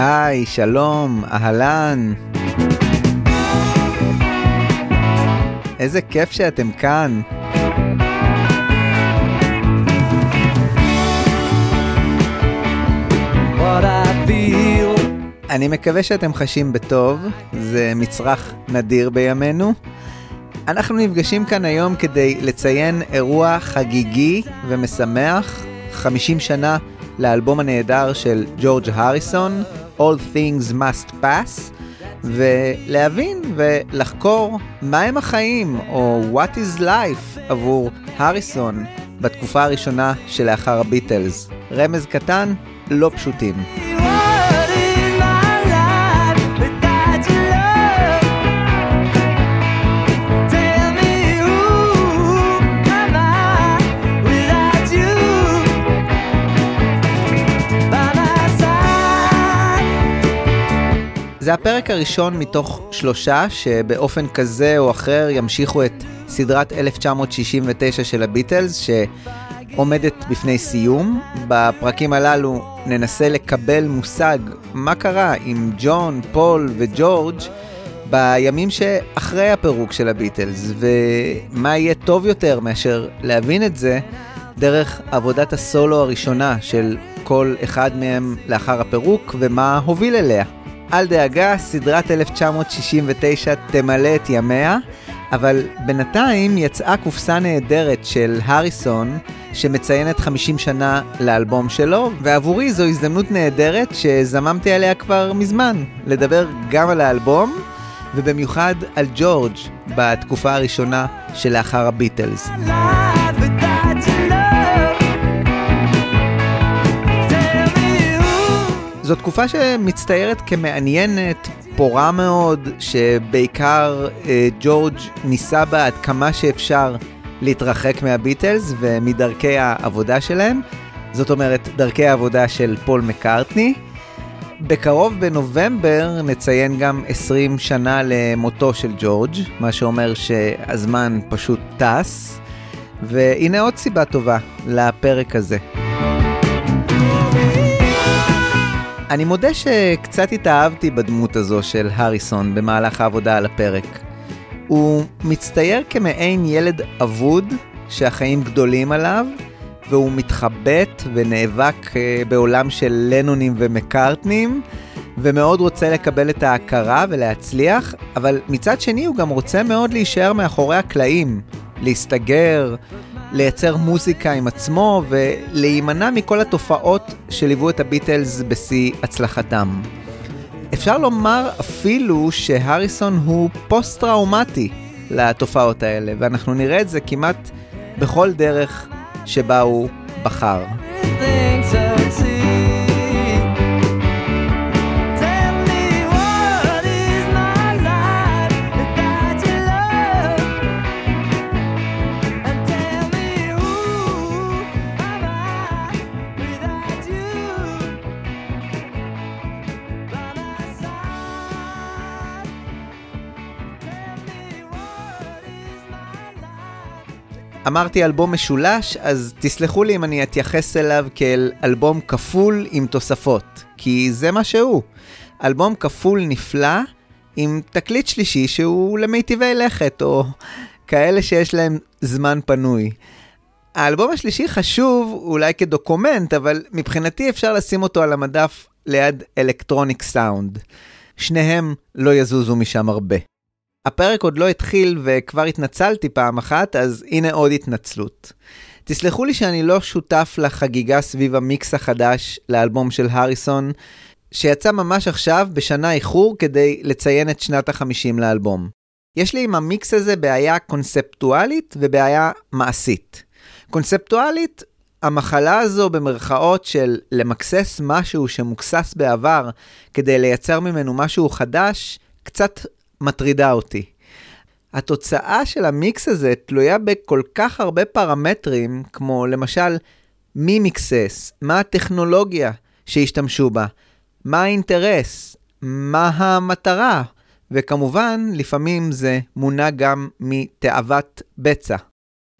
היי, שלום, אהלן. איזה כיף שאתם כאן. אני מקווה שאתם חשים בטוב, זה מצרך נדיר בימינו. אנחנו נפגשים כאן היום כדי לציין אירוע חגיגי ומשמח, 50 שנה לאלבום הנהדר של ג'ורג' הריסון, All Things Must Pass, ולהבין ולחקור מהם החיים, או What is Life עבור הריסון בתקופה הראשונה שלאחר הביטלס. רמז קטן, לא פשוטים. זה הפרק הראשון מתוך שלושה שבאופן כזה או אחר ימשיכו את סדרת 1969 של הביטלס שעומדת בפני סיום. בפרקים הללו ננסה לקבל מושג מה קרה עם ג'ון, פול וג'ורג' בימים שאחרי הפירוק של הביטלס ומה יהיה טוב יותר מאשר להבין את זה דרך עבודת הסולו הראשונה של כל אחד מהם לאחר הפירוק ומה הוביל אליה. אל דאגה, סדרת 1969 תמלא את ימיה, אבל בינתיים יצאה קופסה נהדרת של הריסון, שמציינת 50 שנה לאלבום שלו, ועבורי זו הזדמנות נהדרת שזממתי עליה כבר מזמן, לדבר גם על האלבום, ובמיוחד על ג'ורג' בתקופה הראשונה שלאחר הביטלס. זו תקופה שמצטיירת כמעניינת, פורה מאוד, שבעיקר אה, ג'ורג' ניסה בה עד כמה שאפשר להתרחק מהביטלס ומדרכי העבודה שלהם. זאת אומרת, דרכי העבודה של פול מקארטני. בקרוב בנובמבר נציין גם 20 שנה למותו של ג'ורג', מה שאומר שהזמן פשוט טס. והנה עוד סיבה טובה לפרק הזה. אני מודה שקצת התאהבתי בדמות הזו של הריסון במהלך העבודה על הפרק. הוא מצטייר כמעין ילד אבוד שהחיים גדולים עליו, והוא מתחבט ונאבק אה, בעולם של לנונים ומקארטנים, ומאוד רוצה לקבל את ההכרה ולהצליח, אבל מצד שני הוא גם רוצה מאוד להישאר מאחורי הקלעים, להסתגר, לייצר מוזיקה עם עצמו ולהימנע מכל התופעות שליוו את הביטלס בשיא הצלחתם. אפשר לומר אפילו שהריסון הוא פוסט-טראומטי לתופעות האלה, ואנחנו נראה את זה כמעט בכל דרך שבה הוא בחר. אמרתי אלבום משולש, אז תסלחו לי אם אני אתייחס אליו כאל אלבום כפול עם תוספות, כי זה מה שהוא. אלבום כפול נפלא עם תקליט שלישי שהוא למיטיבי לכת, או כאלה שיש להם זמן פנוי. האלבום השלישי חשוב אולי כדוקומנט, אבל מבחינתי אפשר לשים אותו על המדף ליד אלקטרוניק סאונד. שניהם לא יזוזו משם הרבה. הפרק עוד לא התחיל וכבר התנצלתי פעם אחת, אז הנה עוד התנצלות. תסלחו לי שאני לא שותף לחגיגה סביב המיקס החדש לאלבום של הריסון, שיצא ממש עכשיו בשנה איחור כדי לציין את שנת החמישים לאלבום. יש לי עם המיקס הזה בעיה קונספטואלית ובעיה מעשית. קונספטואלית, המחלה הזו במרכאות של למקסס משהו שמוקסס בעבר כדי לייצר ממנו משהו חדש, קצת מטרידה אותי. התוצאה של המיקס הזה תלויה בכל כך הרבה פרמטרים, כמו למשל, מי מיקסס, מה הטכנולוגיה שהשתמשו בה, מה האינטרס, מה המטרה, וכמובן, לפעמים זה מונע גם מתאוות בצע.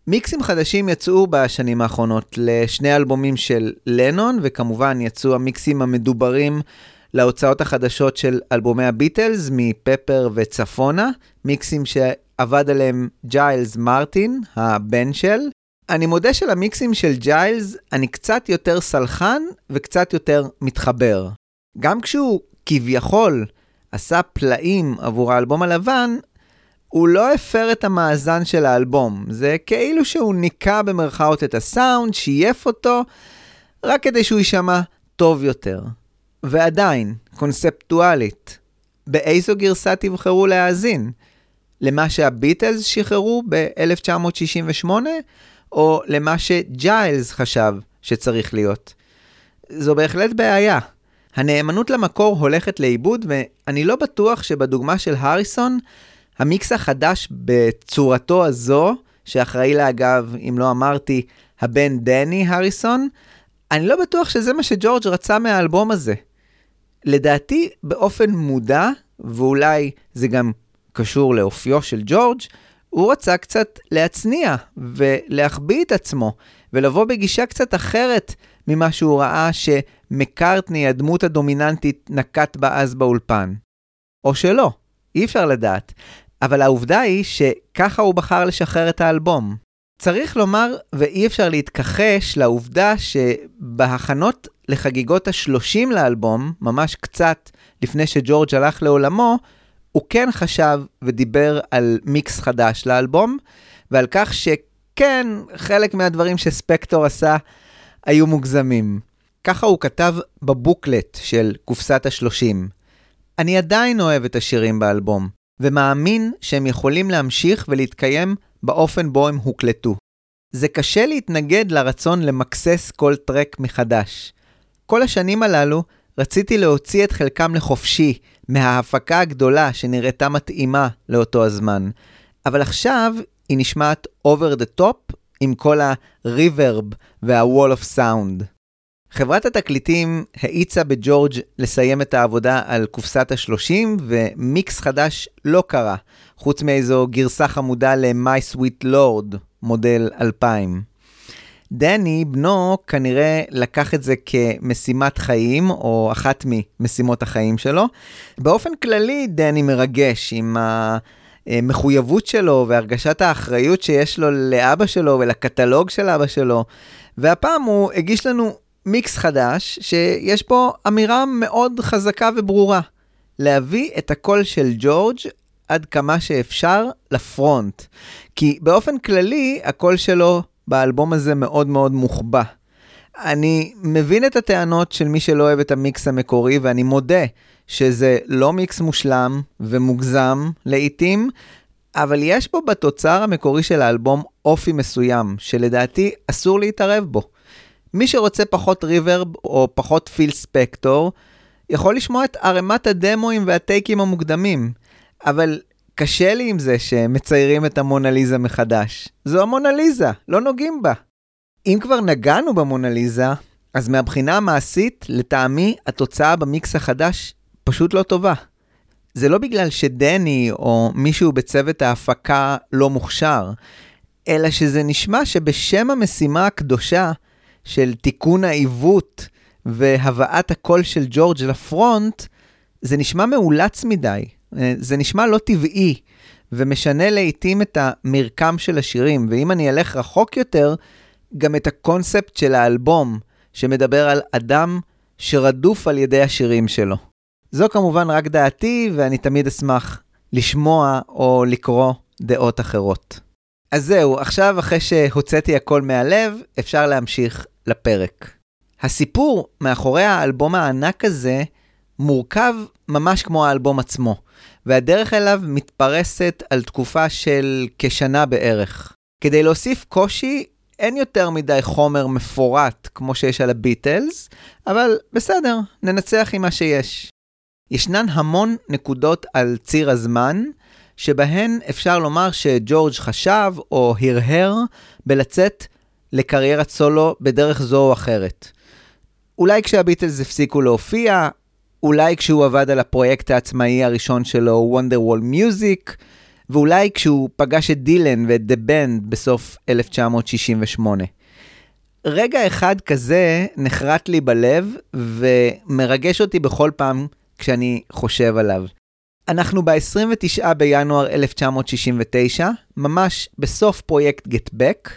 מיקסים חדשים יצאו בשנים האחרונות לשני אלבומים של לנון, וכמובן יצאו המיקסים המדוברים להוצאות החדשות של אלבומי הביטלס מפפר וצפונה, מיקסים שעבד עליהם ג'יילס מרטין, הבן של. אני מודה שלמיקסים של ג'יילס אני קצת יותר סלחן וקצת יותר מתחבר. גם כשהוא כביכול עשה פלאים עבור האלבום הלבן, הוא לא הפר את המאזן של האלבום. זה כאילו שהוא ניקה במרכאות את הסאונד, שייף אותו, רק כדי שהוא יישמע טוב יותר. ועדיין, קונספטואלית, באיזו גרסה תבחרו להאזין? למה שהביטלס שחררו ב-1968, או למה שג'יילס חשב שצריך להיות? זו בהחלט בעיה. הנאמנות למקור הולכת לאיבוד, ואני לא בטוח שבדוגמה של הריסון, המיקס החדש בצורתו הזו, שאחראי לה אגב, אם לא אמרתי, הבן דני הריסון, אני לא בטוח שזה מה שג'ורג' רצה מהאלבום הזה. לדעתי, באופן מודע, ואולי זה גם קשור לאופיו של ג'ורג', הוא רצה קצת להצניע ולהחביא את עצמו, ולבוא בגישה קצת אחרת ממה שהוא ראה שמקארטני, הדמות הדומיננטית, נקט בה אז באולפן. או שלא, אי אפשר לדעת. אבל העובדה היא שככה הוא בחר לשחרר את האלבום. צריך לומר, ואי אפשר להתכחש לעובדה שבהכנות לחגיגות ה-30 לאלבום, ממש קצת לפני שג'ורג' הלך לעולמו, הוא כן חשב ודיבר על מיקס חדש לאלבום, ועל כך שכן, חלק מהדברים שספקטור עשה היו מוגזמים. ככה הוא כתב בבוקלט של קופסת ה-30. אני עדיין אוהב את השירים באלבום, ומאמין שהם יכולים להמשיך ולהתקיים באופן בו הם הוקלטו. זה קשה להתנגד לרצון למקסס כל טרק מחדש. כל השנים הללו רציתי להוציא את חלקם לחופשי מההפקה הגדולה שנראתה מתאימה לאותו הזמן, אבל עכשיו היא נשמעת over the top עם כל ה-reverb וה-wall of sound. חברת התקליטים האיצה בג'ורג' לסיים את העבודה על קופסת ה-30, ומיקס חדש לא קרה, חוץ מאיזו גרסה חמודה ל-My Sweet Lord, מודל 2000. דני, בנו, כנראה לקח את זה כמשימת חיים, או אחת ממשימות החיים שלו. באופן כללי, דני מרגש עם המחויבות שלו והרגשת האחריות שיש לו לאבא שלו ולקטלוג של אבא שלו. והפעם הוא הגיש לנו מיקס חדש, שיש פה אמירה מאוד חזקה וברורה. להביא את הקול של ג'ורג' עד כמה שאפשר לפרונט. כי באופן כללי, הקול שלו באלבום הזה מאוד מאוד מוחבא. אני מבין את הטענות של מי שלא אוהב את המיקס המקורי, ואני מודה שזה לא מיקס מושלם ומוגזם לעיתים, אבל יש בו בתוצר המקורי של האלבום אופי מסוים, שלדעתי אסור להתערב בו. מי שרוצה פחות ריברב או פחות פיל ספקטור, יכול לשמוע את ערימת הדמוים והטייקים המוקדמים, אבל קשה לי עם זה שמציירים את המונליזה מחדש. זו המונליזה, לא נוגעים בה. אם כבר נגענו במונליזה, אז מהבחינה המעשית, לטעמי, התוצאה במיקס החדש פשוט לא טובה. זה לא בגלל שדני או מישהו בצוות ההפקה לא מוכשר, אלא שזה נשמע שבשם המשימה הקדושה של תיקון העיוות והבאת הקול של ג'ורג' לפרונט, זה נשמע מאולץ מדי. אה, זה נשמע לא טבעי, ומשנה לעיתים את המרקם של השירים. ואם אני אלך רחוק יותר, גם את הקונספט של האלבום, שמדבר על אדם שרדוף על ידי השירים שלו. זו כמובן רק דעתי, ואני תמיד אשמח לשמוע או לקרוא דעות אחרות. אז זהו, עכשיו אחרי שהוצאתי הכל מהלב, אפשר להמשיך לפרק. הסיפור מאחורי האלבום הענק הזה מורכב ממש כמו האלבום עצמו, והדרך אליו מתפרסת על תקופה של כשנה בערך. כדי להוסיף קושי, אין יותר מדי חומר מפורט כמו שיש על הביטלס, אבל בסדר, ננצח עם מה שיש. ישנן המון נקודות על ציר הזמן, שבהן אפשר לומר שג'ורג' חשב או הרהר בלצאת לקריירת סולו בדרך זו או אחרת. אולי כשהביטלס הפסיקו להופיע, אולי כשהוא עבד על הפרויקט העצמאי הראשון שלו, Wonderwall Music, ואולי כשהוא פגש את דילן ואת The Band בסוף 1968. רגע אחד כזה נחרט לי בלב ומרגש אותי בכל פעם כשאני חושב עליו. אנחנו ב-29 בינואר 1969, ממש בסוף פרויקט Back.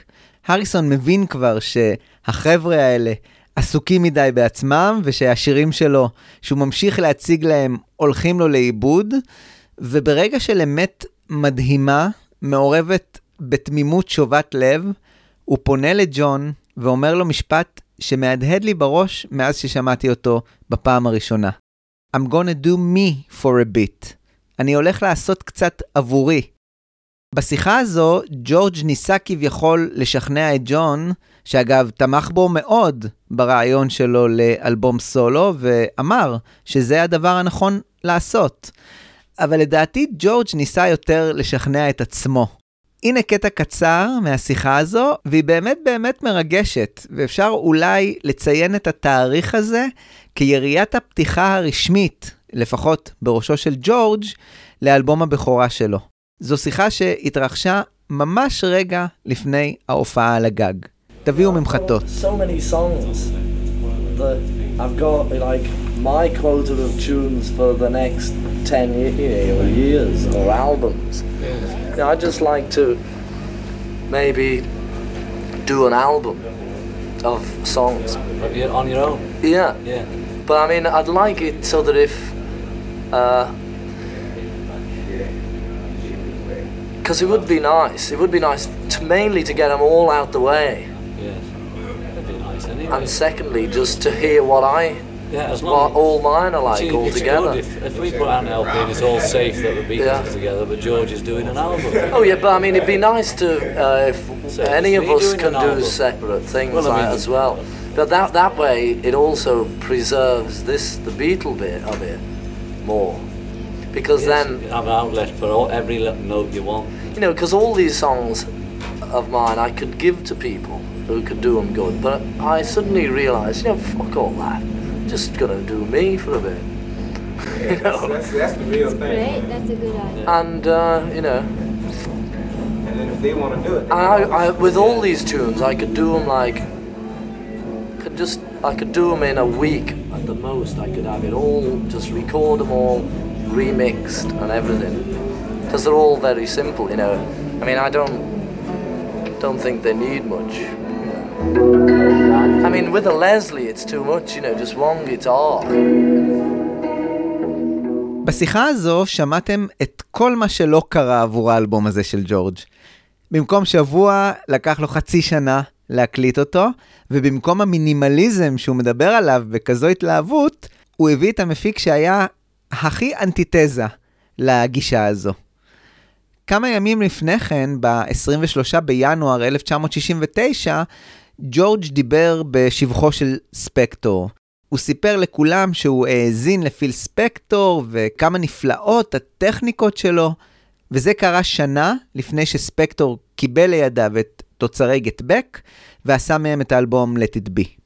הריסון מבין כבר שהחבר'ה האלה עסוקים מדי בעצמם, ושהשירים שלו, שהוא ממשיך להציג להם, הולכים לו לאיבוד, וברגע של אמת מדהימה, מעורבת בתמימות שובת לב, הוא פונה לג'ון ואומר לו משפט שמהדהד לי בראש מאז ששמעתי אותו בפעם הראשונה. I'm gonna do me for a bit. אני הולך לעשות קצת עבורי. בשיחה הזו, ג'ורג' ניסה כביכול לשכנע את ג'ון, שאגב, תמך בו מאוד ברעיון שלו לאלבום סולו, ואמר שזה הדבר הנכון לעשות. אבל לדעתי ג'ורג' ניסה יותר לשכנע את עצמו. הנה קטע קצר מהשיחה הזו, והיא באמת באמת מרגשת, ואפשר אולי לציין את התאריך הזה כיריית הפתיחה הרשמית, לפחות בראשו של ג'ורג', לאלבום הבכורה שלו. זו שיחה שהתרחשה ממש רגע לפני ההופעה על הגג. תביאו ממחטות. So many songs that I've got like my quota of tunes for the next 10 year, or years or albums. You know, I'd just like to maybe do an album of songs. Of your, on your own? Yeah, Yeah. but I mean, I'd like it so that if. Because it would be nice. It would be nice to mainly to get them all out the way, Yeah. That'd be nice anyway. and secondly, just to hear what I, yeah, as what all mine are like all together. if, if we put out an LP and it's all safe that the Beatles Yeah. together, but George is doing an album. Oh yeah, but I mean, it'd be nice to uh, if So any of us can do album? separate things Well, I like, mean- as well. But that that way, it also preserves this the Beatle bit of it more, because Yes, then have an outlet for all, every note you want. you know, because all these songs of mine I could give to people who could do them good, but I suddenly realised, you know, fuck all that. Just gonna do me for a bit. you know, That's, that's the real thing. Great, that's a good idea. and uh, you know, And then if they want to do it, they I, I, with all these tunes, I could do them like, could just, I could do them in a week at the most. I could have it all, just record them all, remixed and everything, because they're all very simple. You know, I mean, I don't, don't think they need much. I mean, with a Leslie, it's too much. You know, just one guitar. בשיחה הזו שמעתם את כל מה שלא קרה עבור האלבום הזה של ג'ורג'. במקום שבוע, לקח לו חצי שנה להקליט אותו, ובמקום המינימליזם שהוא מדבר עליו בכזו התלהבות, הוא הביא את המפיק שהיה הכי אנטיתזה לגישה הזו. כמה ימים לפני כן, ב-23 בינואר 1969, ג'ורג' דיבר בשבחו של ספקטור. הוא סיפר לכולם שהוא האזין לפיל ספקטור וכמה נפלאות הטכניקות שלו, וזה קרה שנה לפני שספקטור קיבל לידיו את תוצרי גטבק ועשה מהם את האלבום Let It Be.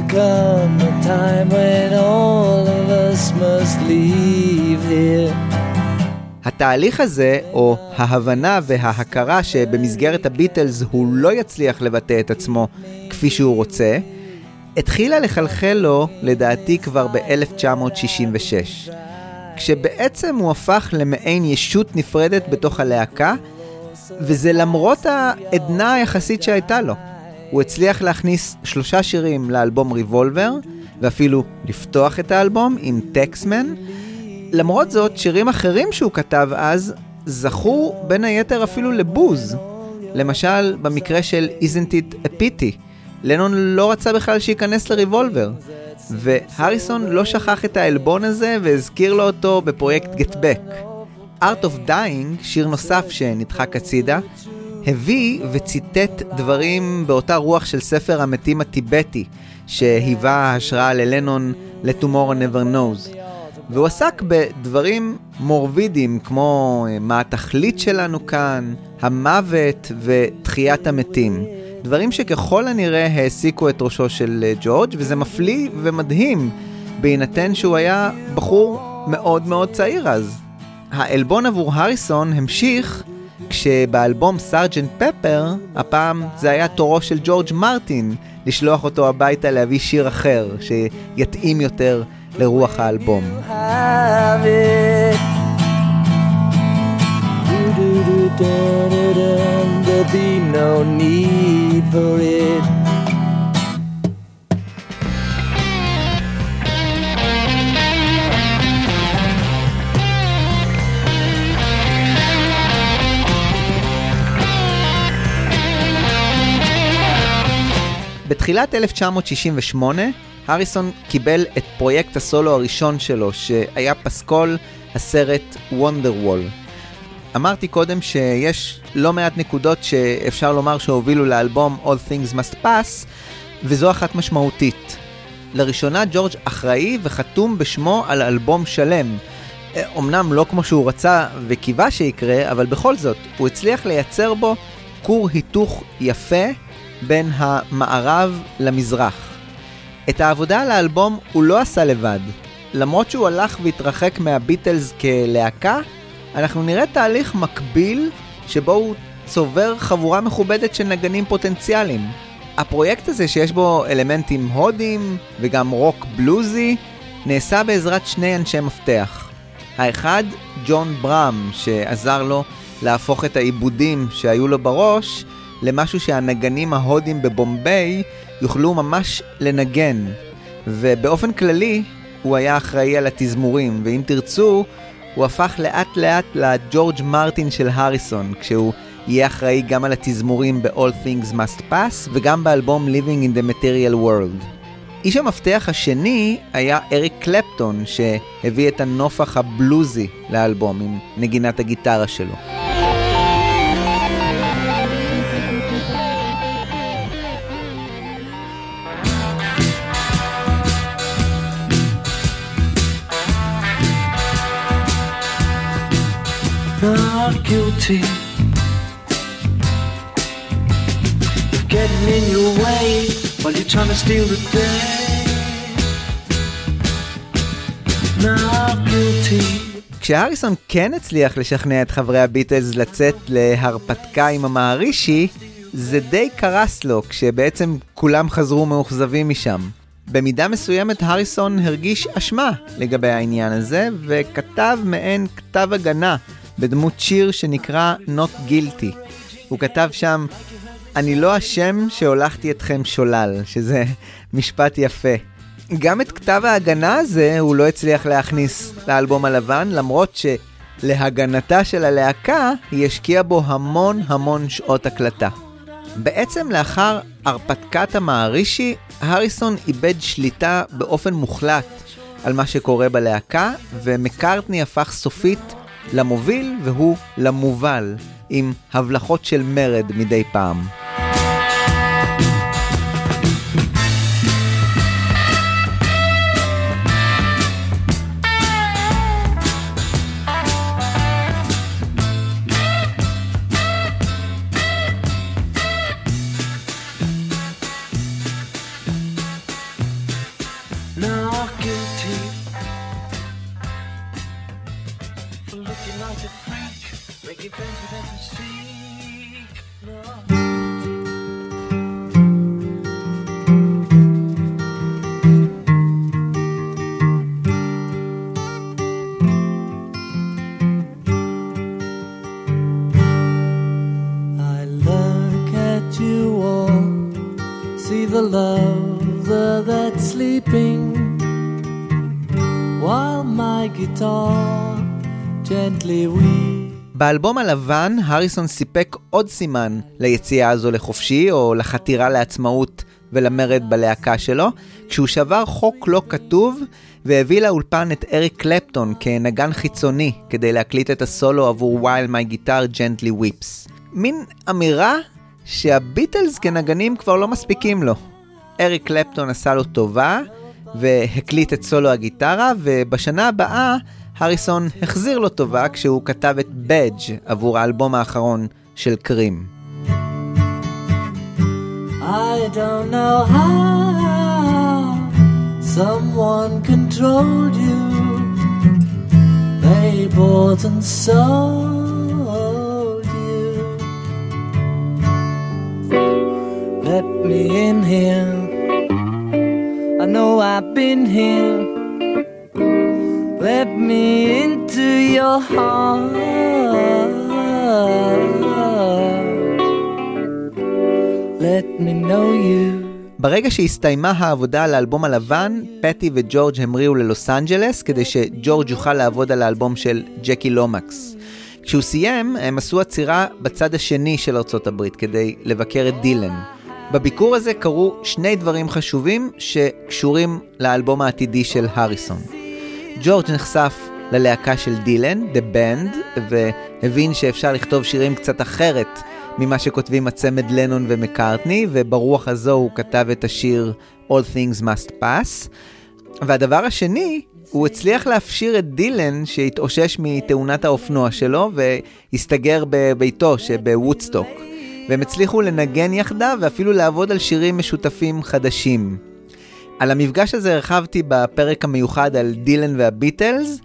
There'll come a time when all of us must leave here. התהליך הזה, או ההבנה וההכרה שבמסגרת הביטלס הוא לא יצליח לבטא את עצמו כפי שהוא רוצה, התחילה לחלחל לו, לדעתי, כבר ב-1966. כשבעצם הוא הפך למעין ישות נפרדת בתוך הלהקה, וזה למרות העדנה היחסית שהייתה לו. הוא הצליח להכניס שלושה שירים לאלבום ריבולבר, ואפילו לפתוח את האלבום עם טקסמן. למרות זאת, שירים אחרים שהוא כתב אז זכו בין היתר אפילו לבוז. למשל, במקרה של Isn't It a Pity, לנון לא רצה בכלל שייכנס לריבולבר. והריסון לא שכח את העלבון הזה והזכיר לו אותו בפרויקט Back. Art of Dying, שיר נוסף שנדחק הצידה, הביא וציטט דברים באותה רוח של ספר המתים הטיבטי, שהיווה השראה ללנון ל-Tomorrow Never Knows. והוא עסק בדברים מורבידיים כמו אה, מה התכלית שלנו כאן, המוות ותחיית המתים. דברים שככל הנראה העסיקו את ראשו של אה, ג'ורג', וזה מפליא ומדהים, בהינתן שהוא היה בחור מאוד מאוד צעיר אז. העלבון עבור הריסון המשיך כשבאלבום סארג'נט פפר, הפעם זה היה תורו של ג'ורג' מרטין לשלוח אותו הביתה להביא שיר אחר, שיתאים יותר לרוח האלבום. There'll be no need for it. בתחילת 1968, הריסון קיבל את פרויקט הסולו הראשון שלו, שהיה פסקול הסרט וונדרוול. אמרתי קודם שיש לא מעט נקודות שאפשר לומר שהובילו לאלבום All Things Must Pass, וזו אחת משמעותית. לראשונה ג'ורג' אחראי וחתום בשמו על אלבום שלם. אמנם לא כמו שהוא רצה וקיווה שיקרה, אבל בכל זאת, הוא הצליח לייצר בו כור היתוך יפה בין המערב למזרח. את העבודה על האלבום הוא לא עשה לבד. למרות שהוא הלך והתרחק מהביטלס כלהקה, אנחנו נראה תהליך מקביל שבו הוא צובר חבורה מכובדת של נגנים פוטנציאליים. הפרויקט הזה שיש בו אלמנטים הודים וגם רוק בלוזי, נעשה בעזרת שני אנשי מפתח. האחד, ג'ון ברם, שעזר לו להפוך את העיבודים שהיו לו בראש למשהו שהנגנים ההודים בבומביי יוכלו ממש לנגן. ובאופן כללי, הוא היה אחראי על התזמורים, ואם תרצו, הוא הפך לאט לאט לג'ורג' מרטין של הריסון, כשהוא יהיה אחראי גם על התזמורים ב-All Things Must Pass, וגם באלבום Living in the Material World. איש המפתח השני היה אריק קלפטון, שהביא את הנופח הבלוזי לאלבום עם נגינת הגיטרה שלו. Not guilty of getting in your way while you're trying to steal the day. Not guilty. כשהריסון כן הצליח לשכנע את חברי הביטלס לצאת להרפתקה עם המערישי, זה די קרס לו, כשבעצם כולם חזרו מאוכזבים משם. במידה מסוימת הריסון הרגיש אשמה לגבי העניין הזה, וכתב מעין כתב הגנה בדמות שיר שנקרא Not Guilty. הוא כתב שם, אני לא אשם שהולכתי אתכם שולל, שזה משפט יפה. גם את כתב ההגנה הזה הוא לא הצליח להכניס לאלבום הלבן, למרות שלהגנתה של הלהקה היא השקיעה בו המון המון שעות הקלטה. בעצם לאחר הרפתקת המערישי, הריסון איבד שליטה באופן מוחלט על מה שקורה בלהקה, ומקארטני הפך סופית למוביל והוא למובל, עם הבלחות של מרד מדי פעם. באלבום הלבן, הריסון סיפק עוד סימן ליציאה הזו לחופשי, או לחתירה לעצמאות ולמרד בלהקה שלו, כשהוא שבר חוק לא כתוב והביא לאולפן את אריק קלפטון כנגן חיצוני כדי להקליט את הסולו עבור While My Guitar Gently Whips. מין אמירה שהביטלס כנגנים כבר לא מספיקים לו. אריק קלפטון עשה לו טובה והקליט את סולו הגיטרה, ובשנה הבאה הריסון החזיר לו טובה כשהוא כתב את בדג' עבור האלבום האחרון של קרים. I don't know how someone controlled you. They bought and sold Let me in here. I know I've been here. Let me into your heart. Let me know you. ברגע שהסתיימה העבודה על האלבום הלבן, פטי וג'ורג' המריאו ללוס אנג'לס כדי שג'ורג' יוכל לעבוד על האלבום של ג'קי לומקס. כשהוא סיים, הם עשו עצירה בצד השני של ארצות הברית כדי לבקר את דילן. בביקור הזה קרו שני דברים חשובים שקשורים לאלבום העתידי של הריסון. ג'ורג' נחשף ללהקה של דילן, The Band, והבין שאפשר לכתוב שירים קצת אחרת ממה שכותבים הצמד לנון ומקארטני, וברוח הזו הוא כתב את השיר All Things Must Pass. והדבר השני, הוא הצליח להפשיר את דילן שהתאושש מתאונת האופנוע שלו והסתגר בביתו שבוודסטוק. והם הצליחו לנגן יחדיו ואפילו לעבוד על שירים משותפים חדשים. על המפגש הזה הרחבתי בפרק המיוחד על דילן והביטלס,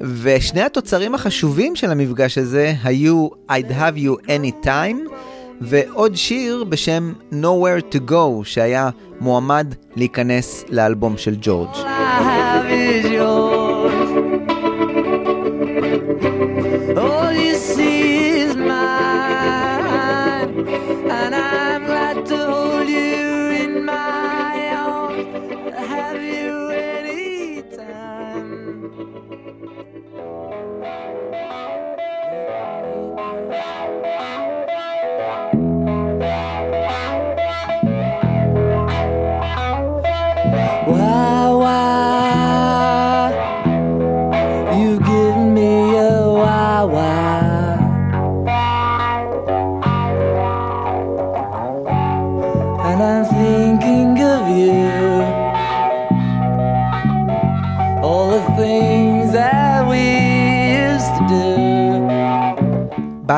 ושני התוצרים החשובים של המפגש הזה היו I'd have you anytime, ועוד שיר בשם Nowhere to go, שהיה מועמד להיכנס לאלבום של ג'ורג'.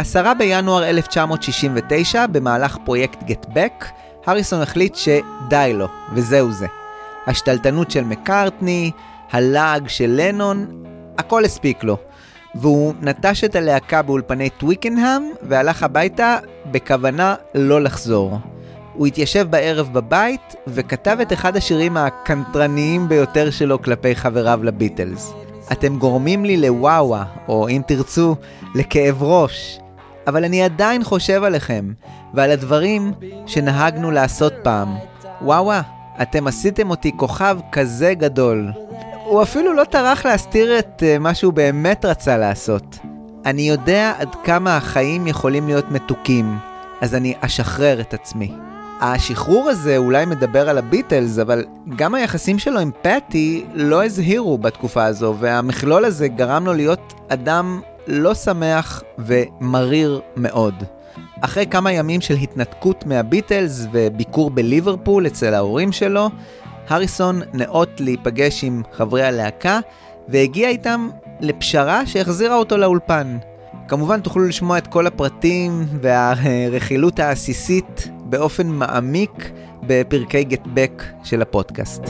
ב-10 בינואר 1969, במהלך פרויקט גט בק, הריסון החליט שדי לו, וזהו זה. השתלטנות של מקארטני, הלעג של לנון, הכל הספיק לו. והוא נטש את הלהקה באולפני טוויקנהאם והלך הביתה בכוונה לא לחזור. הוא התיישב בערב בבית וכתב את אחד השירים הקנטרניים ביותר שלו כלפי חבריו לביטלס. אתם גורמים לי לוואווה, או אם תרצו, לכאב ראש. אבל אני עדיין חושב עליכם, ועל הדברים שנהגנו לעשות פעם. וואווה, אתם עשיתם אותי כוכב כזה גדול. הוא אפילו לא טרח להסתיר את uh, מה שהוא באמת רצה לעשות. אני יודע עד כמה החיים יכולים להיות מתוקים, אז אני אשחרר את עצמי. השחרור הזה אולי מדבר על הביטלס, אבל גם היחסים שלו עם פטי לא הזהירו בתקופה הזו, והמכלול הזה גרם לו להיות אדם לא שמח ומריר מאוד. אחרי כמה ימים של התנתקות מהביטלס וביקור בליברפול אצל ההורים שלו, הריסון נאות להיפגש עם חברי הלהקה והגיע איתם לפשרה שהחזירה אותו לאולפן. כמובן תוכלו לשמוע את כל הפרטים והרכילות העסיסית באופן מעמיק בפרקי גט בק של הפודקאסט.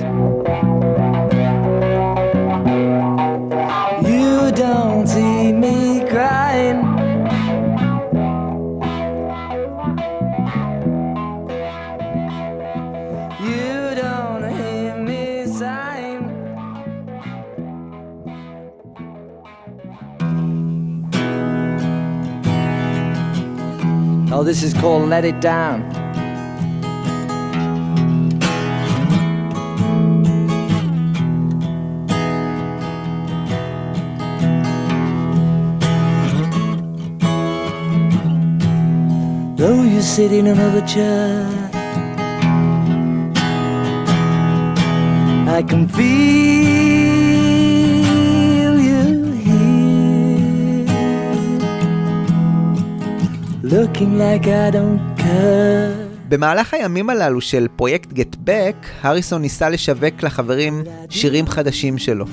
Oh, this is called Let It Down. Though you sit in another chair, I can feel looking like I don't care. במהלך הימים הללו של פרויקט גט בק, הריסון ניסה לשווק לחברים שירים חדשים שלו.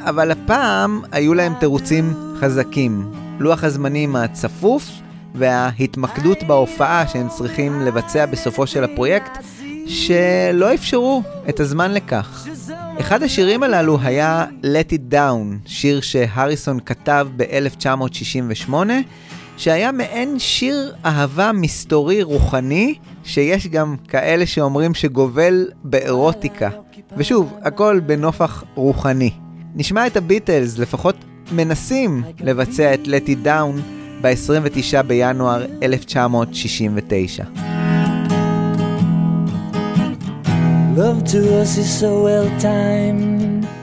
אבל הפעם היו להם תירוצים חזקים. לוח הזמנים הצפוף וההתמקדות בהופעה שהם צריכים לבצע בסופו של הפרויקט, שלא אפשרו את הזמן לכך. אחד השירים הללו היה Let It Down, שיר שהריסון כתב ב-1968, שהיה מעין שיר אהבה מסתורי רוחני, שיש גם כאלה שאומרים שגובל באירוטיקה. ושוב, הכל בנופח רוחני. נשמע את הביטלס, לפחות מנסים לבצע את Let It Down ב-29 בינואר 1969. Love to us is so well timed.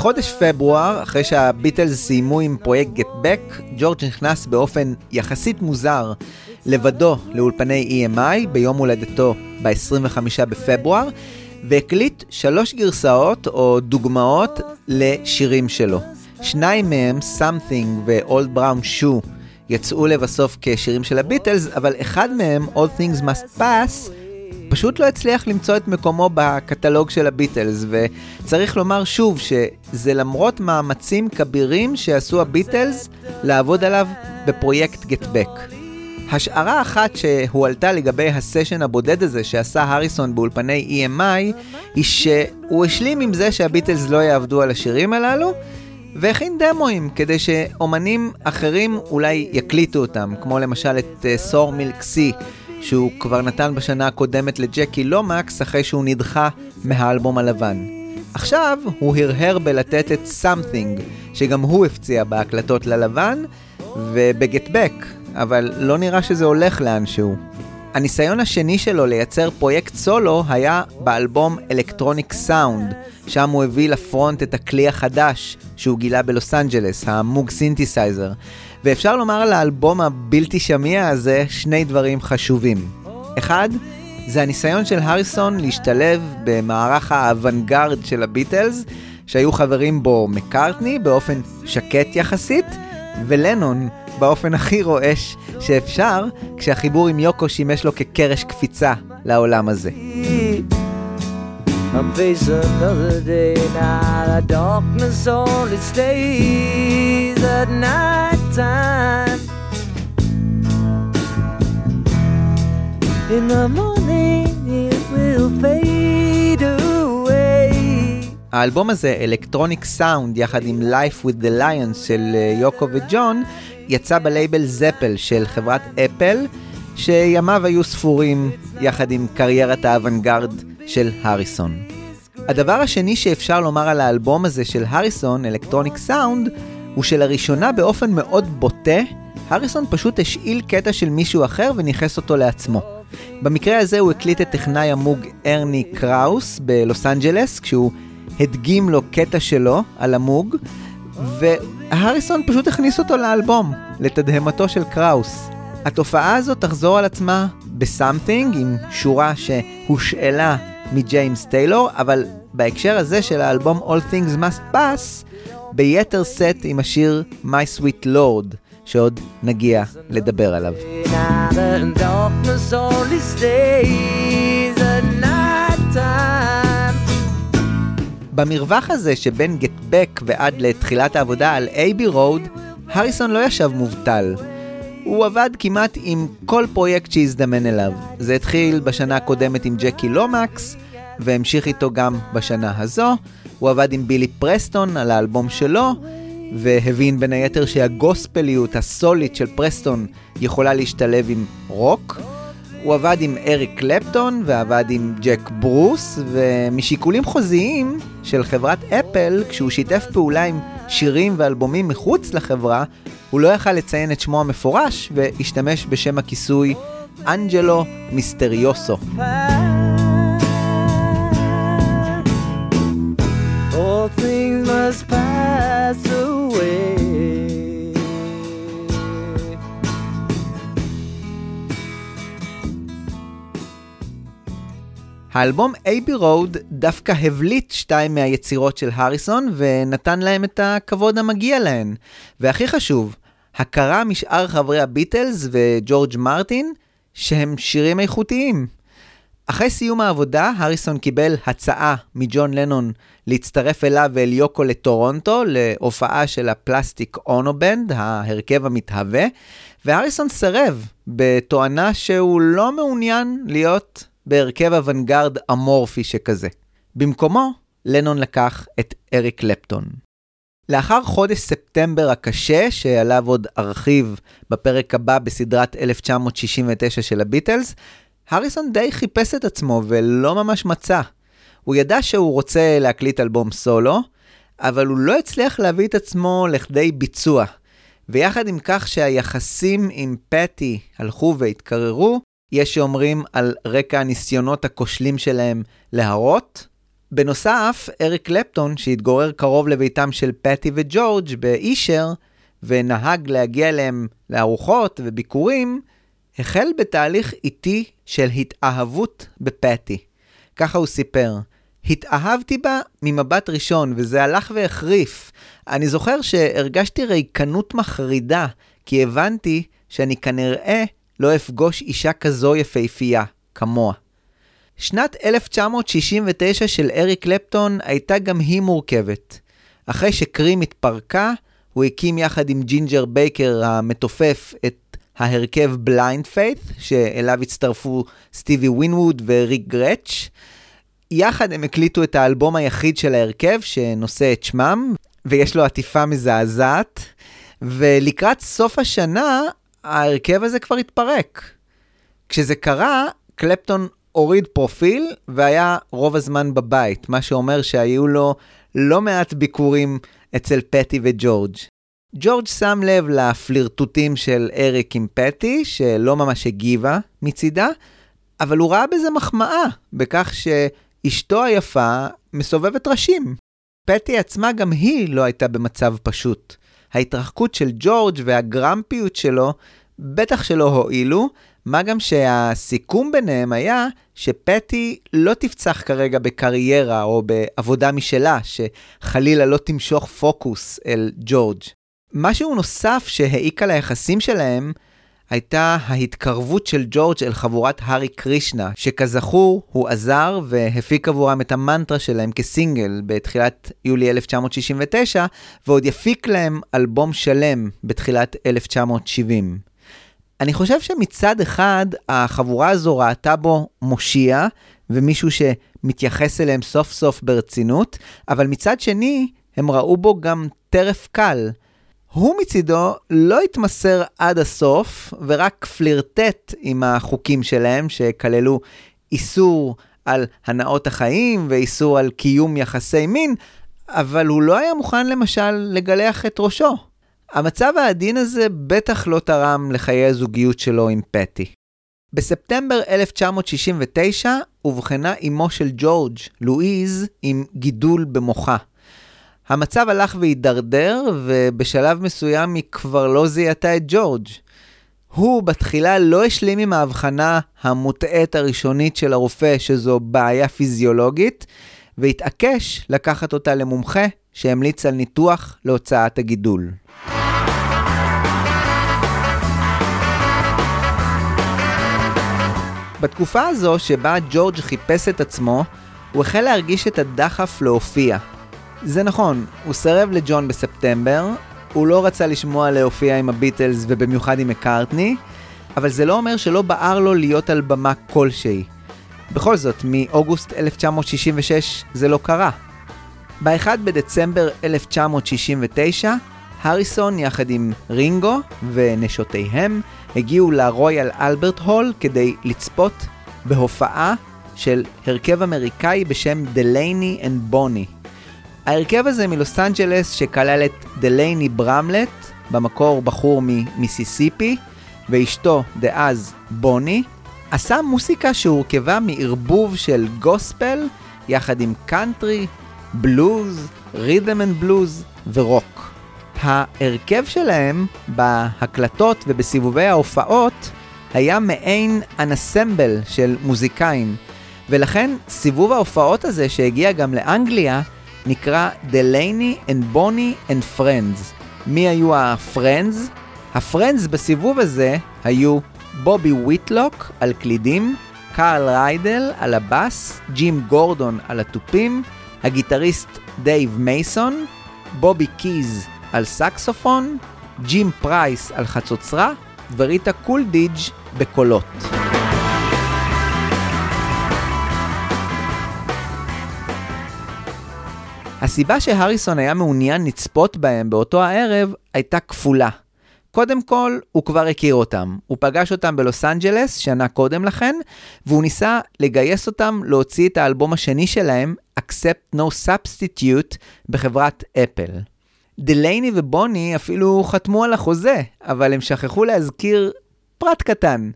בחודש פברואר, אחרי שהביטלס סיימו עם פרויקט גט בק, ג'ורג' נכנס באופן יחסית מוזר לבדו לאולפני EMI ביום הולדתו ב-25 בפברואר, והקליט שלוש גרסאות או דוגמאות לשירים שלו. שניים מהם, Something ו-Old Brown Shoe, יצאו לבסוף כשירים של הביטלס, אבל אחד מהם, All Things Must Pass, פשוט לא הצליח למצוא את מקומו בקטלוג של הביטלס, וצריך לומר שוב שזה למרות מאמצים כבירים שעשו הביטלס לעבוד עליו בפרויקט גטבק. השערה אחת שהועלתה לגבי הסשן הבודד הזה שעשה הריסון באולפני EMI, היא שהוא השלים עם זה שהביטלס לא יעבדו על השירים הללו, והכין דמואים כדי שאומנים אחרים אולי יקליטו אותם, כמו למשל את סור מילק סי, שהוא כבר נתן בשנה הקודמת לג'קי לומקס אחרי שהוא נדחה מהאלבום הלבן. עכשיו הוא הרהר בלתת את Something, שגם הוא הפציע בהקלטות ללבן, וב Get Back, אבל לא נראה שזה הולך לאנשהו. הניסיון השני שלו לייצר פרויקט סולו היה באלבום Electronic Sound, שם הוא הביא ל front את הכלי החדש שהוא גילה בלוס אנג'לס, ה Moog synthesizer. ואפשר לומר על האלבום הבלתי שמיע הזה שני דברים חשובים. אחד, זה הניסיון של הריסון להשתלב במערך האוונגרד של הביטלס, שהיו חברים בו מקארטני באופן שקט יחסית, ולנון באופן הכי רועש שאפשר, כשהחיבור עם יוקו שימש לו כקרש קפיצה לעולם הזה. I'm facing another day now. The darkness only stays at night time. In the morning it will fade away. האלבום הזה, Electronic Sound, יחד עם Life with the Lions של יוקו וג'ון, יצא בלייבל Zapple של חברת Apple, שימיו היו ספורים יחד עם קריירת האוונגרד של הריסון. הדבר השני שאפשר לומר על האלבום הזה של הריסון, Electronic Sound, הוא שלראשונה באופן מאוד בוטה, הריסון פשוט השאיל קטע של מישהו אחר וניכס אותו לעצמו. במקרה הזה הוא הקליט את טכנאי ה Moog ברני קראוס בלוס אנג'לס, כשהוא הדגים לו קטע שלו על ה Moog, והריסון פשוט הכניס אותו לאלבום, לתדהמתו של קראוס. התופעה הזאת תחזור על עצמה ב Something, עם שורה שהושאלה מג'יימס טיילור, אבל בהקשר הזה של האלבום All Things Must Pass, ביתר שאת עם השיר My Sweet Lord, שעוד נגיע לדבר עליו. במרווח הזה שבין גט בק ועד לתחילת העבודה על אייבי רוד, הריסון לא ישב מובטל. הוא עבד כמעט עם כל פרויקט שהזדמן אליו. זה התחיל בשנה הקודמת עם ג'קי לומקס, והמשיך איתו גם בשנה הזו. הוא עבד עם בילי פרסטון על האלבום שלו, והבין בין היתר שהגוספליות הסולית של פרסטון יכולה להשתלב עם רוק. הוא עבד עם אריק קלפטון ועבד עם ג'ק ברוס, ומשיקולים חוזיים של חברת אפל, כשהוא שיתף פעולה עם שירים ואלבומים מחוץ לחברה, הוא לא יכל לציין את שמו המפורש והשתמש בשם הכיסוי אנג'לו מיסטריוסו. All things must pass away. האלבום אייבי רוד דווקא הבליט שתיים מהיצירות של הריסון ונתן להם את הכבוד המגיע להן. והכי חשוב, הכרה משאר חברי הביטלס וג'ורג' מרטין שהם שירים איכותיים. אחרי סיום העבודה, הריסון קיבל הצעה מג'ון לנון להצטרף אליו ואל יוקו לטורונטו, להופעה של הפלסטיק אונו בנד, ההרכב המתהווה, והריסון סירב, בתואנה שהוא לא מעוניין להיות בהרכב אוונגרד אמורפי שכזה. במקומו, לנון לקח את אריק קלפטון. לאחר חודש ספטמבר הקשה, שעליו עוד ארחיב בפרק הבא בסדרת 1969 של הביטלס, הריסון די חיפש את עצמו ולא ממש מצא. הוא ידע שהוא רוצה להקליט אלבום סולו, אבל הוא לא הצליח להביא את עצמו לכדי ביצוע. ויחד עם כך שהיחסים עם פטי הלכו והתקררו, יש שאומרים על רקע הניסיונות הכושלים שלהם להרות. בנוסף, אריק קלפטון, שהתגורר קרוב לביתם של פטי וג'ורג' באישר, ונהג להגיע אליהם לארוחות וביקורים, החל בתהליך איטי של התאהבות בפטי. ככה הוא סיפר. התאהבתי בה ממבט ראשון, וזה הלך והחריף. אני זוכר שהרגשתי ריקנות מחרידה, כי הבנתי שאני כנראה לא אפגוש אישה כזו יפהפייה, כמוה. שנת 1969 של אריק קלפטון הייתה גם היא מורכבת. אחרי ש Cream התפרקה, הוא הקים יחד עם ג'ינג'ר בייקר המתופף את ההרכב Blind Faith, שאליו הצטרפו סטיב ווינווד וריק גרץ'. יחד הם הקליטו את האלבום היחיד של ההרכב, שנושא את שמם, ויש לו עטיפה מזעזעת. ולקראת סוף השנה, ההרכב הזה כבר התפרק. כשזה קרה, קלפטון הוריד פרופיל והיה רוב הזמן בבית, מה שאומר שהיו לו לא מעט ביקורים אצל פטי וג'ורג'. ג'ורג' שם לב לפלירטוטים של אריק עם פטי, שלא ממש הגיבה מצידה, אבל הוא ראה בזה מחמאה, בכך שאשתו היפה מסובבת ראשים. פטי עצמה גם היא לא הייתה במצב פשוט. ההתרחקות של ג'ורג' והגרמפיות שלו בטח שלא הועילו, מה גם שהסיכום ביניהם היה שפטי לא תפצח כרגע בקריירה או בעבודה משלה, שחלילה לא תמשוך פוקוס אל ג'ורג'. משהו נוסף שהעיק על היחסים שלהם הייתה ההתקרבות של ג'ורג' אל חבורת הארי קרישנה, שכזכור הוא עזר והפיק עבורם את המנטרה שלהם כסינגל בתחילת יולי 1969, ועוד יפיק להם אלבום שלם בתחילת 1970. אני חושב שמצד אחד החבורה הזו ראתה בו מושיע ומישהו שמתייחס אליהם סוף סוף ברצינות, אבל מצד שני הם ראו בו גם טרף קל. הוא מצידו לא התמסר עד הסוף ורק פלירטט עם החוקים שלהם שכללו איסור על הנאות החיים ואיסור על קיום יחסי מין, אבל הוא לא היה מוכן למשל לגלח את ראשו. המצב העדין הזה בטח לא תרם לחיי הזוגיות שלו עם פטי. בספטמבר 1969 אובחנה אמו של ג'ורג', לואיז, עם גידול במוחה. המצב הלך והידרדר, ובשלב מסוים היא כבר לא זיהתה את ג'ורג'. הוא בתחילה לא השלים עם ההבחנה המוטעית הראשונית של הרופא שזו בעיה פיזיולוגית, והתעקש לקחת אותה למומחה שהמליץ על ניתוח להוצאת הגידול. בתקופה הזו שבה ג'ורג' חיפש את עצמו, הוא החל להרגיש את הדחף להופיע. זה נכון, הוא סירב לג'ון בספטמבר, הוא לא רצה לשמוע להופיע עם הביטלס ובמיוחד עם מקארטני, אבל זה לא אומר שלא בער לו להיות על במה כלשהי. בכל זאת, מאוגוסט 1966 זה לא קרה. ב-1 בדצמבר 1969, הריסון יחד עם רינגו ונשותיהם הגיעו לרויאל אלברט הול כדי לצפות בהופעה של הרכב אמריקאי בשם Delaney and Bonnie. ההרכב הזה מלוס אנג'לס שכלל את דלייני ברמלט, במקור בחור ממיסיסיפי, ואשתו דאז בוני, עשה מוסיקה שהורכבה מערבוב של גוספל יחד עם קאנטרי, בלוז, rhythm and blues ורוק. ההרכב שלהם בהקלטות ובסיבובי ההופעות היה מעין אנסמבל של מוזיקאים, ולכן סיבוב ההופעות הזה שהגיע גם לאנגליה נקרא Delaney and Bonnie and Friends. מי היו ה Friends? ה Friends בסיבוב הזה היו בובי ויטלוק על קלידים, קארל ריידל על הבאס, ג'ים גורדון על התופים, הגיטריסט דייב מייסון, בובי קיז על סקסופון, ג'ים פרייס על חצוצרה וריטה קולדיג' בקולות. הסיבה שהריסון היה מעוניין לצפות בהם באותו הערב הייתה כפולה. קודם כל, הוא כבר הכיר אותם. הוא פגש אותם בלוס אנג'לס שנה קודם לכן, והוא ניסה לגייס אותם להוציא את האלבום השני שלהם, Accept No Substitute, בחברת אפל. דלייני ובוני אפילו חתמו על החוזה, אבל הם שכחו להזכיר פרט קטן.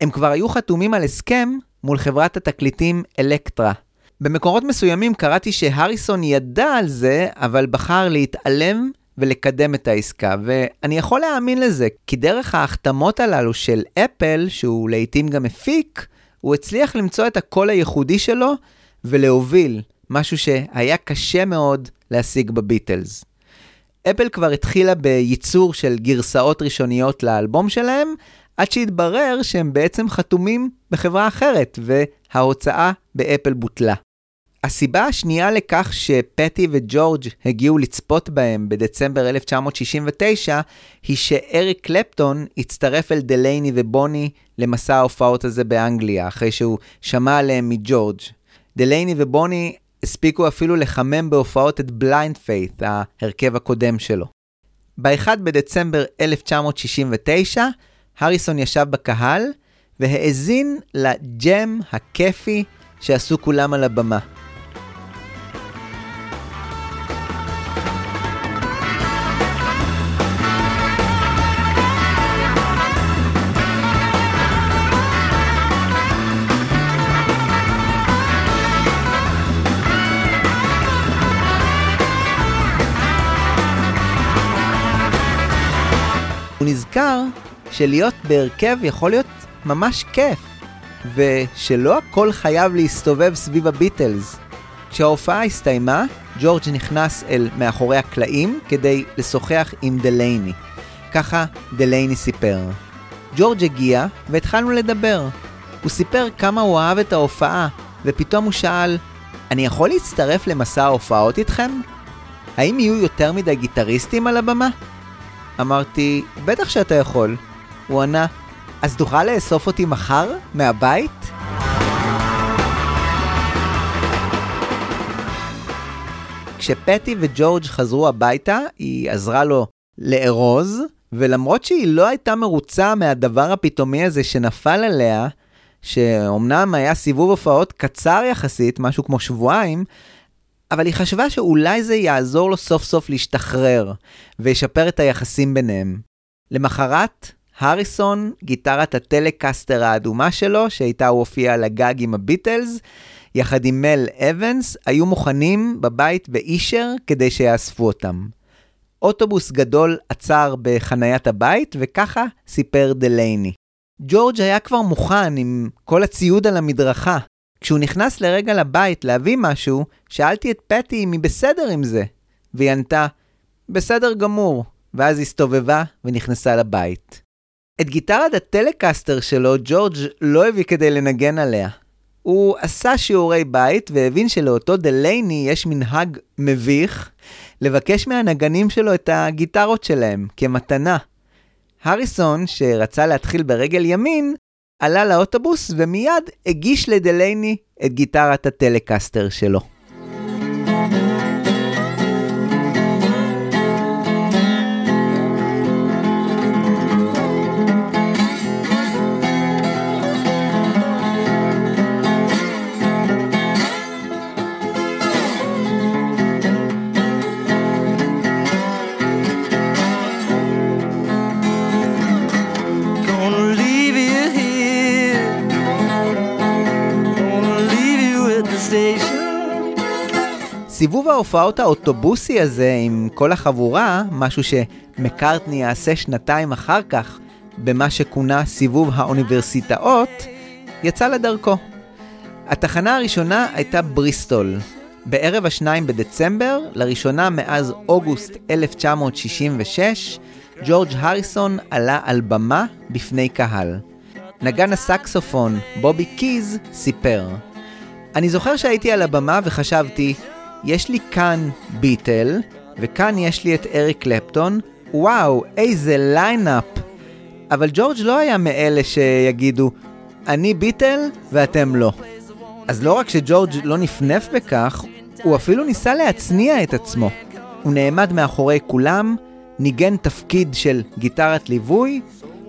הם כבר היו חתומים על הסכם מול חברת התקליטים אלקטרה. במקורות מסוימים קראתי שהריסון ידע על זה, אבל בחר להתעלם ולקדם את העסקה, ואני יכול להאמין לזה, כי דרך ההחתמות הללו של אפל, שהוא לעיתים גם מפיק, הוא הצליח למצוא את הקול הייחודי שלו ולהוביל משהו שהיה קשה מאוד להשיג בביטלס. אפל כבר התחילה בייצור של גרסאות ראשוניות לאלבום שלהם, עד שהתברר שהם בעצם חתומים בחברה אחרת, וההוצאה באפל בוטלה. הסיבה השנייה לכך שפטי וג'ורג' הגיעו לצפות בהם בדצמבר 1969, היא שאריק קלפטון הצטרף אל דלייני ובוני למסע ההופעות הזה באנגליה, אחרי שהוא שמע עליהם מג'ורג'. דלייני ובוני הספיקו אפילו לחמם בהופעות את Blind Faith, ההרכב הקודם שלו. ב-1 בדצמבר 1969, הריסון ישב בקהל והאזין לג'ם הכיפי שעשו כולם על הבמה. שלהיות בהרכב יכול להיות ממש כיף, ושלא הכל חייב להסתובב סביב הביטלס. כשההופעה הסתיימה, ג'ורג' נכנס אל מאחורי הקלעים כדי לשוחח עם דלייני. ככה דלייני סיפר. ג'ורג' הגיע והתחלנו לדבר. הוא סיפר כמה הוא אהב את ההופעה, ופתאום הוא שאל, אני יכול להצטרף למסע ההופעות איתכם? האם יהיו יותר מדי גיטריסטים על הבמה? אמרתי, בטח שאתה יכול. הוא ענה, אז תוכל לאסוף אותי מחר? מהבית? כשפטי וג'ורג' חזרו הביתה, היא עזרה לו לארוז, ולמרות שהיא לא הייתה מרוצה מהדבר הפתאומי הזה שנפל עליה, שאומנם היה סיבוב הופעות קצר יחסית, משהו כמו שבועיים, אבל היא חשבה שאולי זה יעזור לו סוף סוף להשתחרר, וישפר את היחסים ביניהם. למחרת, הריסון, גיטרת הטלקסטר האדומה שלו, שאיתה הוא הופיע על הגג עם הביטלס, יחד עם מל אבנס, היו מוכנים בבית באישר כדי שיאספו אותם. אוטובוס גדול עצר בחניית הבית, וככה סיפר דלייני. ג'ורג' היה כבר מוכן עם כל הציוד על המדרכה, כשהוא נכנס לרגע לבית להביא משהו, שאלתי את פטי אם היא בסדר עם זה. והיא ענתה, בסדר גמור, ואז הסתובבה ונכנסה לבית. את גיטרת הטלקסטר שלו ג'ורג' לא הביא כדי לנגן עליה. הוא עשה שיעורי בית והבין שלאותו דלייני יש מנהג מביך לבקש מהנגנים שלו את הגיטרות שלהם כמתנה. הריסון, שרצה להתחיל ברגל ימין, עלה לאוטובוס ומיד הגיש לדלייני את גיטרת הטלקסטר שלו. סיבוב ההופעות האוטובוסי הזה עם כל החבורה, משהו שמקארטני יעשה שנתיים אחר כך, במה שכונה סיבוב האוניברסיטאות, יצא לדרכו. התחנה הראשונה הייתה בריסטול. בערב השניים בדצמבר, לראשונה מאז אוגוסט 1966, ג'ורג' הריסון עלה על במה בפני קהל. נגן הסקסופון, בובי קיז, סיפר: אני זוכר שהייתי על הבמה וחשבתי, יש לי כאן ביטל, וכאן יש לי את אריק קלפטון, וואו, איזה lineup. אבל ג'ורג' לא היה מאלה שיגידו, אני ביטל ואתם לא. אז לא רק שג'ורג' לא נפנף בכך, הוא אפילו ניסה להצניע את עצמו. הוא נעמד מאחורי כולם, ניגן תפקיד של גיטרת ליווי,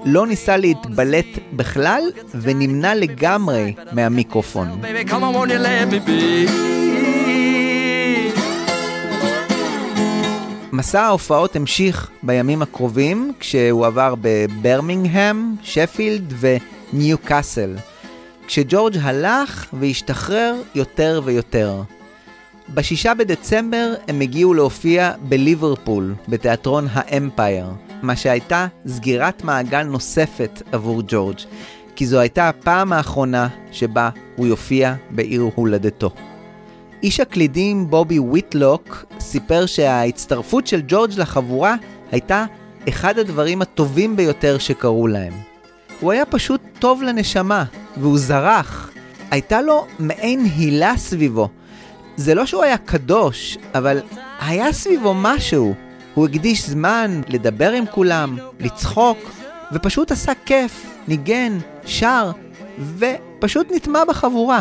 לא ניסה להתבלט בכלל, ונמנע לגמרי מהמיקרופון. Baby, come on, מסע ההופעות המשיך בימים הקרובים, כשהוא עבר בברמינגהם, שפילד וניו קאסל. כשג'ורג' הלך והשתחרר יותר ויותר. בשישה בדצמבר הם הגיעו להופיע בליברפול, בתיאטרון האמפייר, מה שהייתה סגירת מעגל נוספת עבור ג'ורג', כי זו הייתה הפעם האחרונה שבה הוא יופיע בעיר הולדתו. איש הקלידים בובי ויטלוק סיפר שההצטרפות של ג'ורג' לחבורה הייתה אחד הדברים הטובים ביותר שקרו להם. הוא היה פשוט טוב לנשמה, והוא זרח. הייתה לו מעין הילה סביבו. זה לא שהוא היה קדוש, אבל היה סביבו משהו. הוא הקדיש זמן לדבר עם כולם, לצחוק, ופשוט עשה כיף, ניגן, שר, ופשוט נטמע בחבורה.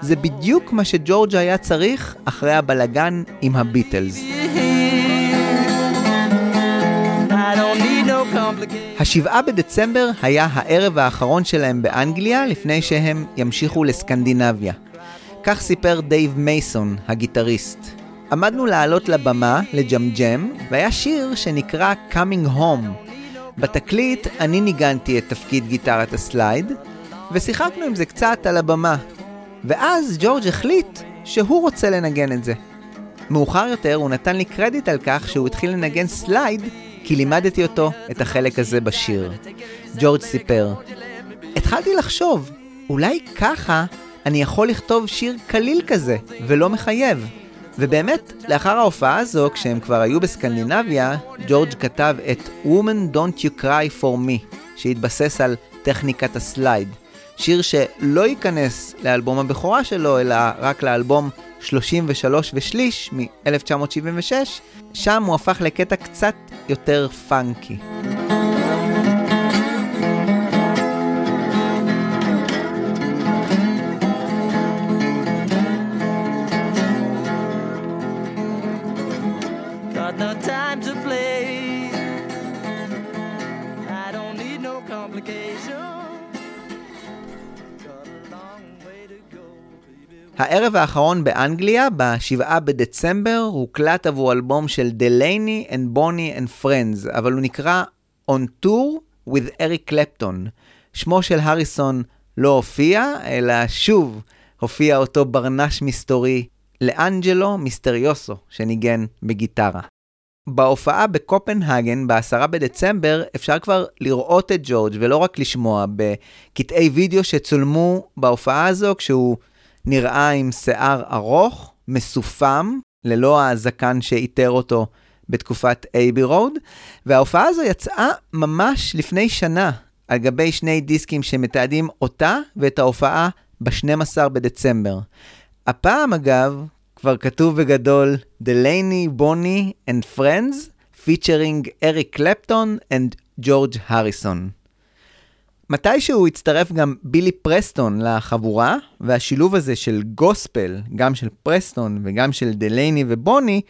זה בדיוק מה שג'ורג' היה צריך אחרי הבלגן עם הביטלס. השבעה בדצמבר היה הערב האחרון שלהם באנגליה לפני שהם ימשיכו לסקנדינביה. כך סיפר דייב מייסון, הגיטריסט. עמדנו לעלות לבמה, לג'מג'ם, והיה שיר שנקרא Coming Home. בתקליט אני ניגנתי את תפקיד גיטרת ה slide, ושיחקנו עם זה קצת על הבמה. ואז ג'ורג' החליט שהוא רוצה לנגן את זה. מאוחר יותר הוא נתן לי קרדיט על כך שהוא התחיל לנגן slide כי לימדתי אותו את החלק הזה בשיר. ג'ורג' סיפר, התחלתי לחשוב, אולי ככה אני יכול לכתוב שיר קליל כזה, ולא מחייב. ובאמת, לאחר ההופעה הזו, כשהם כבר היו בסקנדינביה, ג'ורג' כתב את Woman Don't You Cry For Me, שהתבסס על טכניקת הסלייד. שיר שלא ייכנס לאלבום הבכורה שלו, אלא רק לאלבום 33 ושליש מ-1976, שם הוא הפך לקטע קצת יותר פאנקי. הערב האחרון באנגליה, ב-7 בדצמבר, הוקלט עבור אלבום של דלייני and בוני and Friends, אבל הוא נקרא On Tour with Eric Clapton. שמו של הריסון לא הופיע, אלא שוב הופיע אותו ברנש מסתורי לאנג'לו מיסטריוסו, שניגן בגיטרה. בהופעה בקופנהגן ב-10 בדצמבר אפשר כבר לראות את ג'ורג' ולא רק לשמוע בקטעי וידאו שצולמו בהופעה הזו כשהוא נראה עם שיער ארוך, מסופם, ללא הזקן שאיתר אותו בתקופת Abbey Road, וההופעה הזו יצאה ממש לפני שנה, על גבי שני דיסקים שמתעדים אותה ואת ההופעה ב-12 בדצמבר. הפעם אגב, כבר כתוב בגדול דלייני, בוני and Friends, featuring אריק קלפטון and ג'ורג' הריסון. מתישהו הצטרף גם בילי פרסטון לחבורה, והשילוב הזה של גוספל, גם של פרסטון וגם של דלייני ובוני,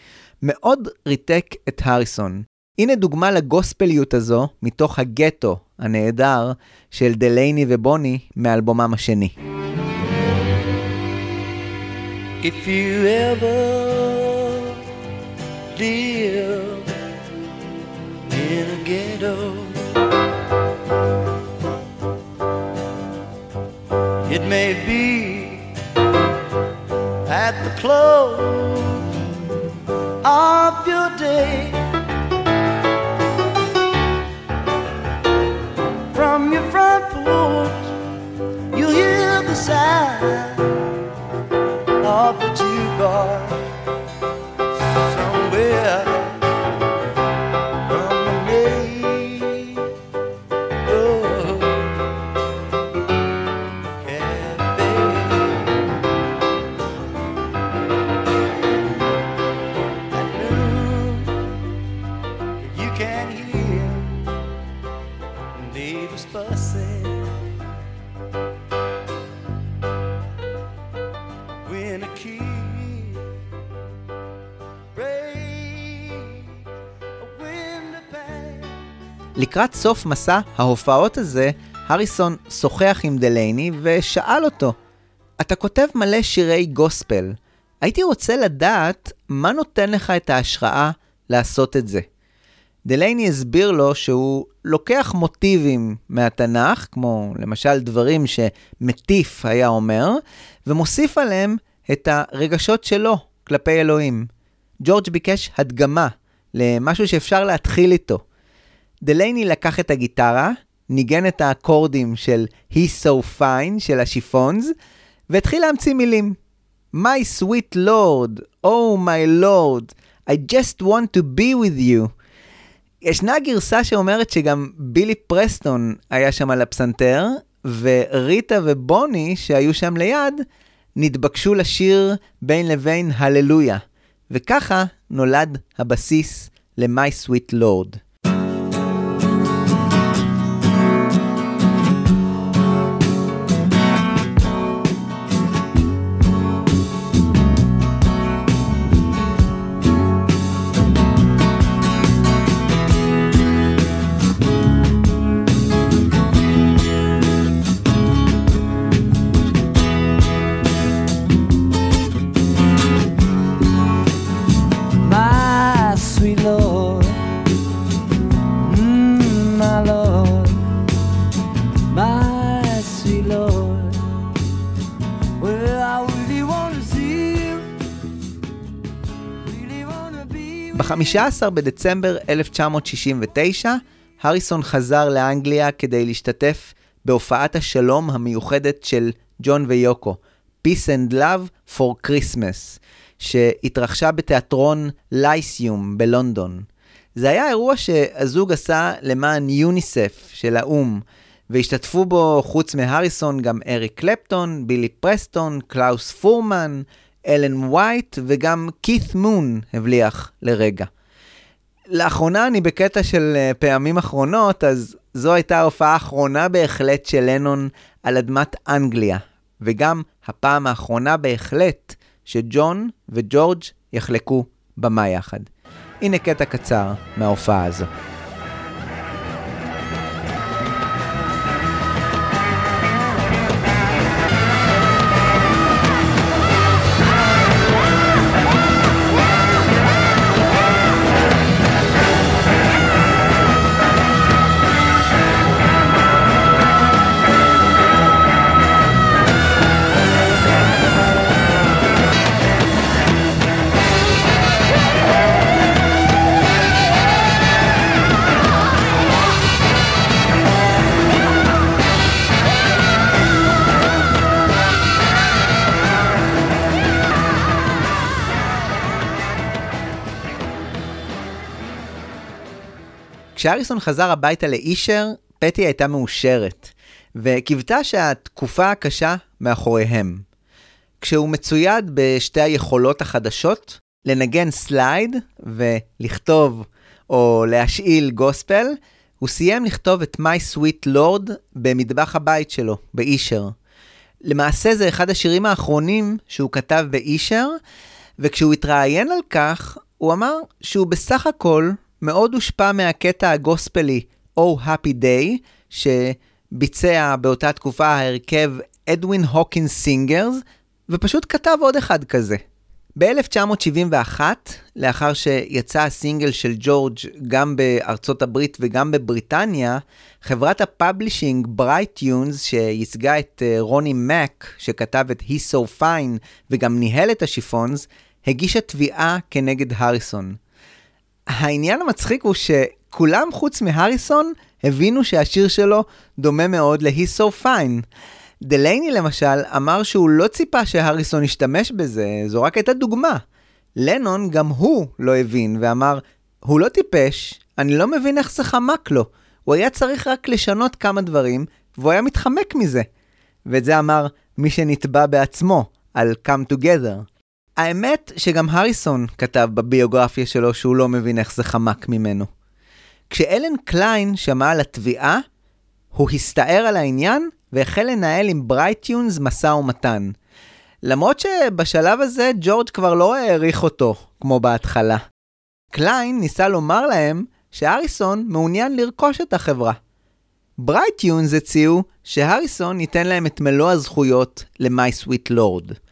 מאוד ריתק את הריסון. הנה דוגמה לגוספליות הזו מתוך הגטו הנהדר של דלייני ובוני מאלבומם השני. If you ever live in a ghetto, it may be at the close of your day. From your front porch, you'll hear the sound of the jukebox לקראת סוף מסע ההופעות הזה, הריסון שוחח עם דלייני ושאל אותו, אתה כותב מלא שירי גוספל, הייתי רוצה לדעת מה נותן לך את ההשראה לעשות את זה. דלייני הסביר לו שהוא לוקח מוטיבים מהתנ"ך, כמו למשל דברים שמטיף היה אומר, ומוסיף עליהם את הרגשות שלו כלפי אלוהים. ג'ורג' ביקש הדגמה למשהו שאפשר להתחיל איתו. דלייני לקח את הגיטרה, ניגן את האקורדים של He's So Fine של השיפונס, והתחיל להמציא מילים. My sweet lord, oh my lord, I just want to be with you. ישנה גרסה שאומרת שגם בילי פרסטון היה שם על הפסנתר, וריטה ובוני שהיו שם ליד, נתבקשו לשיר בין לבין הללויה. וככה נולד הבסיס ל-My Sweet Lord. ב-15 בדצמבר 1969, הריסון חזר לאנגליה כדי להשתתף בהופעת השלום המיוחדת של ג'ון ויוקו, Peace and Love for Christmas, שהתרחשה בתיאטרון לייסיום בלונדון. זה היה אירוע שהזוג עשה למען יוניסף של האו"ם, והשתתפו בו חוץ מהריסון גם אריק קלפטון, בילי פרסטון, קלאוס פורמן, אלן וייט וגם כית מון הבליח לרגע. לאחרונה אני בקטע של אה, פעמים אחרונות, אז זו הייתה ההופעה האחרונה בהחלט של לנון על אדמת אנגליה, וגם הפעם האחרונה בהחלט שג'ון וג'ורג' יחלקו במה יחד. הנה קטע קצר מההופעה הזו. כשאריסון חזר הביתה לאישר, פטי הייתה מאושרת. וקיוותה שהתקופה הקשה מאחוריהם. כשהוא מצויד בשתי היכולות החדשות, לנגן סלייד ולכתוב או להשאיל גוספל, הוא סיים לכתוב את My Sweet Lord במטבח הבית שלו, באישר. למעשה זה אחד השירים האחרונים שהוא כתב באישר, וכשהוא התראיין על כך, הוא אמר שהוא בסך הכל מאוד הושפע מהקטע הגוספלי Oh Happy Day, שביצע באותה תקופה ההרכב אדווין הוקינס Singers, ופשוט כתב עוד אחד כזה. ב-1971, לאחר שיצא הסינגל של ג'ורג' גם בארצות הברית וגם בבריטניה, חברת ה publishing Bright Tunes, שייצגה את אה, רוני מק, שכתב את He's So Fine וגם ניהל את השיפונס, הגישה תביעה כנגד הריסון. העניין המצחיק הוא שכולם חוץ מהריסון הבינו שהשיר שלו דומה מאוד ל-He's So Fine. דלייני למשל אמר שהוא לא ציפה שהריסון ישתמש בזה, זו רק הייתה דוגמה. לנון גם הוא לא הבין ואמר, הוא לא טיפש, אני לא מבין איך זה חמק לו. הוא היה צריך רק לשנות כמה דברים, והוא היה מתחמק מזה. ואת זה אמר מי שנתבע בעצמו, על Come Together. האמת שגם הריסון כתב בביוגרפיה שלו שהוא לא מבין איך זה חמק ממנו. כשאלן קליין שמע על התביעה, הוא הסתער על העניין והחל לנהל עם Bright Tunes משא ומתן. למרות שבשלב הזה ג'ורג' כבר לא העריך אותו, כמו בהתחלה. קליין ניסה לומר להם שהריסון מעוניין לרכוש את החברה. Bright Tunes הציעו שהריסון ייתן להם את מלוא הזכויות ל-My Sweet Lord.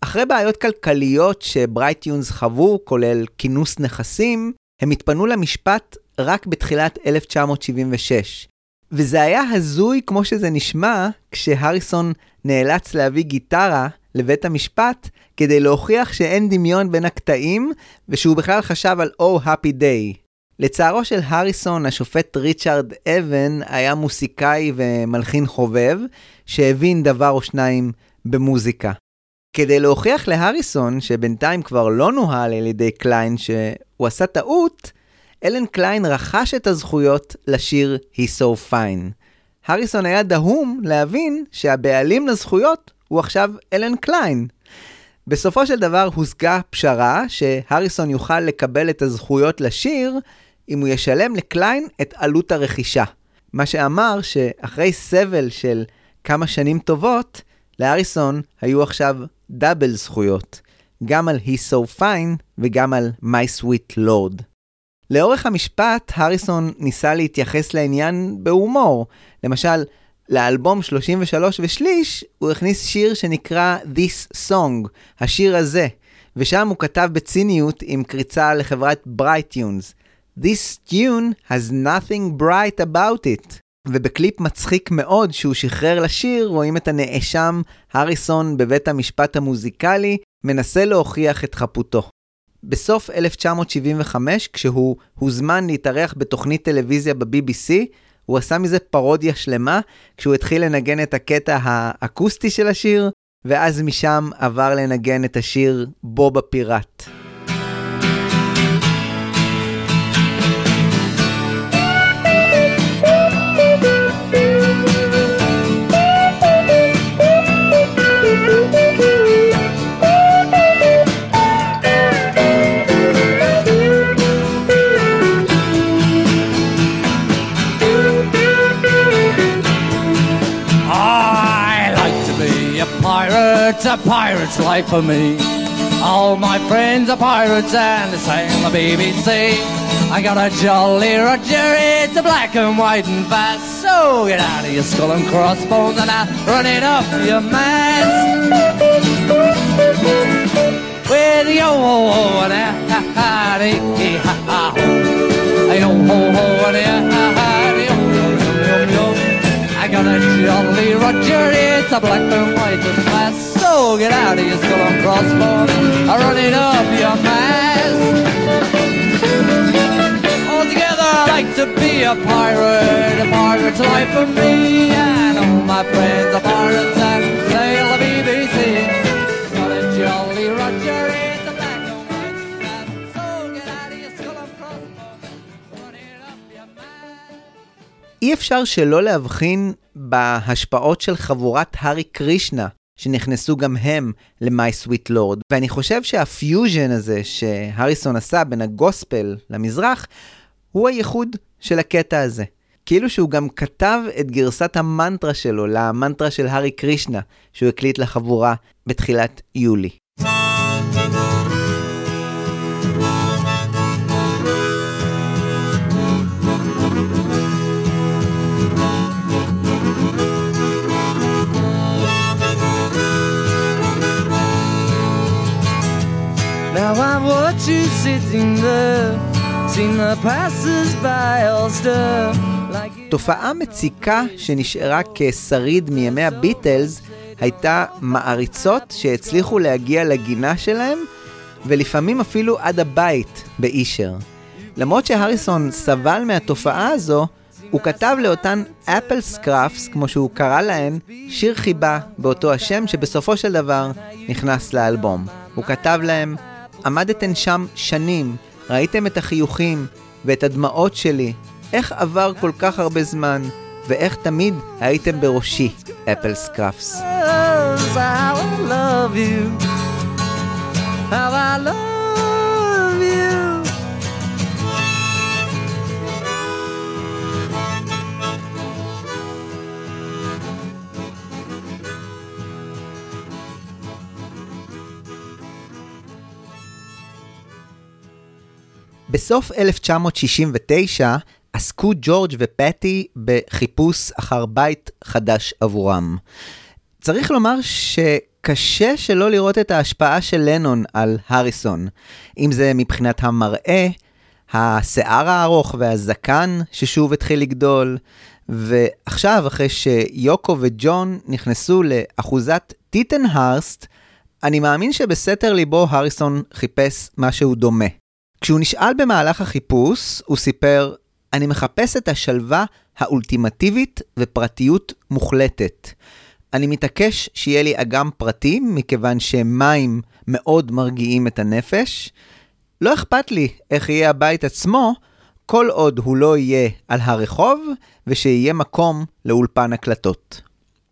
אחרי בעיות כלכליות ש Bright Tunes חוו, כולל כינוס נכסים, הם התפנו למשפט רק בתחילת 1976. וזה היה הזוי כמו שזה נשמע, כשהריסון נאלץ להביא גיטרה לבית המשפט כדי להוכיח שאין דמיון בין הקטעים, ושהוא בכלל חשב על Oh Happy Day. לצערו של הריסון, השופט ריצ'רד אבן היה מוסיקאי ומלחין חובב, שהבין דבר או שניים במוזיקה. כדי להוכיח להריסון, שבינתיים כבר לא נוהל על ידי קליין שהוא עשה טעות, אלן קליין רכש את הזכויות לשיר He's So Fine. הריסון היה דהום להבין שהבעלים לזכויות הוא עכשיו אלן קליין. בסופו של דבר הושגה פשרה שהריסון יוכל לקבל את הזכויות לשיר אם הוא ישלם לקליין את עלות הרכישה. מה שאמר שאחרי סבל של כמה שנים טובות, להריסון היו עכשיו דאבל זכויות, גם על He's So Fine וגם על My Sweet Lord. לאורך המשפט, הריסון ניסה להתייחס לעניין בהומור. למשל, לאלבום 33 ושליש, הוא הכניס שיר שנקרא This Song, השיר הזה, ושם הוא כתב בציניות עם קריצה לחברת Bright Tunes. This tune has nothing bright about it. ובקליפ מצחיק מאוד שהוא שחרר לשיר, רואים את הנאשם הריסון בבית המשפט המוזיקלי, מנסה להוכיח את חפותו. בסוף 1975, כשהוא הוזמן להתארח בתוכנית טלוויזיה ב-BBC, הוא עשה מזה פרודיה שלמה, כשהוא התחיל לנגן את הקטע האקוסטי של השיר, ואז משם עבר לנגן את השיר בוב הפיראט. Pirate, a pirate's life for me. All my friends are pirates and they on the BBC. I got a jolly Roger, it's a black and white and fast. So get out of your skull and crossbones and I'll run it off your mast. With yo ho ho and a ha ha hee ha ha ho. Yo ho ho and a ha ha yo yo yo yo yo. I got a jolly Roger, it's a black and white and fast. So get out of your skull and crossbones, I run it up your mast. Altogether, I like to be a pirate, a pirate's life for me. And all my friends are pirates and sail the BBC. Got a jolly Roger. אי אפשר שלא להבחין בהשפעות של חבורת הארי קרישנה, שנכנסו גם הם ל-My Sweet Lord. ואני חושב שהפיוז'ן הזה שהריסון עשה בין הגוספל למזרח, הוא הייחוד של הקטע הזה. כאילו שהוא גם כתב את גרסת המנטרה שלו למנטרה של הארי קרישנה, שהוא הקליט לחבורה בתחילת יולי. Now I've watched you sitting there, seen the passers-by all stare. תופעה מציקה שנשארה כשריד מימי הביטלס הייתה מעריצות שהצליחו להגיע לגינה שלהם ולפעמים אפילו עד הבית באישר. למרות שהריסון סבל מהתופעה הזו, הוא כתב לאותן Apple Scruffs, כמו שהוא קרא להן, שיר חיבה באותו השם שבסופו של דבר נכנס לאלבום. הוא כתב להם, עמדתן שם שנים, ראיתם את החיוכים ואת הדמעות שלי, איך עבר כל כך הרבה זמן, ואיך תמיד הייתם בראשי, אפל סקראפס. How I love you. How I love בסוף 1969 עסקו ג'ורג' ופטי בחיפוש אחר בית חדש עבורם. צריך לומר שקשה שלא לראות את ההשפעה של לנון על הריסון, אם זה מבחינת המראה, השיער הארוך והזקן ששוב התחיל לגדול, ועכשיו, אחרי שיוקו וג'ון נכנסו לאחוזת טיטנהרסט, אני מאמין שבסתר ליבו הריסון חיפש משהו דומה. כשהוא נשאל במהלך החיפוש, הוא סיפר, אני מחפש את השלווה האולטימטיבית ופרטיות מוחלטת. אני מתעקש שיהיה לי אגם פרטי, מכיוון שמים מאוד מרגיעים את הנפש. לא אכפת לי איך יהיה הבית עצמו, כל עוד הוא לא יהיה על הרחוב, ושיהיה מקום לאולפן הקלטות.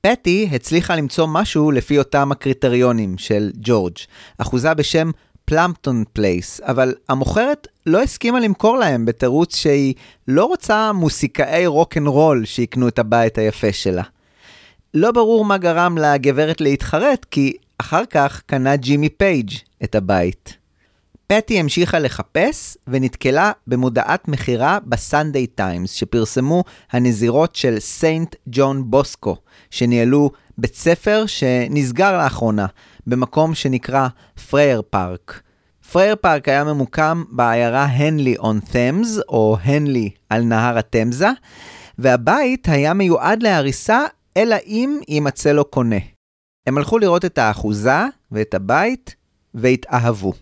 פטי הצליחה למצוא משהו לפי אותם הקריטריונים של ג'ורג', אחוזה בשם פלמפטון פלייס, אבל המוכרת לא הסכימה למכור להם בתירוץ שהיא לא רוצה מוסיקאי רוק אנד רול שיקנו את הבית היפה שלה. לא ברור מה גרם לגברת להתחרט, כי אחר כך קנה ג'ימי פייג' את הבית. פטי המשיכה לחפש ונתקלה במודעת מכירה בסנדיי טיימס שפרסמו הנזירות של סיינט ג'ון בוסקו, שניהלו בית ספר שנסגר לאחרונה במקום שנקרא פרייר פארק. פרייר פארק היה ממוקם בעיירה הנלי און תמס, או הנלי על נהר התמזה, והבית היה מיועד להריסה, אלא אם יימצא לו קונה. הם הלכו לראות את האחוזה ואת הבית, והתאהבו.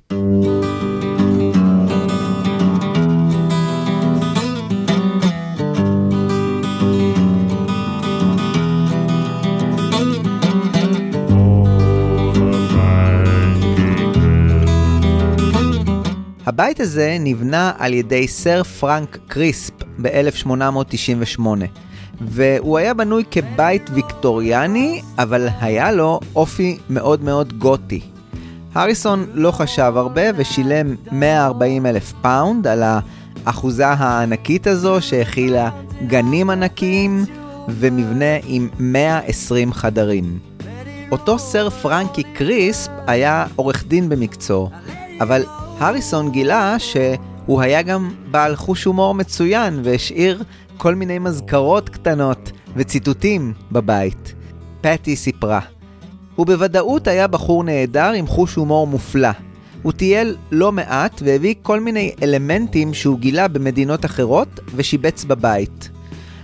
הבית הזה נבנה על ידי סר פרנק קריספ ב-1898, והוא היה בנוי כבית ויקטוריאני, אבל היה לו אופי מאוד מאוד גותי. הריסון לא חשב הרבה ושילם 140 אלף פאונד על האחוזה הענקית הזו שהכילה גנים ענקיים ומבנה עם 120 חדרים. אותו סר פרנקי קריספ היה עורך דין במקצועו, אבל הריסון גילה שהוא היה גם בעל חוש הומור מצוין והשאיר כל מיני מזכרות קטנות וציטוטים בבית. פטי סיפרה, הוא בוודאות היה בחור נהדר עם חוש הומור מופלא. הוא טייל לא מעט והביא כל מיני אלמנטים שהוא גילה במדינות אחרות ושיבץ בבית.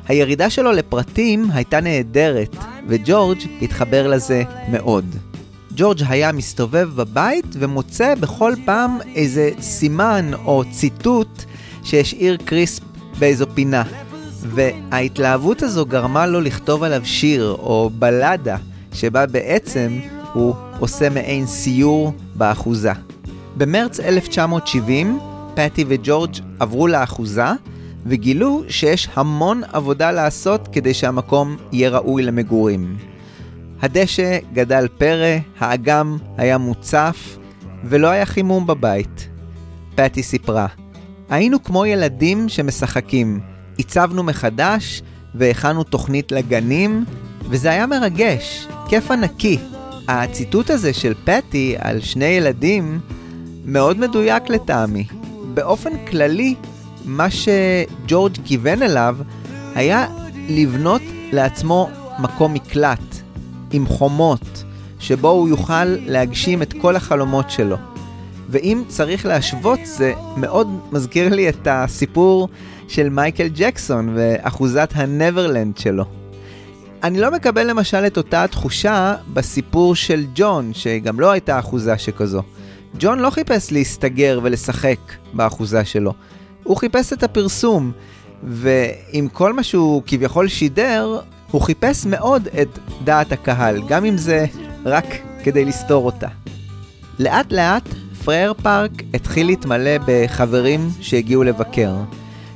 הירידה שלו לפרטים הייתה נהדרת, וג'ורג' התחבר לזה מאוד. ג'ורג' היה מסתובב בבית ומוצא בכל פעם איזה סימן או ציטוט שהשאיר קריספ באיזו פינה. וההתלהבות הזו גרמה לו לכתוב עליו שיר או בלדה, שבה בעצם הוא עושה מעין סיור באחוזה. במרץ 1970, פטי וג'ורג' עברו לאחוזה, וגילו שיש המון עבודה לעשות כדי שהמקום יהיה ראוי למגורים. הדשא גדל פרא, האגם היה מוצף, ולא היה חימום בבית. פטי סיפרה, היינו כמו ילדים שמשחקים. עיצבנו מחדש, והכנו תוכנית לגנים, וזה היה מרגש, כיף ענקי. הציטוט הזה של פטי על שני ילדים מאוד מדויק לטעמי. באופן כללי, מה שג'ורג' כיוון אליו היה לבנות לעצמו מקום מקלט, עם חומות, שבו הוא יוכל להגשים את כל החלומות שלו. ואם צריך להשוות, זה מאוד מזכיר לי את הסיפור של מייקל ג'קסון ואחוזת הנברלנד שלו. אני לא מקבל למשל את אותה התחושה בסיפור של ג'ון, שגם לא הייתה אחוזה שכזו. ג'ון לא חיפש להסתגר ולשחק באחוזה שלו, הוא חיפש את הפרסום, ועם כל מה שהוא כביכול שידר, הוא חיפש מאוד את דעת הקהל, גם אם זה רק כדי לסתור אותה. לאט לאט פרייר פארק התחיל להתמלא בחברים שהגיעו לבקר.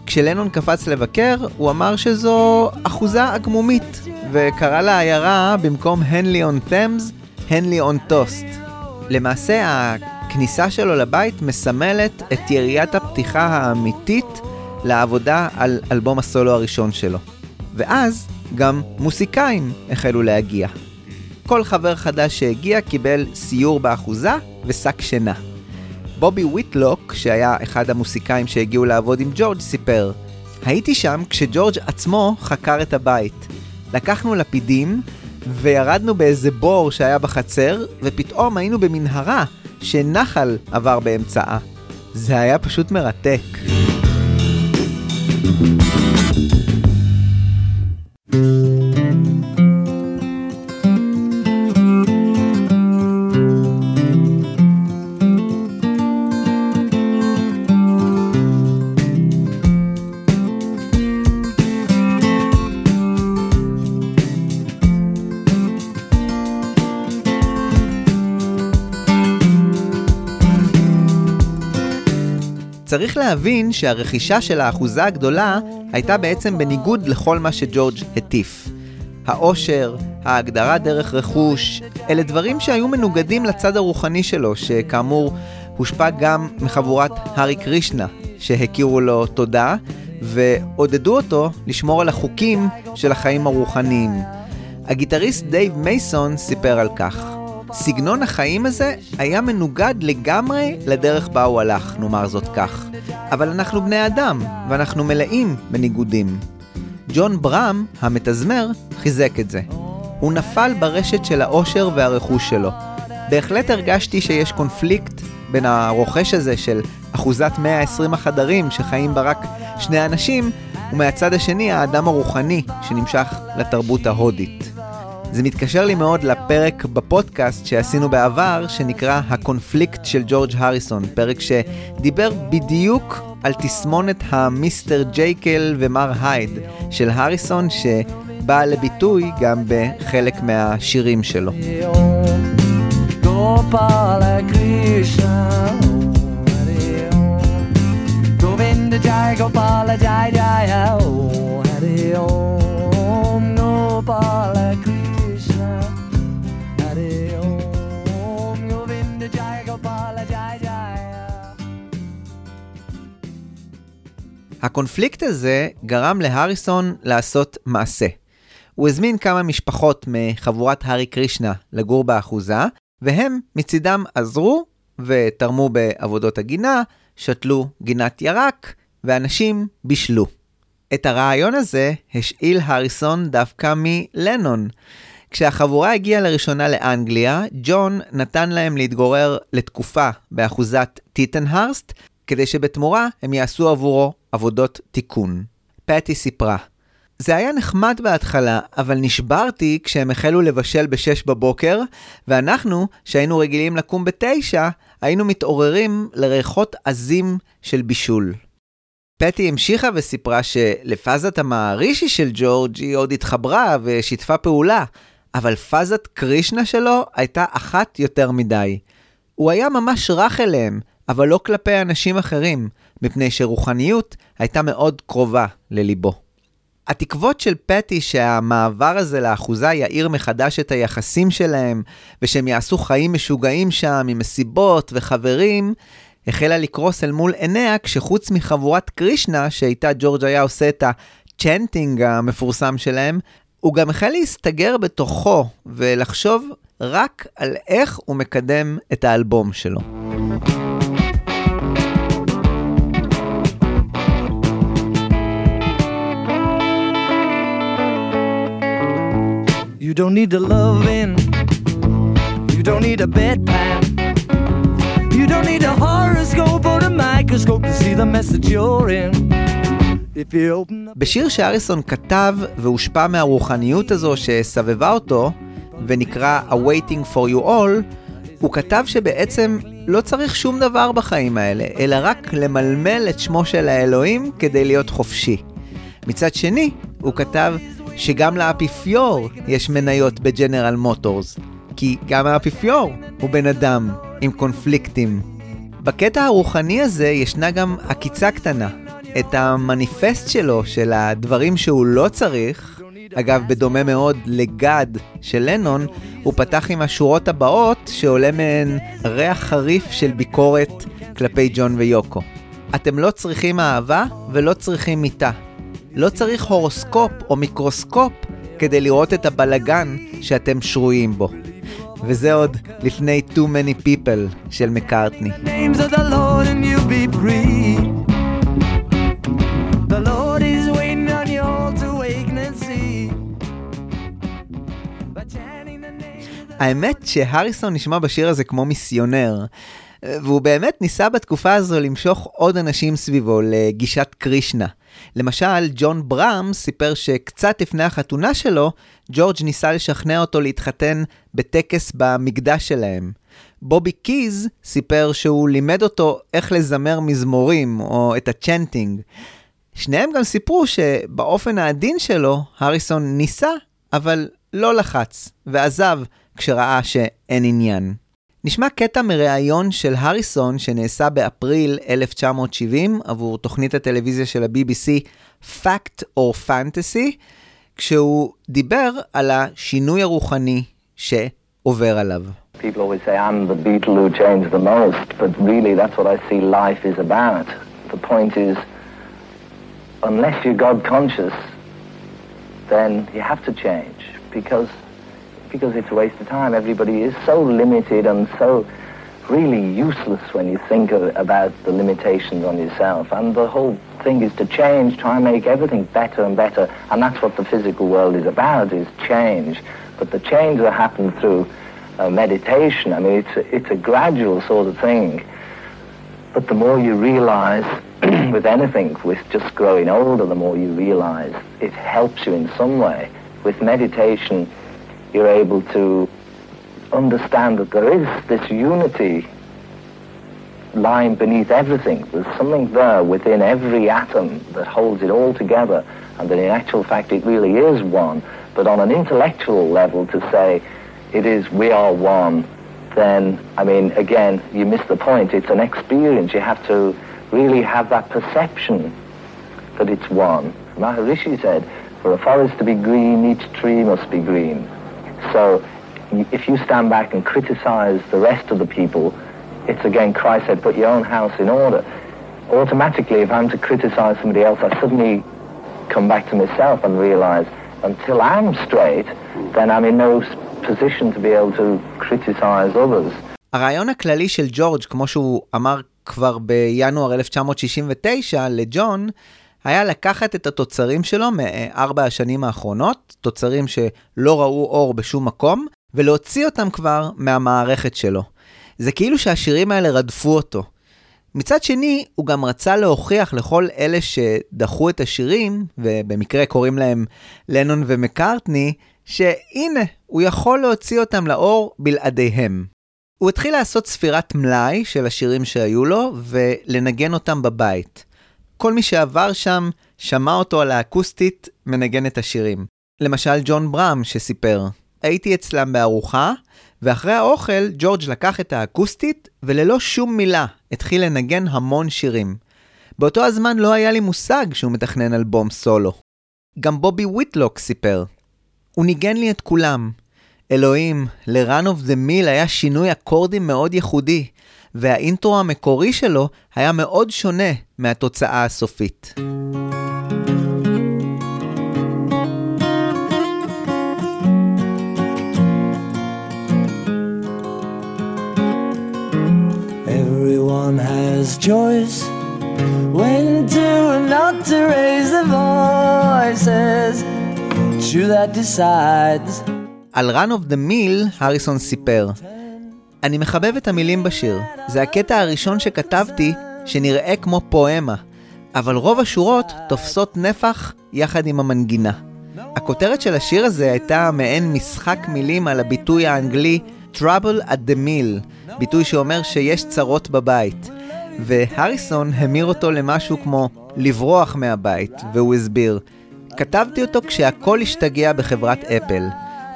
כשלנון קפץ לבקר, הוא אמר שזו אחוזה עגמומית, וקרא לעיירה במקום הנלי און ת'מס, הנלי און טוסט. למעשה, הכניסה שלו לבית מסמלת את יריית הפתיחה האמיתית לעבודה על אלבום הסולו הראשון שלו. ואז גם מוסיקאים החלו להגיע. כל חבר חדש שהגיע קיבל סיור באחוזה ושק שינה. בובי ויטלוק, שהיה אחד המוסיקאים שהגיעו לעבוד עם ג'ורג', סיפר: הייתי שם כשג'ורג' עצמו חקר את הבית. לקחנו לפידים וירדנו באיזה בור שהיה בחצר, ופתאום היינו במנהרה שנחל עבר באמצעה. זה היה פשוט מרתק. thank you. צריך להבין שהרכישה של האחוזה הגדולה הייתה בעצם בניגוד לכל מה שג'ורג' הטיף. העושר, ההגדרה דרך רכוש, אלה דברים שהיו מנוגדים לצד הרוחני שלו, שכאמור הושפע גם מחבורת הארי קרישנה, שהכירו לו תודה, ועודדו אותו לשמור על החוקים של החיים הרוחניים. הגיטריסט דייב מייסון סיפר על כך. סגנון החיים הזה היה מנוגד לגמרי לדרך בה הוא הלך, נאמר זאת כך. אבל אנחנו בני אדם, ואנחנו מלאים בניגודים. ג'ון ברם, המתזמר, חיזק את זה. הוא נפל ברשת של העושר והרכוש שלו. בהחלט הרגשתי שיש קונפליקט בין הרוכש הזה של אחוזת 120 החדרים שחיים בה רק שני אנשים, ומהצד השני האדם הרוחני שנמשך לתרבות ההודית. זה מתקשר לי מאוד לפרק בפודקאסט שעשינו בעבר, שנקרא הקונפליקט של ג'ורג' הריסון, פרק שדיבר בדיוק על תסמונת המיסטר ג'ייקל ומר הייד של הריסון, שבאה לביטוי גם בחלק מהשירים שלו. Govinda Jai Gopala Jai Jai הקונפליקט הזה גרם להריסון לעשות מעשה. הוא הזמין כמה משפחות מחבורת הארי קרישנה לגור באחוזה, והם מצידם עזרו ותרמו בעבודות הגינה, שתלו גינת ירק, ואנשים בישלו. את הרעיון הזה השאיל הריסון דווקא מלנון. כשהחבורה הגיעה לראשונה לאנגליה, ג'ון נתן להם להתגורר לתקופה באחוזת טיטנהרסט, כדי שבתמורה הם יעשו עבורו עבודות תיקון. פטי סיפרה, זה היה נחמד בהתחלה, אבל נשברתי כשהם החלו לבשל ב-6 בבוקר, ואנחנו, שהיינו רגילים לקום ב-9, היינו מתעוררים לריחות עזים של בישול. פטי המשיכה וסיפרה שלפאזת המערישי של ג'ורג' היא עוד התחברה ושיתפה פעולה, אבל פאזת קרישנה שלו הייתה אחת יותר מדי. הוא היה ממש רך אליהם, אבל לא כלפי אנשים אחרים. מפני שרוחניות הייתה מאוד קרובה לליבו. התקוות של פטי שהמעבר הזה לאחוזה יאיר מחדש את היחסים שלהם, ושהם יעשו חיים משוגעים שם עם מסיבות וחברים, החלה לקרוס אל מול עיניה כשחוץ מחבורת קרישנה, שאיתה ג'ורג' היה עושה את הצ'נטינג המפורסם שלהם, הוא גם החל להסתגר בתוכו ולחשוב רק על איך הוא מקדם את האלבום שלו. You don't need a loving. You don't need a bedpan. You don't need a horoscope or a microscope to see the message you're in. בשיר שאריסון כתב והושפע מהרוחניות הזו שסבבה אותו, ונקרא A-Waiting for You All, הוא כתב שבעצם לא צריך שום דבר בחיים האלה, אלא רק למלמל את שמו של האלוהים כדי להיות חופשי. מצד שני, הוא כתב שגם לאפיפיור יש מניות בג'נרל מוטורס, כי גם האפיפיור הוא בן אדם עם קונפליקטים. בקטע הרוחני הזה ישנה גם עקיצה קטנה. את המניפסט שלו, של הדברים שהוא לא צריך, אגב, בדומה מאוד לגד של לנון, הוא פתח עם השורות הבאות שעולה מהן ריח חריף של ביקורת כלפי ג'ון ויוקו. אתם לא צריכים אהבה ולא צריכים מיטה. לא צריך הורוסקופ או מיקרוסקופ כדי לראות את הבלגן שאתם שרויים בו. וזה עוד לפני Too Many People של מקארטני. האמת שהריסון נשמע בשיר הזה כמו מיסיונר, והוא באמת ניסה בתקופה הזו למשוך עוד אנשים סביבו לגישת קרישנה. למשל, ג'ון ברם סיפר שקצת לפני החתונה שלו, ג'ורג' ניסה לשכנע אותו להתחתן בטקס במקדש שלהם. בובי קיז סיפר שהוא לימד אותו איך לזמר מזמורים, או את הצ'נטינג. שניהם גם סיפרו שבאופן העדין שלו, הריסון ניסה, אבל לא לחץ, ועזב כשראה שאין עניין. נשמע קטע מראיון של הריסון שנעשה באפריל 1970 עבור תוכנית הטלוויזיה של ה-BBC Fact or Fantasy, כשהוא דיבר על השינוי הרוחני שעובר עליו. People always say I'm the beetle who changed the most, but really that's what I see life is about. The point is, unless you're God conscious, then you have to change because because it's a waste of time. Everybody is so limited and so really useless when you think of, about the limitations on yourself. And the whole thing is to change, try and make everything better and better. And that's what the physical world is about, is change. But the change that happens through uh, meditation, I mean, it's a, it's a gradual sort of thing. But the more you realize with anything, with just growing older, the more you realize it helps you in some way. With meditation, you're able to understand that there is this unity lying beneath everything. There's something there within every atom that holds it all together, and that in actual fact it really is one. But on an intellectual level, to say it is we are one, then, I mean, again, you miss the point. It's an experience. You have to really have that perception that it's one. Maharishi said, for a forest to be green, each tree must be green. So if you stand back and criticize the rest of the people, it's again Christ said, put your own house in order. Automatically, if I'm to criticize somebody else, I suddenly come back to myself and realize until I'm straight, then I'm in no position to be able to criticize others. הרעיון הכללי של ג'ורג', כמו שהוא אמר כבר בינואר 1969 לג'ון, היה לקחת את התוצרים שלו מארבע השנים האחרונות, תוצרים שלא ראו אור בשום מקום, ולהוציא אותם כבר מהמערכת שלו. זה כאילו שהשירים האלה רדפו אותו. מצד שני, הוא גם רצה להוכיח לכל אלה שדחו את השירים, ובמקרה קוראים להם לנון ומקארטני, שהנה, הוא יכול להוציא אותם לאור בלעדיהם. הוא התחיל לעשות ספירת מלאי של השירים שהיו לו, ולנגן אותם בבית. כל מי שעבר שם, שמע אותו על האקוסטית מנגן את השירים. למשל ג'ון ברם שסיפר, הייתי אצלם בארוחה, ואחרי האוכל ג'ורג' לקח את האקוסטית, וללא שום מילה התחיל לנגן המון שירים. באותו הזמן לא היה לי מושג שהוא מתכנן אלבום סולו. גם בובי ויטלוק סיפר. הוא ניגן לי את כולם. אלוהים, ל-Run of the Mill היה שינוי אקורדים מאוד ייחודי, והאינטרו המקורי שלו היה מאוד שונה מהתוצאה הסופית. Everyone has choice when to and not to raise their voices. You that decides. על Run of the Mill, הריסון סיפר, אני מחבב את המילים בשיר. זה הקטע הראשון שכתבתי שנראה כמו פואמה, אבל רוב השורות תופסות נפח יחד עם המנגינה. הכותרת של השיר הזה הייתה מעין משחק מילים על הביטוי האנגלי Trouble at the Mill, ביטוי שאומר שיש צרות בבית. והריסון המיר אותו למשהו כמו לברוח מהבית, והוא הסביר, כתבתי אותו כשהכל השתגע בחברת אפל.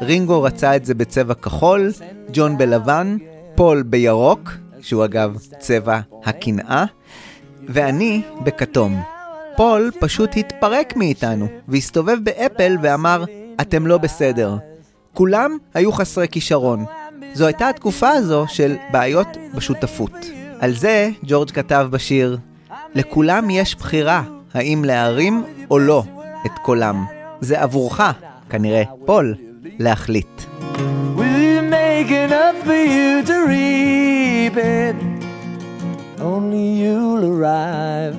רינגו רצה את זה בצבע כחול, ג'ון בלבן, פול בירוק, שהוא אגב צבע הקנאה, ואני בכתום. פול פשוט התפרק מאיתנו, והסתובב באפל ואמר, אתם לא בסדר. כולם היו חסרי כישרון. זו הייתה התקופה הזו של בעיות בשותפות. על זה ג'ורג' כתב בשיר, לכולם יש בחירה, האם להרים או לא את קולם. זה עבורך, כנראה, פול, להחליט. We'll make enough for you to reap it. Only you'll arrive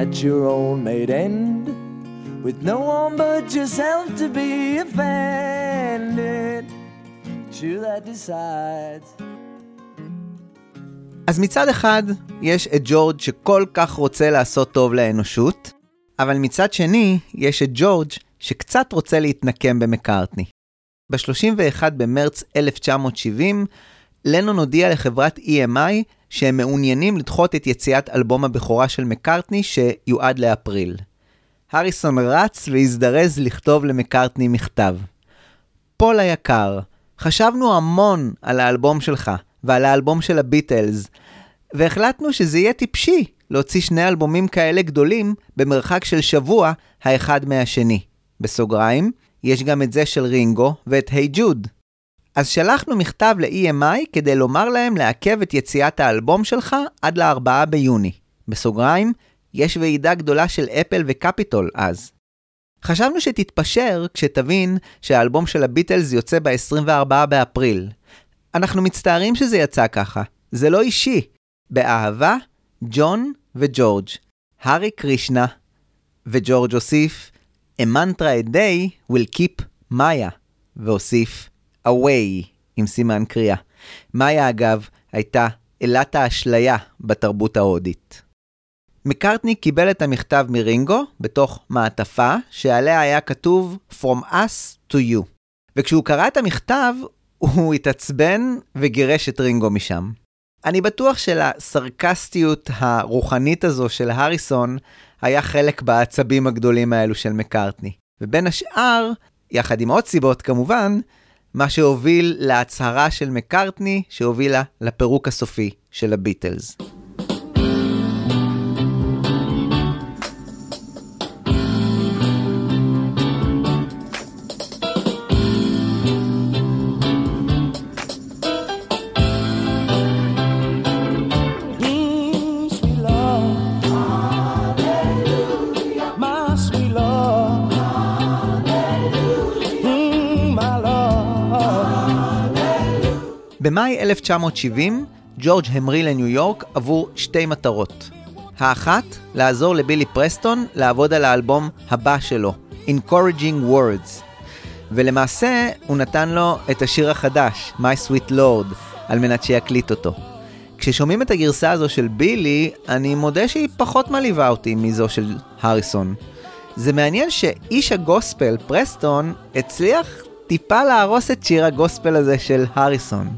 at your own made end with no one but yourself to be offended. You that decides. אז מצד אחד, יש את ג'ורג' שכל כך רוצה לעשות טוב לאנושות, אבל מצד שני, יש את ג'ורג' שקצת רוצה להתנקם במקארטני. ב-31 במרץ 1970, לנון הודיע לחברת EMI שהם מעוניינים לדחות את יציאת אלבום הבכורה של מקארטני שיועד לאפריל. הריסון רץ והזדרז לכתוב למקארטני מכתב. פול היקר, חשבנו המון על האלבום שלך ועל האלבום של הביטלס, והחלטנו שזה יהיה טיפשי להוציא שני אלבומים כאלה גדולים במרחק של שבוע האחד מהשני. בסוגריים, יש גם את זה של רינגו ואת היי hey ג'וד. אז שלחנו מכתב ל-EMI כדי לומר להם לעכב את יציאת האלבום שלך עד ל-4 ביוני. בסוגריים, יש ועידה גדולה של אפל וקפיטול אז. חשבנו שתתפשר כשתבין שהאלבום של הביטלס יוצא ב-24 באפריל. אנחנו מצטערים שזה יצא ככה, זה לא אישי. באהבה, ג'ון וג'ורג'. הארי קרישנה. וג'ורג' הוסיף, A mantra a day will keep מאיה. והוסיף, away, עם סימן קריאה. מאיה, אגב, הייתה אלת האשליה בתרבות ההודית. מקארטני קיבל את המכתב מרינגו בתוך מעטפה שעליה היה כתוב From us to you. וכשהוא קרא את המכתב, הוא התעצבן וגירש את רינגו משם. אני בטוח שלסרקסטיות הרוחנית הזו של הריסון היה חלק בעצבים הגדולים האלו של מקארטני. ובין השאר, יחד עם עוד סיבות כמובן, מה שהוביל להצהרה של מקארטני שהובילה לפירוק הסופי של הביטלס. במאי 1970, ג'ורג' המריא לניו יורק עבור שתי מטרות. האחת, לעזור לבילי פרסטון לעבוד על האלבום הבא שלו, Encouraging Words. ולמעשה, הוא נתן לו את השיר החדש, My Sweet Lord, על מנת שיקליט אותו. כששומעים את הגרסה הזו של בילי, אני מודה שהיא פחות מלהיבה אותי מזו של הריסון. זה מעניין שאיש הגוספל, פרסטון, הצליח טיפה להרוס את שיר הגוספל הזה של הריסון.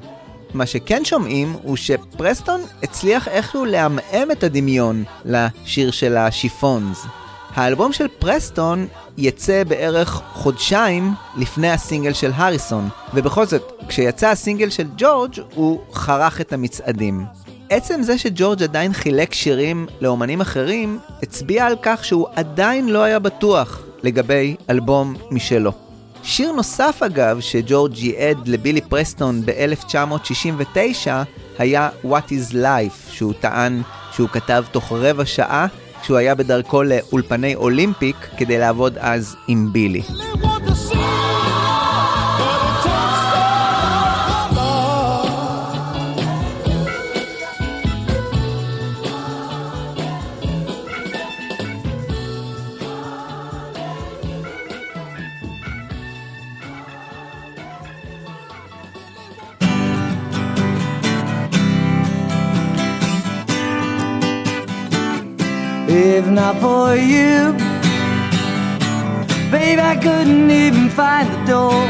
מה שכן שומעים הוא שפרסטון הצליח איכשהו לעמעם את הדמיון לשיר של השיפונס. האלבום של פרסטון יצא בערך חודשיים לפני הסינגל של הריסון, ובכל זאת, כשיצא הסינגל של ג'ורג' הוא חרך את המצעדים. עצם זה שג'ורג' עדיין חילק שירים לאומנים אחרים, הצביע על כך שהוא עדיין לא היה בטוח לגבי אלבום משלו. שיר נוסף אגב, שג'ורג' ייעד לבילי פרסטון ב-1969, היה What is Life, שהוא טען שהוא כתב תוך רבע שעה, כשהוא היה בדרכו לאולפני אולימפיק כדי לעבוד אז עם בילי. If not for you, babe, I couldn't even find the door.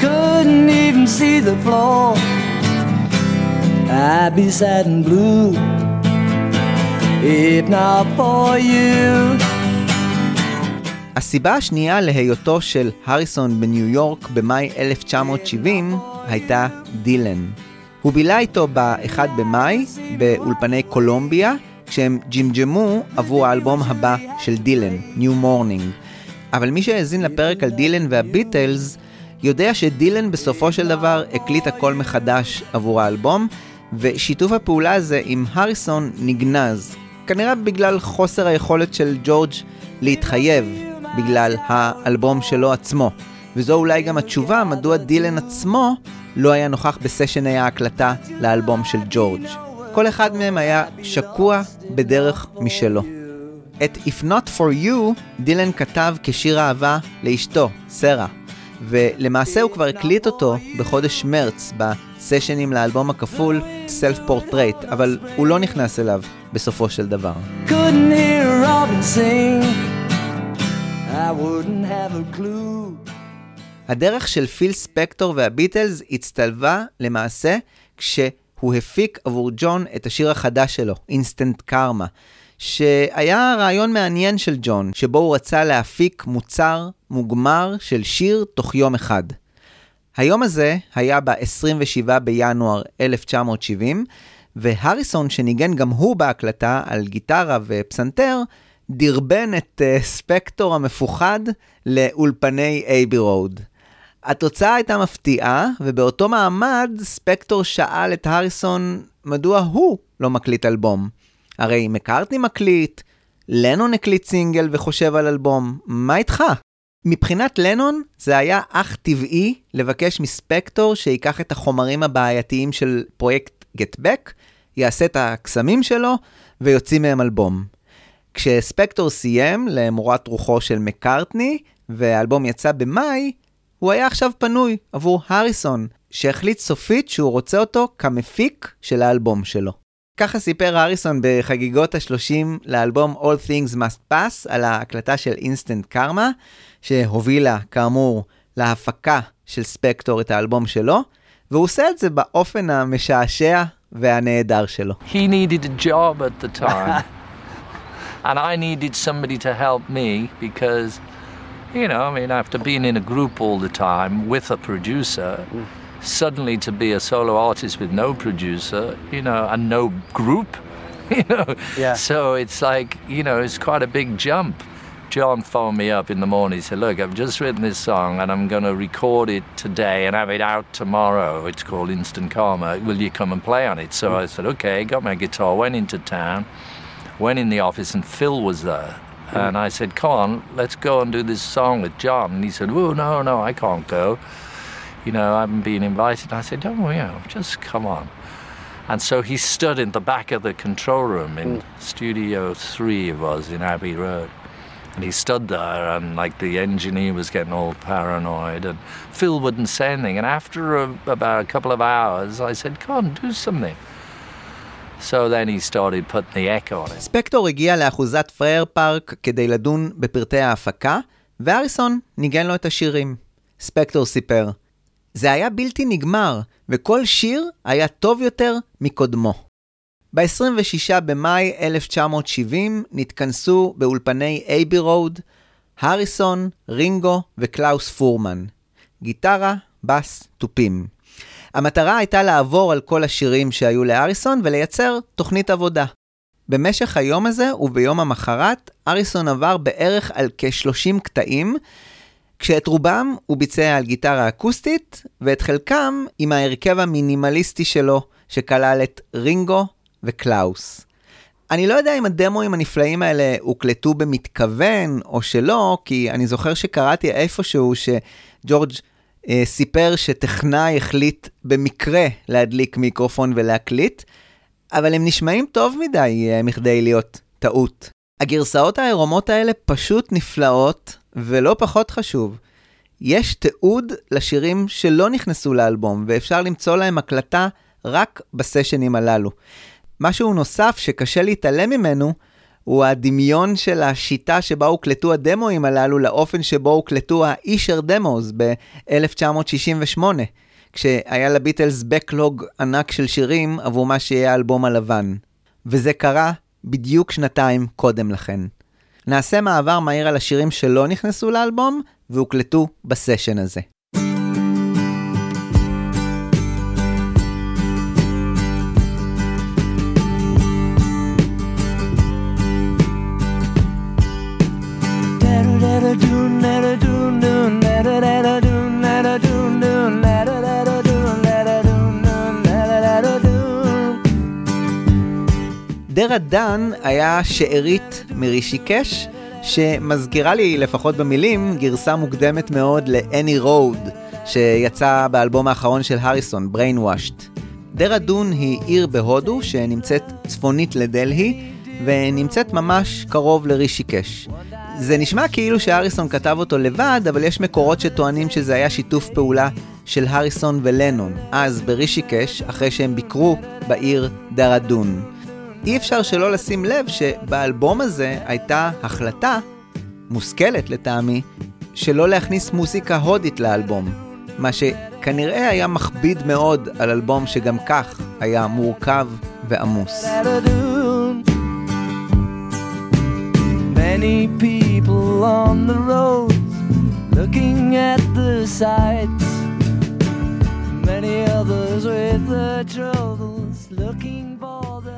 Couldn't even see the floor. I'd be sad and blue if not for you. הסיבה השנייה להיותו של הריסון בניו יורק במאי 1970 הייתה דילן. הוא בילה איתו ב-1 במאי באולפני קולומביה, כשהם ג'ימג'מו עבור האלבום הבא של דילן, New Morning. אבל מי שהאזין לפרק על דילן והביטלס, יודע שדילן בסופו של דבר הקליט הכל מחדש עבור האלבום, ושיתוף הפעולה הזה עם הריסון נגנז. כנראה בגלל חוסר היכולת של ג'ורג' להתחייב בגלל האלבום שלו עצמו. וזו אולי גם התשובה מדוע דילן עצמו לא היה נוכח בסשני ההקלטה לאלבום של ג'ורג'. כל אחד מהם היה שקוע בדרך משלו. את If Not For You דילן כתב כשיר אהבה לאשתו, סרה, ולמעשה הוא כבר הקליט אותו בחודש מרץ בסשנים לאלבום הכפול Self Portrait, אבל הוא לא נכנס אליו בסופו של דבר. הדרך של פיל ספקטור והביטלס הצטלבה למעשה כשהוא הפיק עבור ג'ון את השיר החדש שלו, אינסטנט קרמה, שהיה רעיון מעניין של ג'ון, שבו הוא רצה להפיק מוצר מוגמר של שיר תוך יום אחד. היום הזה היה ב-27 בינואר 1970, והריסון, שניגן גם הוא בהקלטה על גיטרה ופסנתר, דרבן את uh, ספקטור המפוחד לאולפני אייבי רוד. התוצאה הייתה מפתיעה, ובאותו מעמד ספקטור שאל את הריסון מדוע הוא לא מקליט אלבום. הרי מקארטני מקליט, לנון הקליט סינגל וחושב על אלבום, מה איתך? מבחינת לנון זה היה אך טבעי לבקש מספקטור שיקח את החומרים הבעייתיים של פרויקט Get Back, יעשה את הקסמים שלו ויוציא מהם אלבום. כשספקטור סיים למורת רוחו של מקארטני והאלבום יצא במאי, הוא היה עכשיו פנוי עבור הריסון, שהחליט סופית שהוא רוצה אותו כמפיק של האלבום שלו. ככה סיפר הריסון בחגיגות ה-30 לאלבום All Things Must Pass על ההקלטה של אינסטנט קרמה, שהובילה, כאמור, להפקה של ספקטור את האלבום שלו, והוא עושה את זה באופן המשעשע והנהדר שלו. He needed a job at the time. and I needed somebody to help me because, you know, I mean, after being in a group all the time with a producer, suddenly to be a solo artist with no producer, you know, and no group, you know. Yeah. So it's like, you know, it's quite a big jump. John phoned me up in the morning. He said, Look, I've just written this song and I'm going to record it today and have it out tomorrow. It's called Instant Karma. Will you come and play on it? So I said, Okay, got my guitar, went into town, went in the office, and Phil was there. And I said, Come on, let's go and do this song with John. And he said, Oh, no, no, I can't go. You know, I haven't been invited. I said, Oh, yeah, just come on. And so he stood in the back of the control room in mm. Studio 3, it was, in Abbey Road. And he stood there, and like the engineer was getting all paranoid, and Phil wouldn't say anything. And after a, about a couple of hours, I said, Come on, do something. So then he started putting the echo on it. ספקטור הגיע לאחוזת פרייר פארק כדי לדון בפרטי ההפקה, והריסון ניגן לו את השירים. ספקטור סיפר, זה היה בלתי נגמר, וכל שיר היה טוב יותר מקודמו. ב-26 במאי 1970 התכנסו באולפני אייבי רוד, הריסון, רינגו וקלאוס פורמן. גיטרה, בס, תופים. המטרה הייתה לעבור על כל השירים שהיו להריסון ולייצר תוכנית עבודה. במשך היום הזה וביום המחרת, הריסון עבר בערך על כ-30 קטעים, כשאת רובם הוא ביצע על גיטרה אקוסטית, ואת חלקם עם ההרכב המינימליסטי שלו, שכלל את רינגו וקלאוס. אני לא יודע אם הדמואים הנפלאים האלה הוקלטו במתכוון או שלא, כי אני זוכר שקראתי איפשהו שג'ורג' סיפר שטכנאי החליט במקרה להדליק מיקרופון ולהקליט, אבל הם נשמעים טוב מדי אה, מכדי להיות טעות. הגרסאות העירומות האלה פשוט נפלאות, ולא פחות חשוב, יש תיעוד לשירים שלא נכנסו לאלבום, ואפשר למצוא להם הקלטה רק בסשנים הללו. משהו נוסף שקשה להתעלם ממנו, הוא הדמיון של השיטה שבה הוקלטו הדמואים הללו לאופן שבו הוקלטו ה-אישר דמוס ב-1968, כשהיה לביטלס בקלוג ענק של שירים עבור מה שיהיה האלבום הלבן. וזה קרה בדיוק שנתיים קודם לכן. נעשה מעבר מהיר על השירים שלא נכנסו לאלבום והוקלטו בסשן הזה. דרה דן היה שארית מרישיקש, שמזכירה לי, לפחות במילים, גרסה מוקדמת מאוד ל-Any Road, שיצא באלבום האחרון של הריסון, Brainwashed. דרה דון היא עיר בהודו שנמצאת צפונית לדלהי, ונמצאת ממש קרוב לרישיקש. זה נשמע כאילו שהריסון כתב אותו לבד, אבל יש מקורות שטוענים שזה היה שיתוף פעולה של הריסון ולנון, אז ברישיקש, אחרי שהם ביקרו בעיר דרדון. אי אפשר שלא לשים לב שבאלבום הזה הייתה החלטה, מושכלת לטעמי, שלא להכניס מוזיקה הודית לאלבום, מה שכנראה היה מכביד מאוד על אלבום שגם כך היה מורכב ועמוס. Many people on the roads looking at the sights. Many others with their troubles looking for their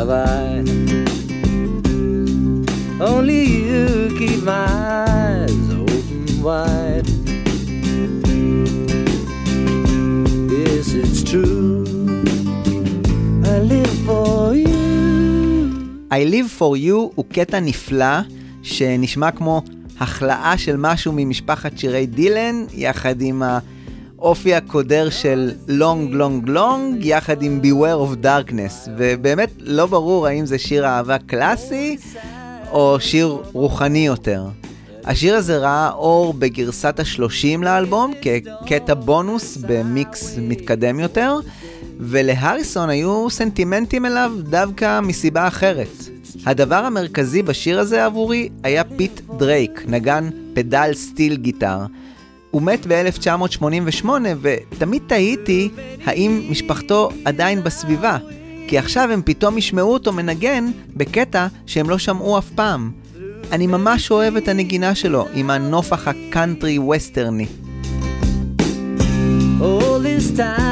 have I Only you keep my eyes open wide Yes, it's true I live for you I live for you הוא קטע נפלא שנשמע כמו החלאה של משהו ממשפחת שירי דילן, יחד עם האופי הקודר של לונג לונג לונג, יחד עם Beware of Darkness, ובאמת לא ברור האם זה שיר אהבה קלאסי או שיר רוחני יותר. השיר הזה ראה אור בגרסת השלושים לאלבום כקטע בונוס במיקס מתקדם יותר, ולהריסון היו סנטימנטים אליו דווקא מסיבה אחרת. הדבר המרכזי בשיר הזה עבורי היה פיט דרייק, נגן pedal steel guitar. הוא מת ב-1988 ותמיד תהיתי האם משפחתו עדיין בסביבה, כי עכשיו הם פתאום ישמעו אותו מנגן בקטע שהם לא שמעו אף פעם. אני ממש אוהב את הנגינה שלו עם הנופח הקאנטרי ווסטרני. All this time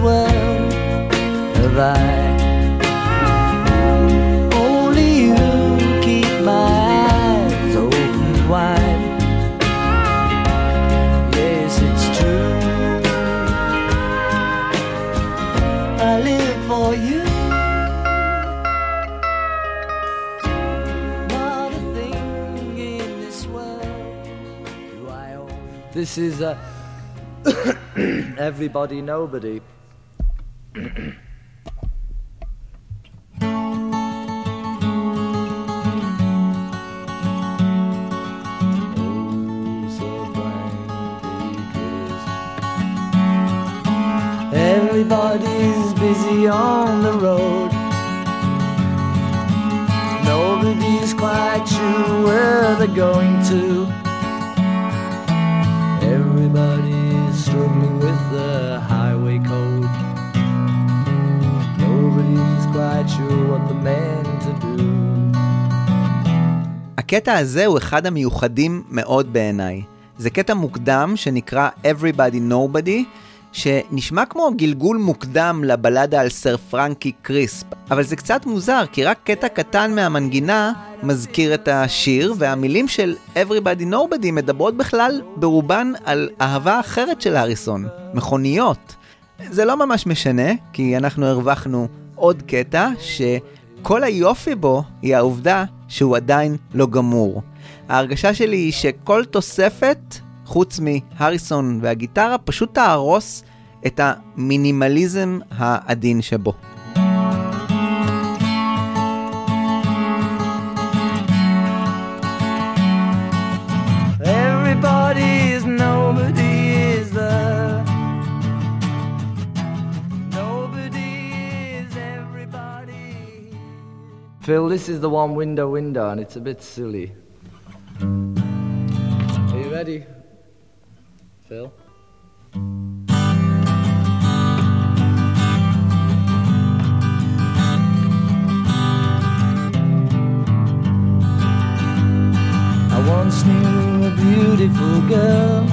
world have I. Only you keep my eyes open wide. Yes, it's true. I live for you. Not a thing in this is uh, Everybody, nobody. Oh, so frankly crisp. Everybody's busy on the road. Nobody's quite sure where they're going to. הקטע הזה הוא אחד המיוחדים מאוד בעיניי. זה קטע מוקדם שנקרא Everybody Nobody, שנשמע כמו גלגול מוקדם לבלדה על סר פרנקי קריספ, אבל זה קצת מוזר, כי רק קטע קטן מהמנגינה מזכיר את השיר, והמילים של Everybody Nobody מדברות בכלל ברובן על אהבה אחרת של האריסון, מכוניות. זה לא ממש משנה, כי אנחנו הרווחנו עוד קטע שכל היופי בו היא העובדה שהוא עדיין לא גמור. ההרגשה שלי היא שכל תוספת, חוץ מהריסון והגיטרה, פשוט תהרוס את המינימליזם העדין שבו. Phil, this is the one window window and it's a bit silly. Are you ready? Phil? I once knew a beautiful girl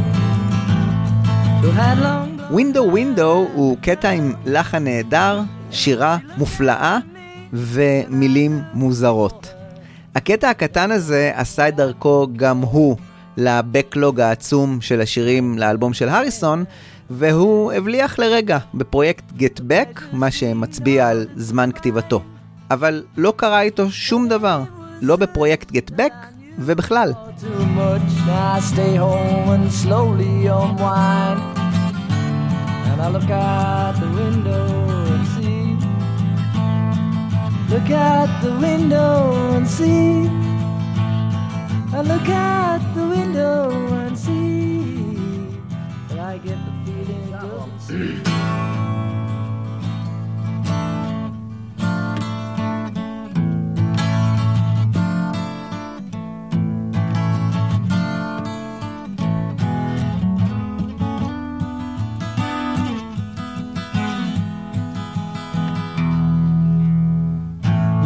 who had long Window Window הוא קטע עם לחן נהדר, שירה מופלאה ומילים מוזרות. הקטע הקטן הזה עשה את דרכו גם הוא לבקלוג העצום של השירים לאלבום של הריסון, והוא הבליח לרגע בפרויקט Get Back, מה שמצביע על זמן כתיבתו. אבל לא קרה איתו שום דבר, לא בפרויקט Get Back ובכלל. and I look out the window. Look out the window and see. I look out the window and see. But I get the feeling it doesn't seem.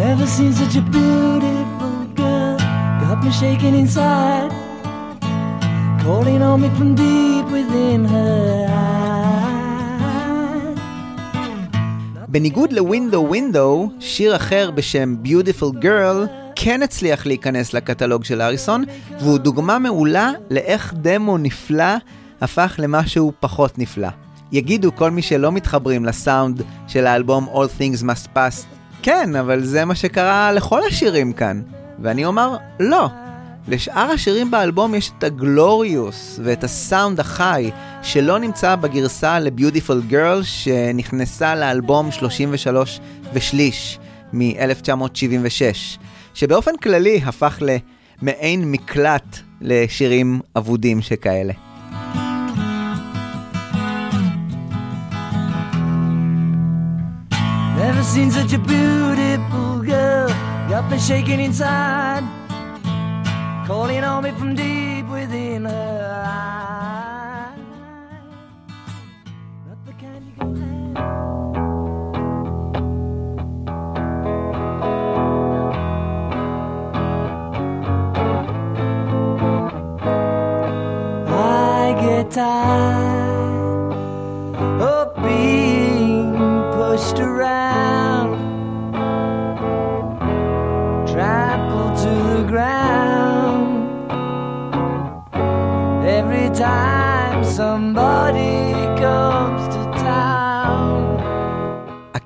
Never seen such a beautiful girl. Got me shaking inside. Calling on me from deep within her eyes. בניגוד לווינדו ווינדו, שיר אחר בשם Beautiful Girl כן הצליח להיכנס לקטלוג של אריסון, והוא דוגמה מעולה לאיך דמו נפלא הפך למשהו פחות נפלא. יגידו כל מי שלא מתחברים לסאונד של האלבום All Things Must Pass, כן, אבל זה מה שקרה לכל השירים כאן. ואני אומר, לא. לשאר השירים באלבום יש את הגלוריוס ואת הסאונד החי שלא נמצא בגרסה ל-Beautiful Girl שנכנסה לאלבום 33 ושליש מ-1976, שבאופן כללי הפך למעין מקלט לשירים אבודים שכאלה. Seen such a beautiful girl. Got me shaking inside. Calling on me from deep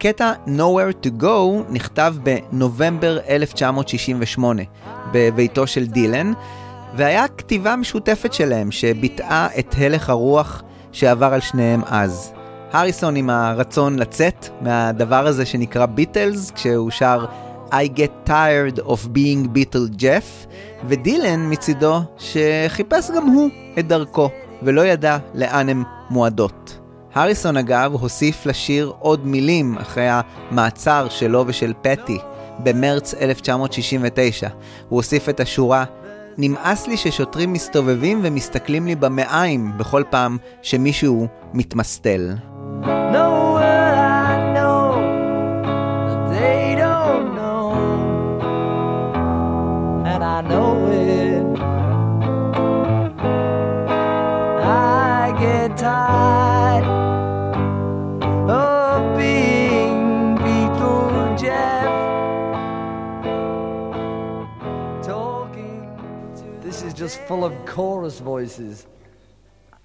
הקטע Nowhere to Go נכתב בנובמבר 1968 בביתו של דילן, והיה כתיבה משותפת שלהם שביטאה את הלך הרוח שעבר על שניהם אז. הריסון עם הרצון לצאת מהדבר הזה שנקרא ביטלס, כשהוא שר I get tired of being Beatle Jeff, ודילן מצידו שחיפש גם הוא את דרכו, ולא ידע לאן הן מועדות. הריסון אגב הוסיף לשיר עוד מילים אחרי המעצר שלו ושל פטי במרץ 1969. הוא הוסיף את השורה נמאס לי ששוטרים מסתובבים ומסתכלים לי במעיים בכל פעם שמישהו מתמסטל. No, well, just full of chorus voices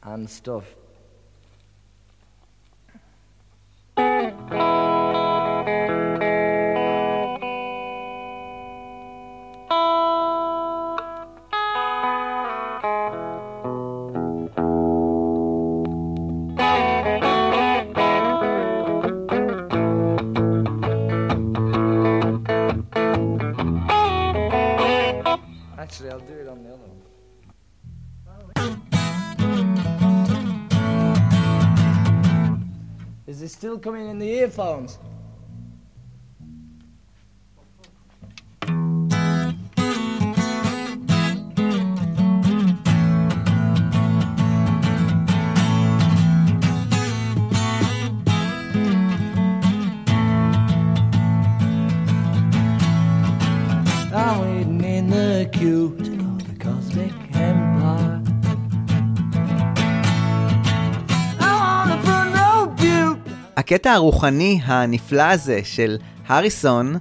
and stuff. Actually, I'll do it Is it still coming in the earphones? הקטע הרוחני הנפלא הזה של הריסון,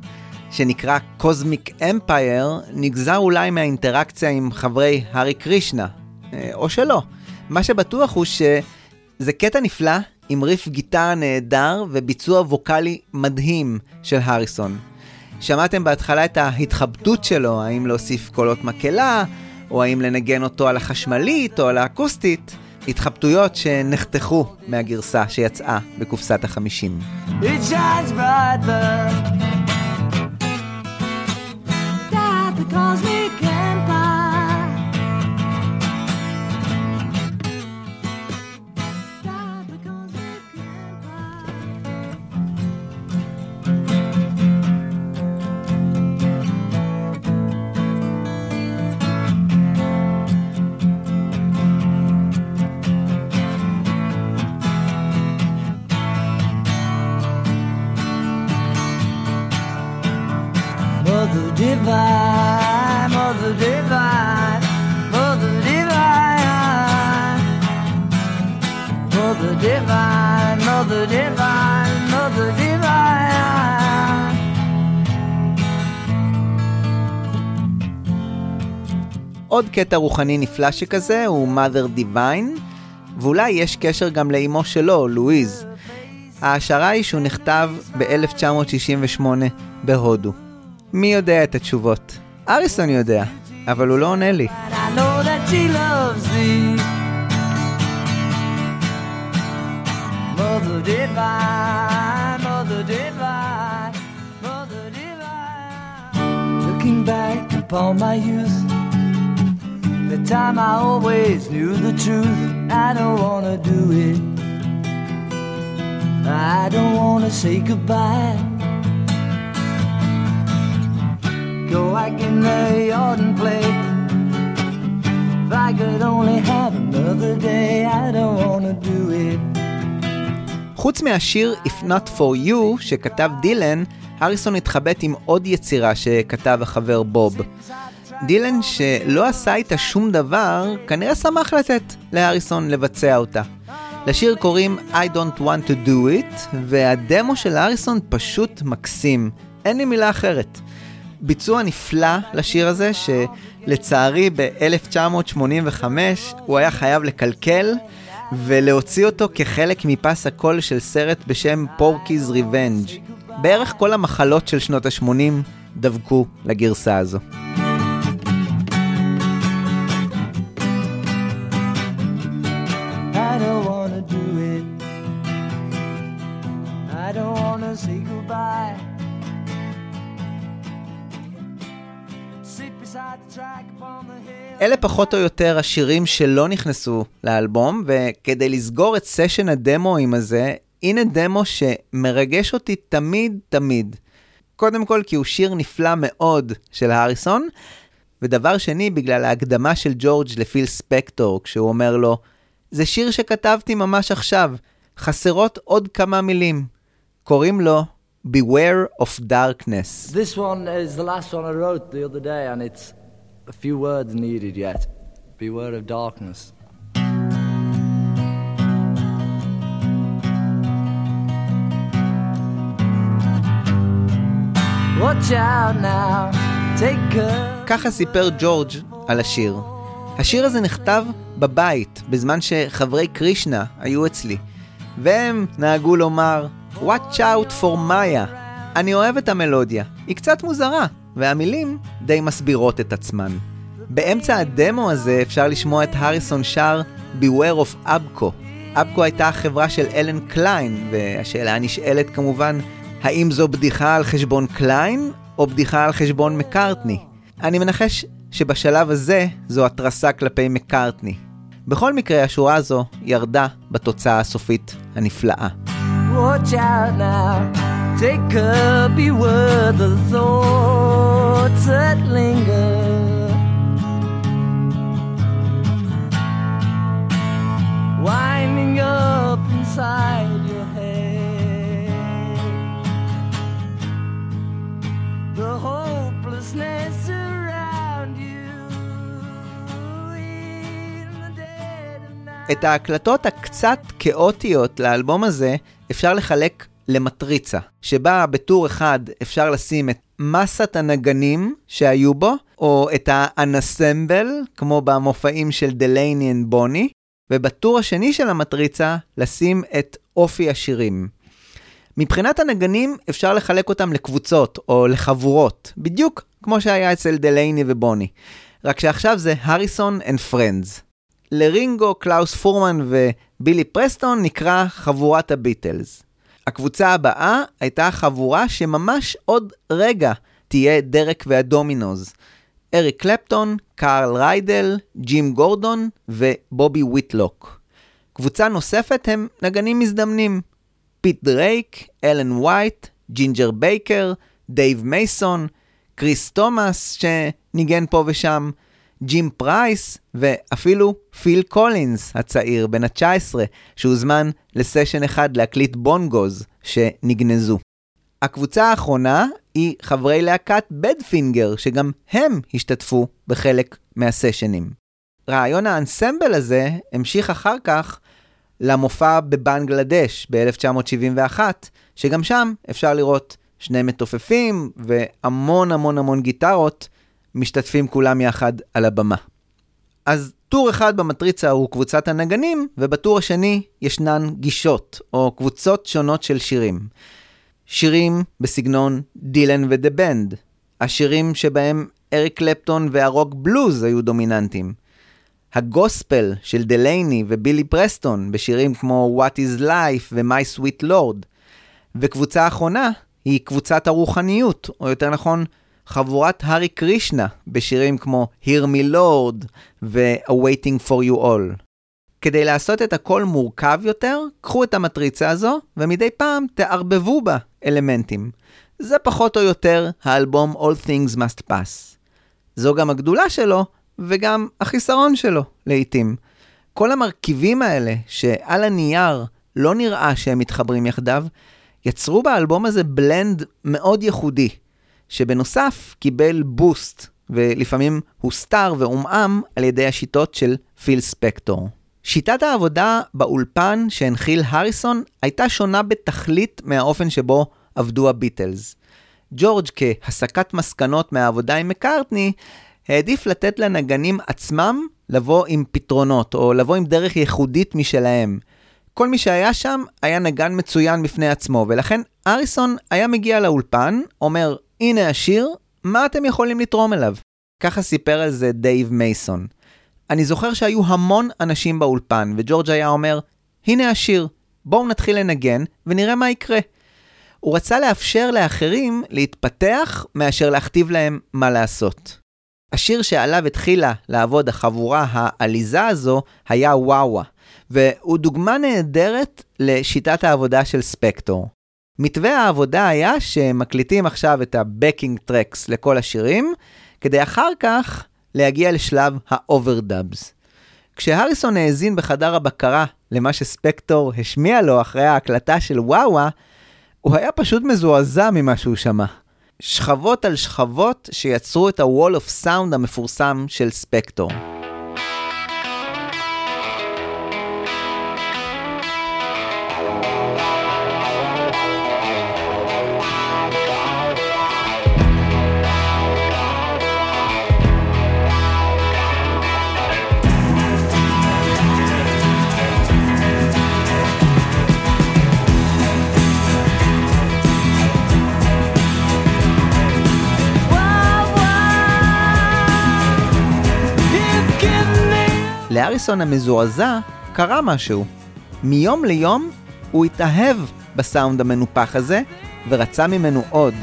שנקרא קוזמיק אמפייר, נגזר אולי מהאינטראקציה עם חברי הארי קרישנה, אה, או שלא. מה שבטוח הוא שזה קטע נפלא עם ריף גיטרה נהדר וביצוע ווקאלי מדהים של הריסון. שמעתם בהתחלה את ההתחבטות שלו, האם להוסיף קולות מקהלה, או האם לנגן אותו על החשמלית או על האקוסטית, התחבטויות שנחתכו מהגרסה שיצאה בקופסת החמישים. It Divine, Mother Divine, Mother Divine, Mother Divine, Mother Divine, Mother Divine. עוד קטע רוחני נפלא שכזה הוא mother divine, ואולי יש קשר גם לאימו שלו, לואיז. ההשערה היא שהוא נכתב ב-1968 בהודו. מי יודע את התשובות? אריסון יודע, אבל הוא לא עונה לי. And I know that she loves thee. Mother Divine, Mother Divine, Mother Divine. Looking back upon my youth, the time I always knew the truth. I don't wanna do it. I don't wanna say goodbye. Go back in the yard and play. If I could only have another day, I don't wanna do it. חוץ מהשיר If Not For You שכתב דילן, הריסון התחבט עם עוד יצירה שכתב החבר בוב. דילן שלא עשה איתה שום דבר, כנראה שמח לתת להריסון לבצע אותה. לשיר קוראים I Don't Want To Do It, והדמו של הריסון פשוט מקסים. אין לי מילה אחרת. ביצוע נפלא לשיר הזה, שלצערי ב-1985 הוא היה חייב לקלקל ולהוציא אותו כחלק מפס הקול של סרט בשם Porky's Revenge. בערך כל המחלות של שנות ה-80 דבקו לגרסה הזו. אלה פחות או יותר השירים שלא נכנסו לאלבום, וכדי לסגור את סשן הדמואים הזה, הנה דמו שמרגש אותי תמיד תמיד. קודם כל כי הוא שיר נפלא מאוד של האריסון, ודבר שני, בגלל ההקדמה של ג'ורג' לפיל ספקטור, כשהוא אומר לו, זה שיר שכתבתי ממש עכשיו, חסרות עוד כמה מילים. קוראים לו Beware of Darkness. This one is the last one I wrote the other day, and it's a few words needed yet. Beware of darkness. Watch out now, take care. ככה סיפר ג'ורג' על השיר. השיר הזה נכתב בבית, בזמן שחברי קרישנה היו אצלי, והם נהגו לומר, Watch out for Maya. אני אוהב את המלודיה, היא קצת מוזרה, והמילים די מסבירות את עצמן. באמצע הדמו הזה אפשר לשמוע את הריסון שר Beware of ABKCO. אבקו הייתה החברה של אלן קליין, והשאלה הנשאלת כמובן, האם זו בדיחה על חשבון קליין, או בדיחה על חשבון מקארטני? אני מנחש שבשלב הזה זו התרסה כלפי מקארטני. בכל מקרה, השורה הזו ירדה בתוצאה הסופית הנפלאה. Watch out now, take care, beware the thoughts that linger. Winding up inside your head. The hopelessness around. את ההקלטות הקצת כאוטיות לאלבום הזה אפשר לחלק למטריצה, שבה בטור אחד אפשר לשים את מסת הנגנים שהיו בו, או את האנסמבל, כמו במופעים של דלייני אנד בוני, ובטור השני של המטריצה לשים את אופי השירים. מבחינת הנגנים אפשר לחלק אותם לקבוצות או לחבורות, בדיוק כמו שהיה אצל דלייני ובוני. רק שעכשיו זה הריסון and Friends. לרינגו, קלאוס פורמן ובילי פרסטון נקרא חבורת הביטלס. הקבוצה הבאה הייתה חבורה שממש עוד רגע תהיה דרק והדומינוז. אריק קלפטון, קארל ריידל, ג'ים גורדון ובובי ויטלוק. קבוצה נוספת הם נגנים מזדמנים. פיט דרייק, אלן וייט, ג'ינג'ר בייקר, דייב מייסון, קריס תומאס שניגן פה ושם, ג'ים פרייס ואפילו פיל קולינס הצעיר בן ה-19 שהוזמן לסשן אחד להקליט בונגוז שנגנזו. הקבוצה האחרונה היא חברי להקת בדפינגר שגם הם השתתפו בחלק מהסשנים. רעיון האנסמבל הזה המשיך אחר כך למופע בבנגלדש ב-1971, שגם שם אפשר לראות שני מתופפים והמון המון המון גיטרות משתתפים כולם יחד על הבמה. אז טור אחד במטריצה הוא קבוצת הנגנים, ובטור השני ישנן גישות, או קבוצות שונות של שירים. שירים בסגנון דילן ודה בנד, השירים שבהם אריק קלפטון והרוק בלוז היו דומיננטיים. הגוספל של דלייני ובילי פרסטון בשירים כמו What is Life ו-My Sweet Lord. וקבוצה האחרונה היא קבוצת הרוחניות, או יותר נכון, חבורת הארי קרישנה בשירים כמו Hear Me Lord ו-Awaiting for You All. כדי לעשות את הכל מורכב יותר, קחו את המטריצה הזו ומדי פעם תערבבו בה אלמנטים. זה פחות או יותר האלבום All Things Must Pass. זו גם הגדולה שלו וגם החיסרון שלו לעיתים. כל המרכיבים האלה שעל הנייר לא נראה שהם מתחברים יחדיו, יצרו באלבום הזה בלנד מאוד ייחודי, שבנוסף קיבל בוסט, ולפעמים הוסתר ועומעם על ידי השיטות של פיל ספקטור. שיטת העבודה באולפן שהנחיל הריסון הייתה שונה בתכלית מהאופן שבו עבדו הביטלס. ג'ורג' כהסקת מסקנות מהעבודה עם מקארטני, העדיף לתת לנגנים עצמם לבוא עם פתרונות, או לבוא עם דרך ייחודית משלהם. כל מי שהיה שם היה נגן מצוין בפני עצמו, ולכן הריסון היה מגיע לאולפן, אומר, הנה השיר, מה אתם יכולים לתרום אליו? ככה סיפר על זה דייב מייסון. אני זוכר שהיו המון אנשים באולפן, וג'ורג' היה אומר, הנה השיר, בואו נתחיל לנגן ונראה מה יקרה. הוא רצה לאפשר לאחרים להתפתח מאשר להכתיב להם מה לעשות. השיר שעליו התחילה לעבוד החבורה העליזה הזו היה וואווה, והוא דוגמה נהדרת לשיטת העבודה של ספקטור. מתווה העבודה היה שמקליטים עכשיו את ה-Backing Tracks לכל השירים, כדי אחר כך להגיע לשלב ה overdubs. כשהריסון האזין בחדר הבקרה למה שספקטור השמיע לו אחרי ההקלטה של וואווה, הוא היה פשוט מזועזע ממה שהוא שמע. שכבות על שכבות שיצרו את ה-Wall of Sound המפורסם של ספקטור. להריסון המזועזע קרה משהו. מיום ליום הוא התאהב בסאונד המנופח הזה, ורצה ממנו עוד.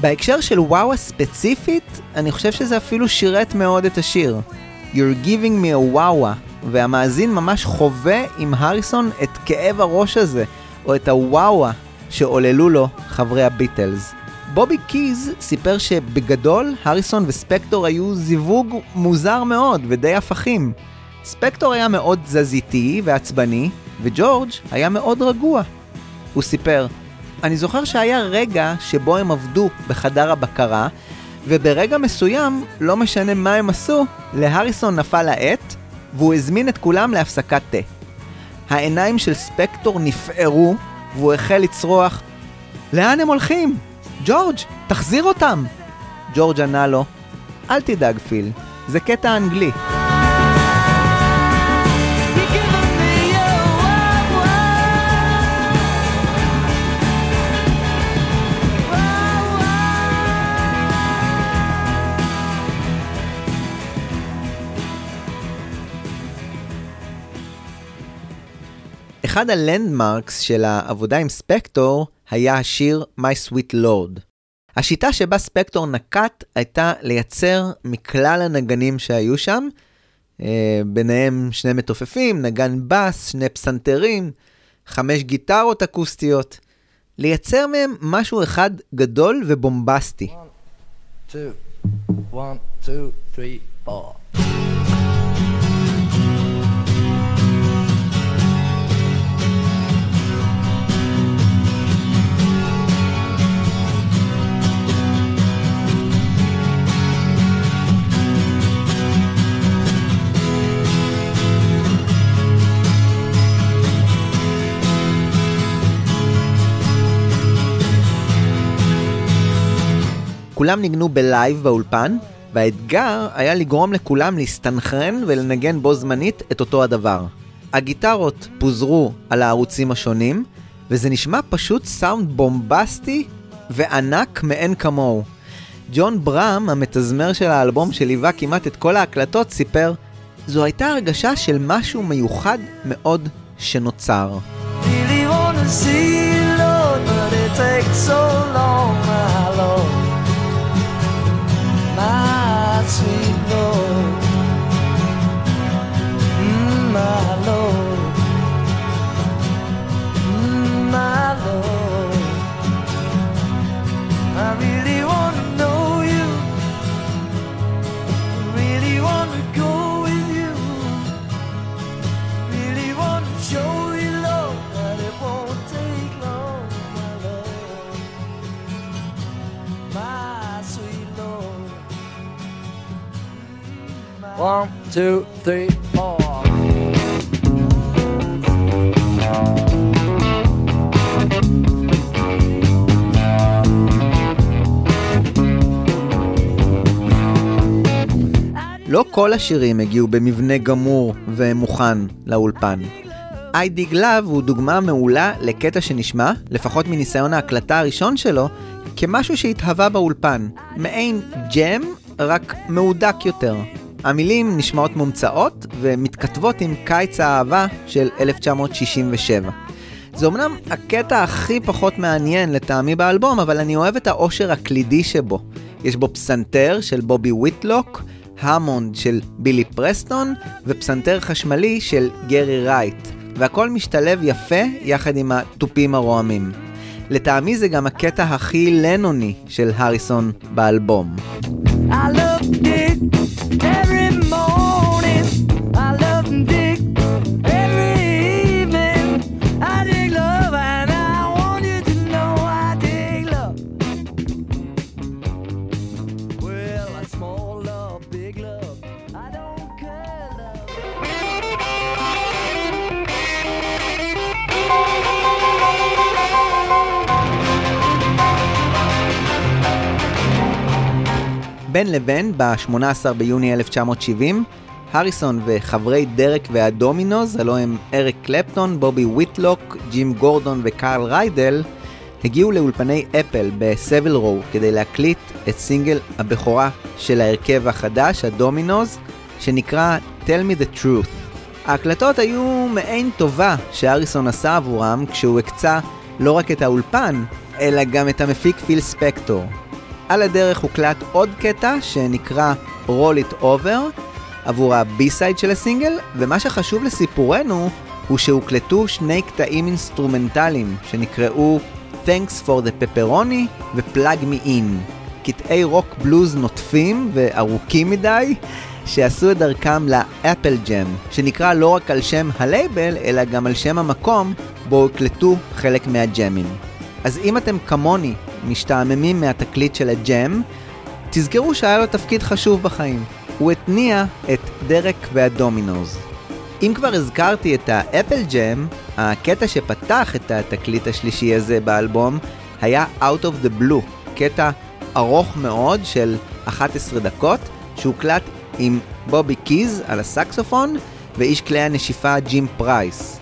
בהקשר של וואווה ספציפית, אני חושב שזה אפילו שירת מאוד את השיר. You're giving me a וואווה, והמאזין ממש חווה עם הריסון את כאב הראש הזה, או את הוואווה שעוללו לו חברי הביטלס. בובי קיז סיפר שבגדול, הריסון וספקטור היו זיווג מוזר מאוד ודי הפכים. ספקטור היה מאוד תזזיתי ועצבני, וג'ורג' היה מאוד רגוע. הוא סיפר, אני זוכר שהיה רגע שבו הם עבדו בחדר הבקרה, וברגע מסוים, לא משנה מה הם עשו, להריסון נפל העט, והוא הזמין את כולם להפסקת תה. העיניים של ספקטור נפערו, והוא החל לצרוח, לאן הם הולכים? ג'ורג', תחזיר אותם! ג'ורג' ענה לו, אל תדאג פיל, זה קטע אנגלי. אחד הלנדמרקס של העבודה עם ספקטור היה השיר My Sweet Lord. השיטה שבה ספקטור נקט הייתה לייצר מכלל הנגנים שהיו שם, אה, ביניהם שני מתופפים, נגן בס, שני פסנתרים, חמש גיטרות אקוסטיות, לייצר מהם משהו אחד גדול ובומבסטי. two, one, two, three, four. כולם ניגנו בלייב באולפן, והאתגר היה לגרום לכולם להסתנכרן ולנגן בו זמנית את אותו הדבר. הגיטרות פוזרו על הערוצים השונים, וזה נשמע פשוט סאונד בומבסטי וענק מאין כמוהו. ג'ון ברם, המתזמר של האלבום שליווה כמעט את כל ההקלטות, סיפר, זו הייתה הרגשה של משהו מיוחד מאוד שנוצר. Really see Lord, but it takes so long, sweet One, two, three, four. לא כל השירים הגיעו במבנה גמור ומוכן לאולפן. I Dig Love הוא דוגמה מעולה לקטע שנשמע, לפחות מניסיון ההקלטה הראשון שלו, כמשהו שהתהווה באולפן. מעין ג'ם, רק מהודק יותר. המילים נשמעות מומצאות ומתכתבות עם קיץ האהבה של 1967. זה אמנם הקטע הכי פחות מעניין לטעמי באלבום, אבל אני אוהב את העושר הקלידי שבו. יש בו פסנתר של בובי ויטלוק, המונד של בילי פרסטון, ופסנתר חשמלי של גרי רייט. והכל משתלב יפה יחד עם התופים הרועמים. לטעמי זה גם הקטע הכי לנוני של הריסון באלבום. I love Dick בין לבין, ב-18 ביוני 1970, הריסון וחברי דרק והדומינוז, הלו הם אריק קלפטון, בובי ויטלוק, ג'ים גורדון וקארל ריידל, הגיעו לאולפני אפל בסבל רו כדי להקליט את סינגל הבכורה של ההרכב החדש, הדומינוז, שנקרא Tell Me The Truth. ההקלטות היו מעין טובה שהריסון עשה עבורם כשהוא הקצה לא רק את האולפן, אלא גם את המפיק פיל ספקטור. על הדרך הוקלט עוד קטע שנקרא Roll It Over עבור ה B-side של הסינגל, ומה שחשוב לסיפורנו הוא שהוקלטו שני קטעים אינסטרומנטליים שנקראו Thanks for the Pepperoni ו-Plug Me In. קטעי רוק בלוז נוטפים וארוכים מדי, שעשו את דרכם ל Apple Jam, שנקרא לא רק על שם הלייבל, אלא גם על שם המקום בו הקלטו חלק מהג'מים. אז אם אתם כמוני משתעממים מהתקליט של הג'ם, תזכרו שהיה לו תפקיד חשוב בחיים. הוא התניע את דרק והדומינוז. אם כבר הזכרתי את האפל ג'ם, הקטע שפתח את התקליט השלישי הזה באלבום היה Out of the Blue, קטע ארוך מאוד של 11 דקות, שהוקלט עם בובי קיז על הסקסופון ואיש כלי הנשיפה ג'ים פרייס.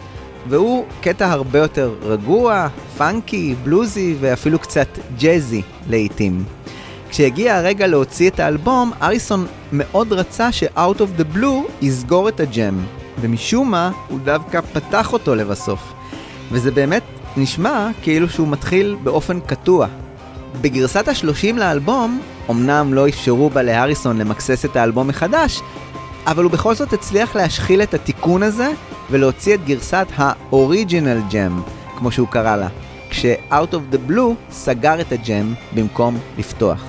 והוא קטע הרבה יותר רגוע, פאנקי, בלוזי ואפילו קצת ג'אזי לעיתים. כשהגיע הרגע להוציא את האלבום, אריסון מאוד רצה ש-Out of the Blue יסגור את הג'ם, ומשום מה הוא דווקא פתח אותו לבסוף. וזה באמת נשמע כאילו שהוא מתחיל באופן קטוע. בגרסת ה-30 לאלבום, אמנם לא אפשרו בה להריסון למקסס את האלבום מחדש, אבל הוא בכל זאת הצליח להשחיל את התיקון הזה ולהוציא את גרסת ה-Original Jam, כמו שהוא קרא לה, כש-Out of the Blue סגר את הג'ם במקום לפתוח.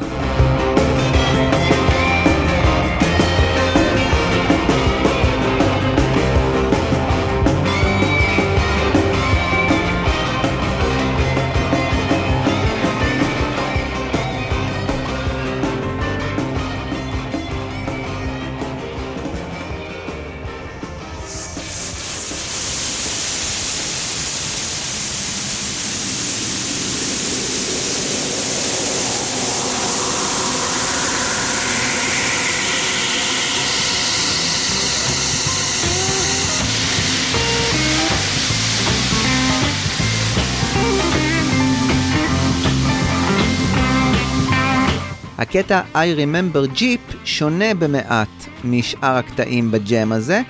הקטע I Remember Jeep שונה במעט משאר הקטעים בג'ם הזה,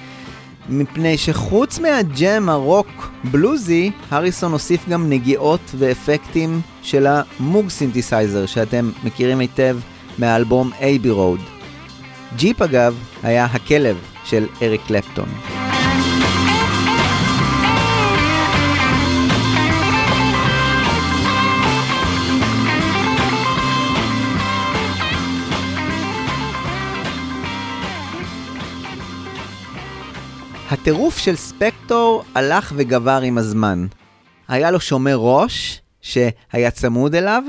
מפני שחוץ מהג'ם הרוק בלוזי, הריסון הוסיף גם נגיעות ואפקטים של ה Moog synthesizer שאתם מכירים היטב מהאלבום Abbey Road. ג'יפ אגב היה הכלב של אריק קלפטון. הטירוף של ספקטור הלך וגבר עם הזמן. היה לו שומר ראש, שהיה צמוד אליו,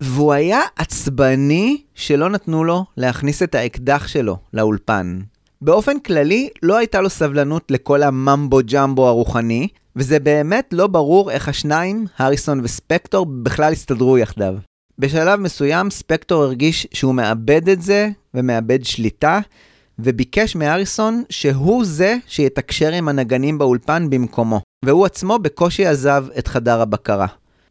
והוא היה עצבני שלא נתנו לו להכניס את האקדח שלו לאולפן. באופן כללי, לא הייתה לו סבלנות לכל הממבו ג'מבו הרוחני, וזה באמת לא ברור איך השניים, הריסון וספקטור, בכלל הסתדרו יחדיו. בשלב מסוים ספקטור הרגיש שהוא מאבד את זה, ומאבד שליטה, וביקש מהריסון שהוא זה שיתקשר עם הנגנים באולפן במקומו, והוא עצמו בקושי עזב את חדר הבקרה.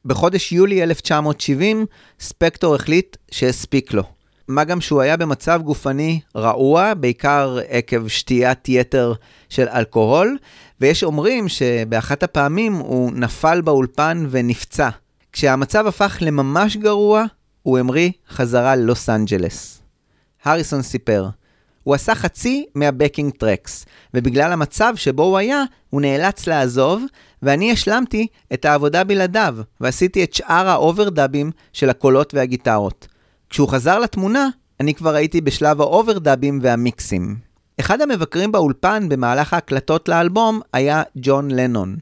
בחודש יולי 1970, ספקטור החליט שהספיק לו. מה גם שהוא היה במצב גופני רעוע, בעיקר עקב שתיית יתר של אלכוהול, ויש אומרים שבאחת הפעמים הוא נפל באולפן ונפצע. כשהמצב הפך לממש גרוע, הוא המריא חזרה ללוס אנג'לס. הריסון סיפר, הוא עשה חצי מה backing tracks, ובגלל המצב שבו הוא היה, הוא נאלץ לעזוב, ואני השלמתי את העבודה בלעדיו, ועשיתי את שאר האוברדאבים של הקולות והגיטרות. כשהוא חזר לתמונה, אני כבר הייתי בשלב האוברדאבים והמיקסים. אחד המבקרים באולפן במהלך ההקלטות לאלבום היה ג'ון לנון.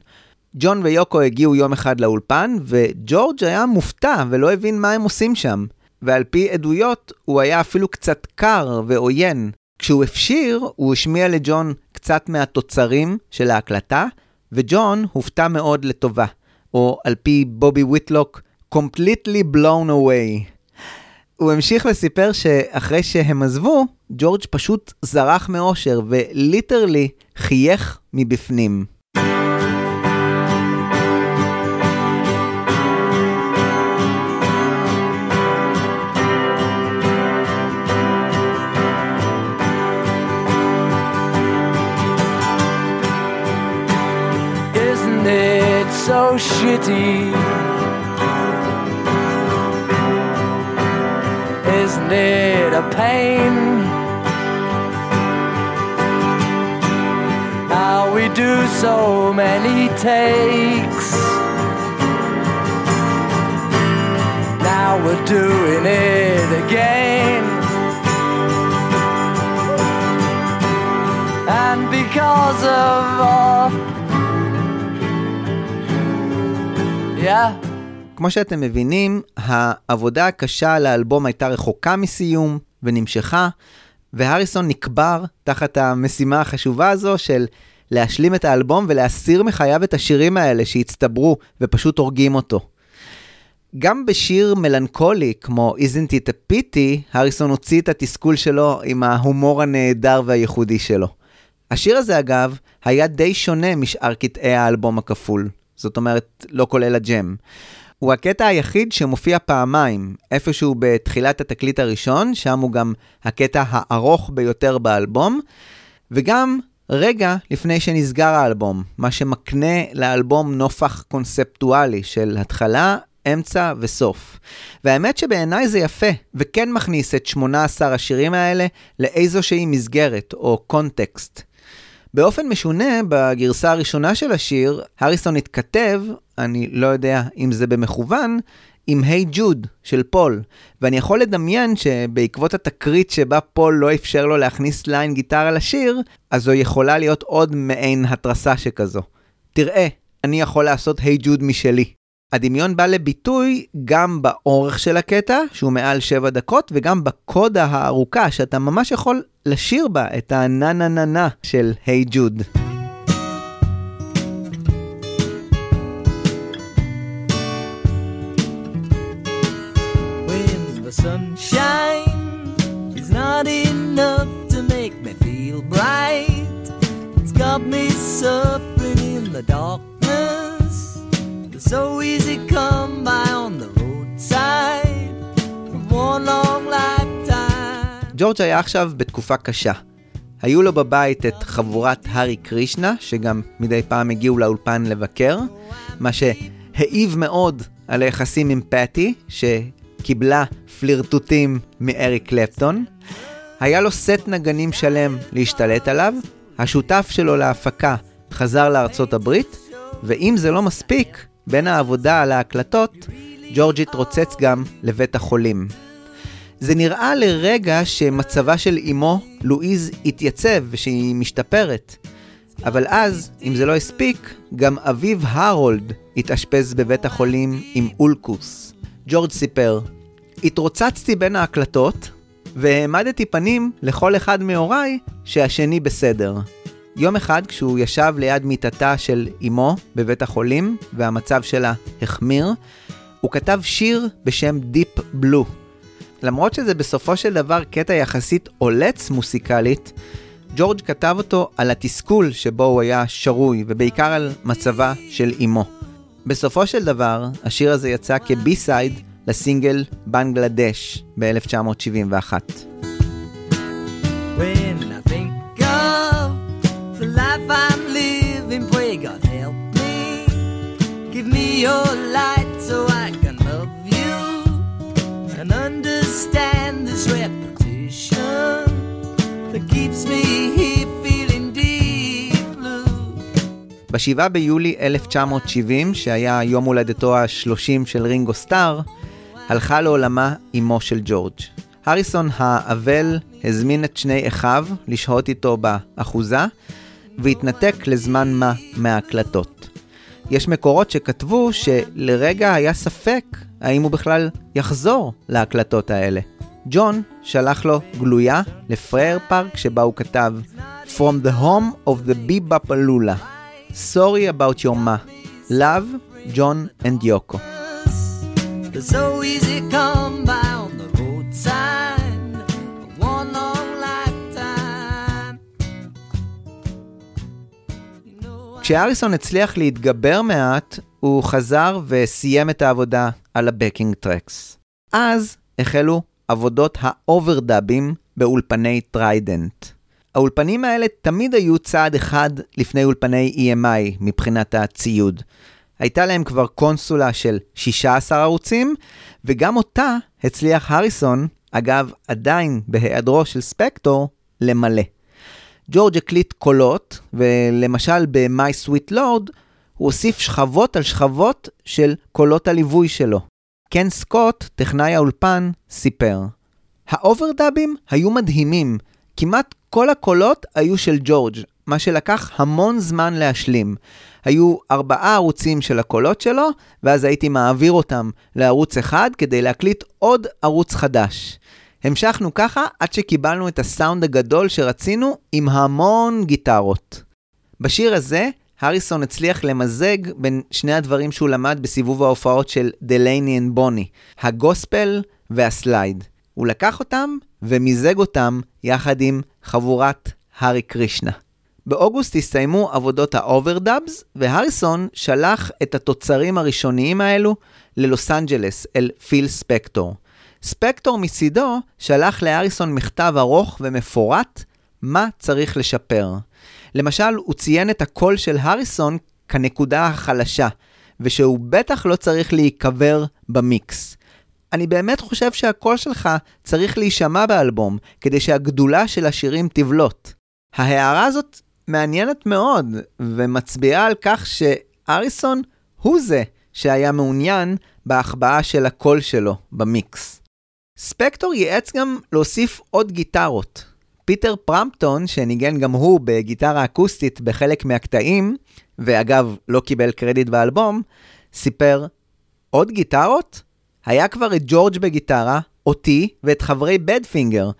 ג'ון ויוקו הגיעו יום אחד לאולפן, וג'ורג' היה מופתע ולא הבין מה הם עושים שם. ועל פי עדויות, הוא היה אפילו קצת קר ועוין. כשהוא הפשיר, הוא השמיע לג'ון קצת מהתוצרים של ההקלטה, וג'ון הופתע מאוד לטובה. או על פי בובי ויטלוק, completely blown away. הוא המשיך לסיפר שאחרי שהם עזבו, ג'ורג' פשוט זרח מאושר וליטרלי חייך מבפנים. So shitty? Isn't it a pain? How we do so many takes. Now we're doing it again. And because of all Yeah. כמו שאתם מבינים, העבודה הקשה על האלבום הייתה רחוקה מסיום ונמשכה, והריסון נקבר תחת המשימה החשובה הזו של להשלים את האלבום ולהסיר מחייו את השירים האלה שהצטברו ופשוט הורגים אותו. גם בשיר מלנכולי כמו Isn't It a Pity, הריסון הוציא את התסכול שלו עם ההומור הנהדר והייחודי שלו. השיר הזה אגב, היה די שונה משאר קטעי האלבום הכפול. זאת אומרת, לא כולל הג'ם. הוא הקטע היחיד שמופיע פעמיים, איפשהו בתחילת התקליט הראשון, שם הוא גם הקטע הארוך ביותר באלבום, וגם רגע לפני שנסגר האלבום, מה שמקנה לאלבום נופח קונספטואלי של התחלה, אמצע וסוף. והאמת שבעיניי זה יפה, וכן מכניס את 18 השירים האלה לאיזושהי מסגרת או קונטקסט. באופן משונה, בגרסה הראשונה של השיר, הריסון התכתב, אני לא יודע אם זה במכוון, עם Hey Jude של פול, ואני יכול לדמיין שבעקבות התקרית שבה פול לא אפשר לו להכניס line גיטרה לשיר, אז זו יכולה להיות עוד מעין התרסה שכזו. תראה, אני יכול לעשות Hey Jude משלי. הדמיון בא לביטוי גם באורך של הקטע, שהוא מעל 7 דקות, וגם בקודה הארוכה, שאתה ממש יכול לשיר בה את הנה נה נה נה של היי hey ג'וד. got me suffering in the darkness. So easy come by on the roadside from one long lifetime. ג'ורג' היה עכשיו בתקופה קשה. היו לו בבית את חבורת הארי קרישנה, שגם מדי פעם הגיעו לאולפן לבקר, מה שהעיב מאוד על היחסים עם פטי, שקיבלה פלירטוטים מאריק קלפטון. היה לו סט נגנים שלם להשתלט עליו, השותף שלו להפקה חזר לארצות הברית, ואם זה לא מספיק, בין העבודה על ההקלטות, ג'ורג' התרוצץ גם לבית החולים. זה נראה לרגע שמצבה של אמו, לואיז, התייצב ושהיא משתפרת. אבל אז, אם זה לא הספיק, גם אביו הרולד התאשפז בבית החולים עם אולקוס. ג'ורג' סיפר, התרוצצתי בין ההקלטות, והעמדתי פנים לכל אחד מהוריי שהשני בסדר. יום אחד, כשהוא ישב ליד מיטתה של אמו בבית החולים, והמצב שלה החמיר, הוא כתב שיר בשם Deep Blue. למרות שזה בסופו של דבר קטע יחסית עולץ מוסיקלית, ג'ורג' כתב אותו על התסכול שבו הוא היה שרוי, ובעיקר על מצבה של אמו. בסופו של דבר, השיר הזה יצא כבי-סייד לסינגל בנגלדש ב-1971. When your light so I can love you and understand this repetition that keeps me here feeling deep blue. ב-7 ביולי 1970, שהיה יום הולדתו ה-30 של רינגו סטאר, הלכה לעולמה אמו של ג'ורג'. הריסון האבל הזמין את שני אחיו לשהות איתו באחוזה, והתנתק לזמן מה מההקלטות. יש מקורות שכתבו שלרגע היה ספק האם הוא בכלל יחזור להקלטות האלה. ג'ון שלח לו גלויה לפרייר פארק שבה הוא כתב From the home of the Bebopalula Sorry about your ma. Love, John and Yoko. So easy come כשאריסון הצליח להתגבר מעט, הוא חזר וסיים את העבודה על הבקינג טרקס. אז החלו עבודות האוברדאבים באולפני טריידנט. האולפנים האלה תמיד היו צעד אחד לפני אולפני EMI מבחינת הציוד. הייתה להם כבר קונסולה של 16 ערוצים, וגם אותה הצליח הריסון, אגב, עדיין בהיעדרו של ספקטור, למלא. ג'ורג' הקליט קולות, ולמשל ב-My Sweet Lord, הוא הוסיף שכבות על שכבות של קולות הליווי שלו. קן סקוט, טכנאי האולפן, סיפר. האוברדאבים היו מדהימים, כמעט כל הקולות היו של ג'ורג', מה שלקח המון זמן להשלים. היו ארבעה ערוצים של הקולות שלו, ואז הייתי מעביר אותם לערוץ אחד כדי להקליט עוד ערוץ חדש. המשכנו ככה עד שקיבלנו את הסאונד הגדול שרצינו עם המון גיטרות. בשיר הזה, הריסון הצליח למזג בין שני הדברים שהוא למד בסיבוב ההופעות של דלייני אנד בוני, הגוספל וה slide. הוא לקח אותם ומיזג אותם יחד עם חבורת הארי קרישנה. באוגוסט הסתיימו עבודות ה overdubs, והריסון שלח את התוצרים הראשוניים האלו ללוס אנג'לס, אל פיל ספקטור. ספקטור מצידו שלח להריסון מכתב ארוך ומפורט מה צריך לשפר. למשל, הוא ציין את הקול של הריסון כנקודה החלשה, ושהוא בטח לא צריך להיקבר במיקס. אני באמת חושב שהקול שלך צריך להישמע באלבום, כדי שהגדולה של השירים תבלוט. ההערה הזאת מעניינת מאוד, ומצביעה על כך שהריסון הוא זה שהיה מעוניין בהחבאה של הקול שלו במיקס. ספקטור ייעץ גם להוסיף עוד גיטרות. פיטר פרמפטון, שניגן גם הוא בגיטרה אקוסטית בחלק מהקטעים, ואגב, לא קיבל קרדיט באלבום, סיפר, עוד גיטרות? היה כבר את ג'ורג' בגיטרה, אותי ואת חברי בדפינגר,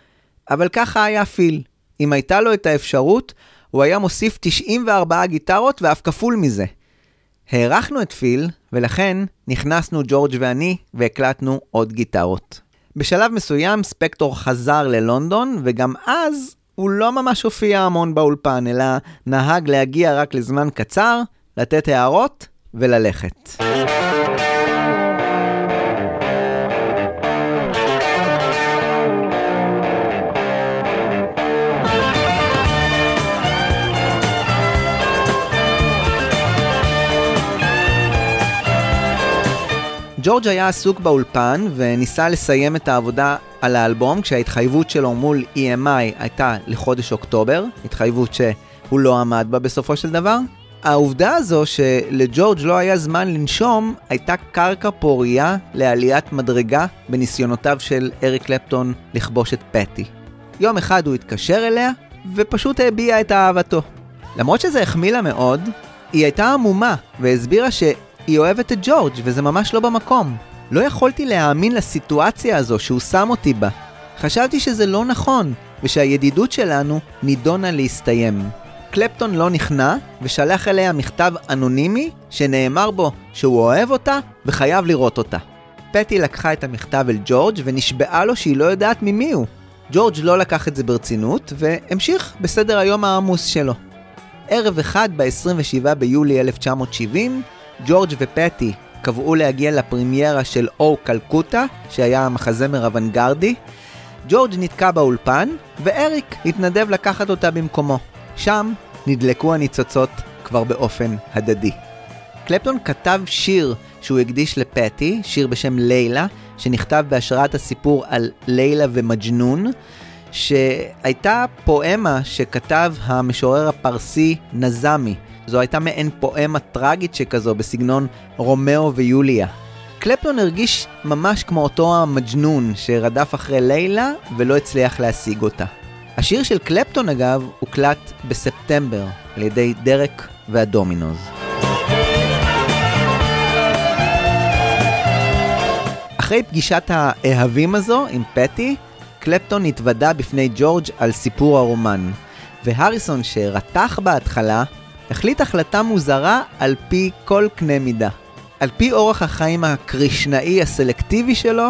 אבל ככה היה פיל. אם הייתה לו את האפשרות, הוא היה מוסיף 94 גיטרות ואף כפול מזה. הערכנו את פיל, ולכן נכנסנו ג'ורג' ואני והקלטנו עוד גיטרות. בשלב מסוים ספקטור חזר ללונדון, וגם אז הוא לא ממש הופיע המון באולפן, אלא נהג להגיע רק לזמן קצר, לתת הערות וללכת. ג'ורג' היה עסוק באולפן וניסה לסיים את העבודה על האלבום כשההתחייבות שלו מול EMI הייתה לחודש אוקטובר, התחייבות שהוא לא עמד בה בסופו של דבר. העובדה הזו שלג'ורג' לא היה זמן לנשום הייתה קרקע פורייה לעליית מדרגה בניסיונותיו של אריק קלפטון לכבוש את פטי. יום אחד הוא התקשר אליה ופשוט הביע את אהבתו. למרות שזה החמיא לה מאוד, היא הייתה עמומה והסבירה ש... היא אוהבת את ג'ורג' וזה ממש לא במקום. לא יכולתי להאמין לסיטואציה הזו שהוא שם אותי בה. חשבתי שזה לא נכון, ושהידידות שלנו נידונה להסתיים. קלפטון לא נכנע, ושלח אליה מכתב אנונימי, שנאמר בו שהוא אוהב אותה וחייב לראות אותה. פטי לקחה את המכתב אל ג'ורג' ונשבעה לו שהיא לא יודעת ממי הוא. ג'ורג' לא לקח את זה ברצינות, והמשיך בסדר היום העמוס שלו. ערב אחד ב-27 ביולי 1970, ג'ורג' ופטי קבעו להגיע לפרמיירה של או קלקוטה, שהיה מחזמר אוונגרדי. ג'ורג' נתקע באולפן, ואריק התנדב לקחת אותה במקומו. שם נדלקו הניצוצות כבר באופן הדדי. קלפטון כתב שיר שהוא הקדיש לפטי, שיר בשם לילה, שנכתב בהשראת הסיפור על לילה ומג'נון, שהייתה פואמה שכתב המשורר הפרסי נזמי. זו הייתה מעין פואמה טראגית שכזו בסגנון רומאו ויוליה. קלפטון הרגיש ממש כמו אותו המג'נון שרדף אחרי לילה ולא הצליח להשיג אותה. השיר של קלפטון אגב הוקלט בספטמבר על ידי דרק והדומינוז. אחרי פגישת האהבים הזו עם פטי, קלפטון התוודה בפני ג'ורג' על סיפור הרומן, והריסון שרתח בהתחלה, החליט החלטה מוזרה על פי כל קנה מידה. על פי אורח החיים הקרישנאי הסלקטיבי שלו,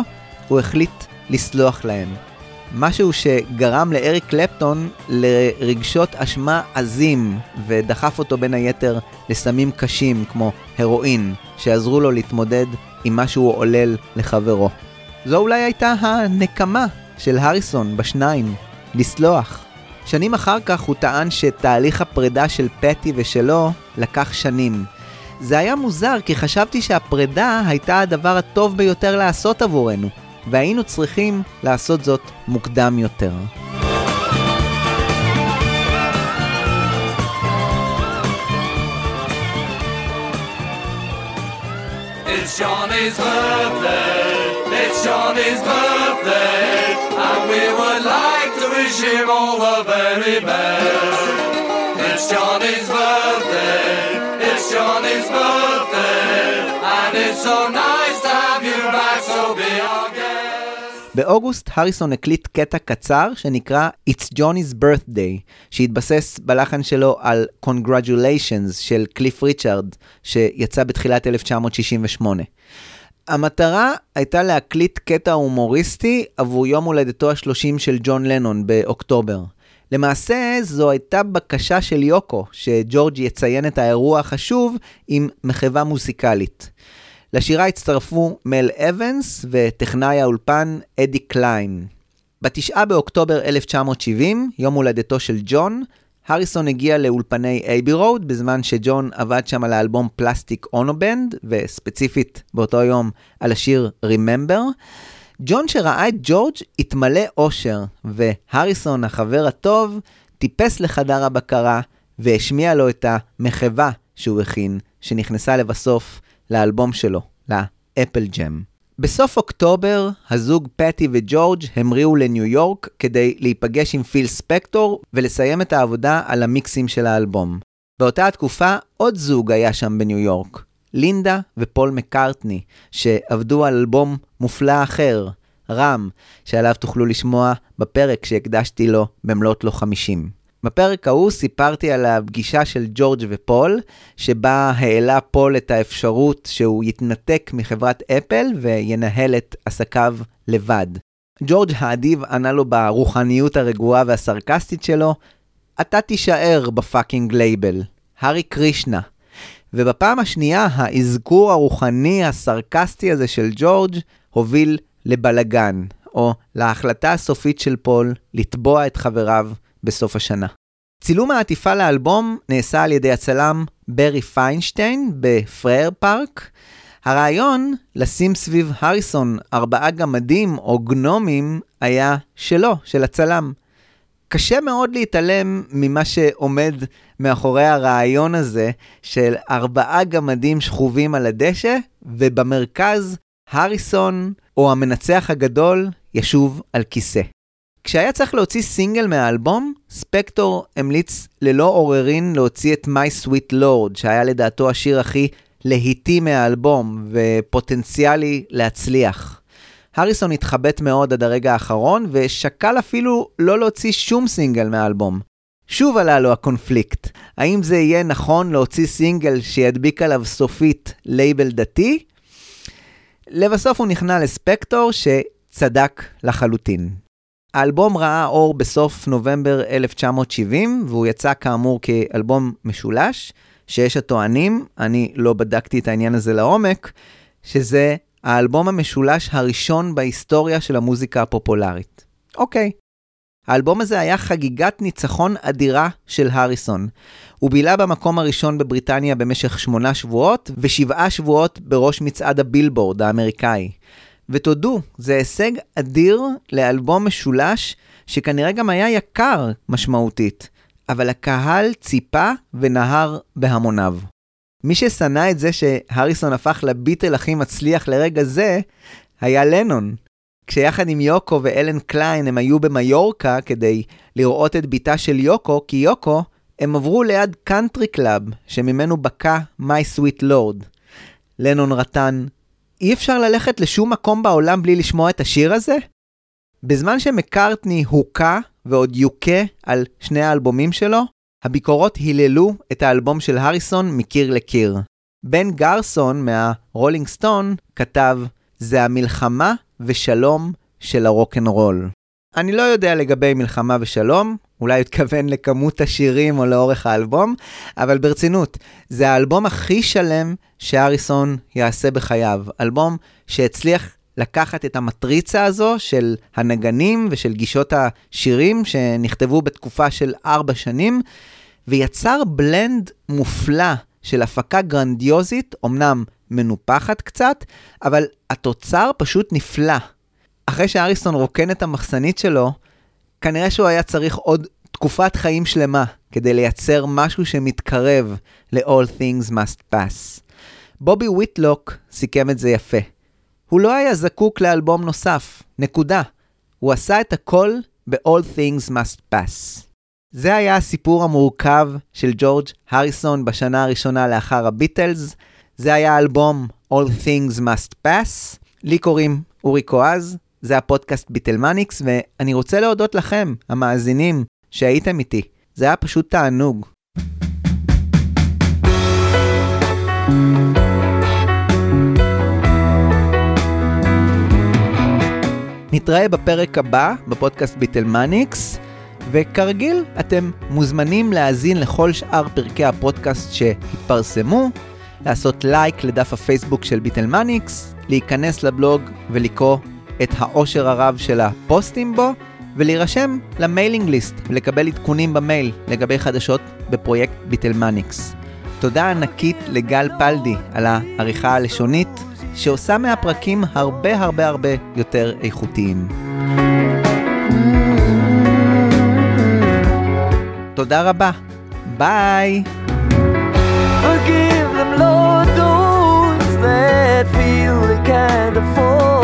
הוא החליט לסלוח להם. משהו שגרם לאריק קלפטון לרגשות אשמה עזים, ודחף אותו בין היתר לסמים קשים כמו הרואין, שעזרו לו להתמודד עם מה שהוא עולל לחברו. זו אולי הייתה הנקמה של הריסון בשניים, לסלוח. שנים אחר כך הוא טען שתהליך הפרידה של פטי ושלו לקח שנים. זה היה מוזר כי חשבתי שהפרידה הייתה הדבר הטוב ביותר לעשות עבורנו, והיינו צריכים לעשות זאת מוקדם יותר. It's Johnny's birthday. It's Johnny's birthday. And we would like wish him all the very best. It's Johnny's birthday. It's Johnny's birthday. And it's so nice to have you back, so be our guest. באוגוסט הריסון הקליט קטע קצר שנקרא It's Johnny's Birthday, שהתבסס בלחן שלו על Congratulations של קליף ריצ'רד, שיצא בתחילת 1968. המטרה הייתה להקליט קטע הומוריסטי עבור יום הולדתו ה-30 של ג'ון לנון באוקטובר. למעשה, זו הייתה בקשה של יוקו, שג'ורג' יציין את האירוע החשוב עם מחווה מוזיקלית. לשירה הצטרפו מל אבנס וטכנאי האולפן אדי קליין. בתשעה באוקטובר 1970, יום הולדתו של ג'ון, הריסון הגיע לאולפני אייבי רוד, בזמן שג'ון עבד שם על האלבום Plastic Ono Band, וספציפית באותו יום על השיר Remember. ג'ון שראה את ג'ורג' התמלא אושר, והריסון, החבר הטוב, טיפס לחדר הבקרה והשמיע לו את המחווה שהוא הכין, שנכנסה לבסוף לאלבום שלו, ל Apple Jam. בסוף אוקטובר, הזוג פטי וג'ורג' המריאו לניו יורק כדי להיפגש עם פיל ספקטור ולסיים את העבודה על המיקסים של האלבום. באותה התקופה עוד זוג היה שם בניו יורק, לינדה ופול מקארטני, שעבדו על אלבום מופלא אחר, רם, שעליו תוכלו לשמוע בפרק שהקדשתי לו במלאת לו 50. בפרק ההוא סיפרתי על הפגישה של ג'ורג' ופול, שבה העלה פול את האפשרות שהוא יתנתק מחברת אפל וינהל את עסקיו לבד. ג'ורג' האדיב ענה לו ברוחניות הרגועה והסרקסטית שלו, אתה תישאר ב fucking label, הארי קרישנה. ובפעם השנייה, האזכור הרוחני הסרקסטי הזה של ג'ורג' הוביל לבלגן, או להחלטה הסופית של פול לתבוע את חבריו בסוף השנה. צילום העטיפה לאלבום נעשה על ידי הצלם ברי פיינשטיין בפרייר פארק. הרעיון לשים סביב הריסון ארבעה גמדים או גנומים היה שלו, של הצלם. קשה מאוד להתעלם ממה שעומד מאחורי הרעיון הזה של ארבעה גמדים שכובים על הדשא, ובמרכז הריסון, או המנצח הגדול, ישוב על כיסא. כשהיה צריך להוציא סינגל מהאלבום, ספקטור המליץ ללא עוררין להוציא את My Sweet Lord, שהיה לדעתו השיר הכי להיטי מהאלבום ופוטנציאלי להצליח. הריסון התחבט מאוד עד הרגע האחרון, ושקל אפילו לא להוציא שום סינגל מהאלבום. שוב עלה לו הקונפליקט, האם זה יהיה נכון להוציא סינגל שידביק עליו סופית לייבל דתי? לבסוף הוא נכנע לספקטור שצדק לחלוטין. האלבום ראה אור בסוף נובמבר 1970, והוא יצא כאמור כאלבום משולש, שיש הטוענים, אני לא בדקתי את העניין הזה לעומק, שזה האלבום המשולש הראשון בהיסטוריה של המוזיקה הפופולרית. אוקיי. האלבום הזה היה חגיגת ניצחון אדירה של הריסון. הוא בילה במקום הראשון בבריטניה במשך שמונה שבועות, ושבעה שבועות בראש מצעד הבילבורד האמריקאי. ותודו, זה הישג אדיר לאלבום משולש, שכנראה גם היה יקר משמעותית, אבל הקהל ציפה ונהר בהמוניו. מי ששנא את זה שהריסון הפך לביטל הכי מצליח לרגע זה, היה לנון. כשיחד עם יוקו ואלן קליין הם היו במיורקה כדי לראות את בתה של יוקו, קיוקו, הם עברו ליד country club, שממנו בקע My Sweet Lord. לנון רטן, אי אפשר ללכת לשום מקום בעולם בלי לשמוע את השיר הזה? בזמן שמקארטני הוכה ועוד יוכה על שני האלבומים שלו, הביקורות היללו את האלבום של הריסון מקיר לקיר. בן גרסון מהרולינג סטון כתב, זה המלחמה ושלום של הרוקנרול. אני לא יודע לגבי מלחמה ושלום, אולי התכוון לכמות השירים או לאורך האלבום, אבל ברצינות, זה האלבום הכי שלם שהריסון יעשה בחייו. אלבום שהצליח לקחת את המטריצה הזו של הנגנים ושל גישות השירים שנכתבו בתקופה של ארבע שנים, ויצר בלנד מופלא של הפקה גרנדיוזית, אמנם מנופחת קצת, אבל התוצר פשוט נפלא. אחרי שאריסון רוקן את המחסנית שלו, כנראה שהוא היה צריך עוד תקופת חיים שלמה כדי לייצר משהו שמתקרב ל-All Things Must Pass. בובי ויטלוק סיכם את זה יפה. הוא לא היה זקוק לאלבום נוסף, נקודה. הוא עשה את הכל ב-All Things Must Pass. זה היה הסיפור המורכב של ג'ורג' הריסון בשנה הראשונה לאחר הביטלס. זה היה האלבום All Things Must Pass. לי קוראים אורי קואז, זה הפודקאסט ביטלמניקס, ואני רוצה להודות לכם, המאזינים, שהייתם איתי. זה היה פשוט תענוג. נתראה בפרק הבא בפודקאסט ביטלמניקס, וכרגיל, אתם מוזמנים להאזין לכל שאר פרקי הפודקאסט שהתפרסמו, לעשות לייק לדף הפייסבוק של ביטלמניקס, להיכנס לבלוג ולקרוא את העושר הרב של הפוסטים בו, ולהירשם ל mailing list ולקבל עדכונים במייל לגבי חדשות בפרויקט ביטלמניקס. תודה ענקית לגל פלדי על העריכה הלשונית, שעושה מהפרקים הרבה הרבה הרבה יותר איכותיים. תודה רבה. ביי! Forgive them, Lord, those that feel they can't afford.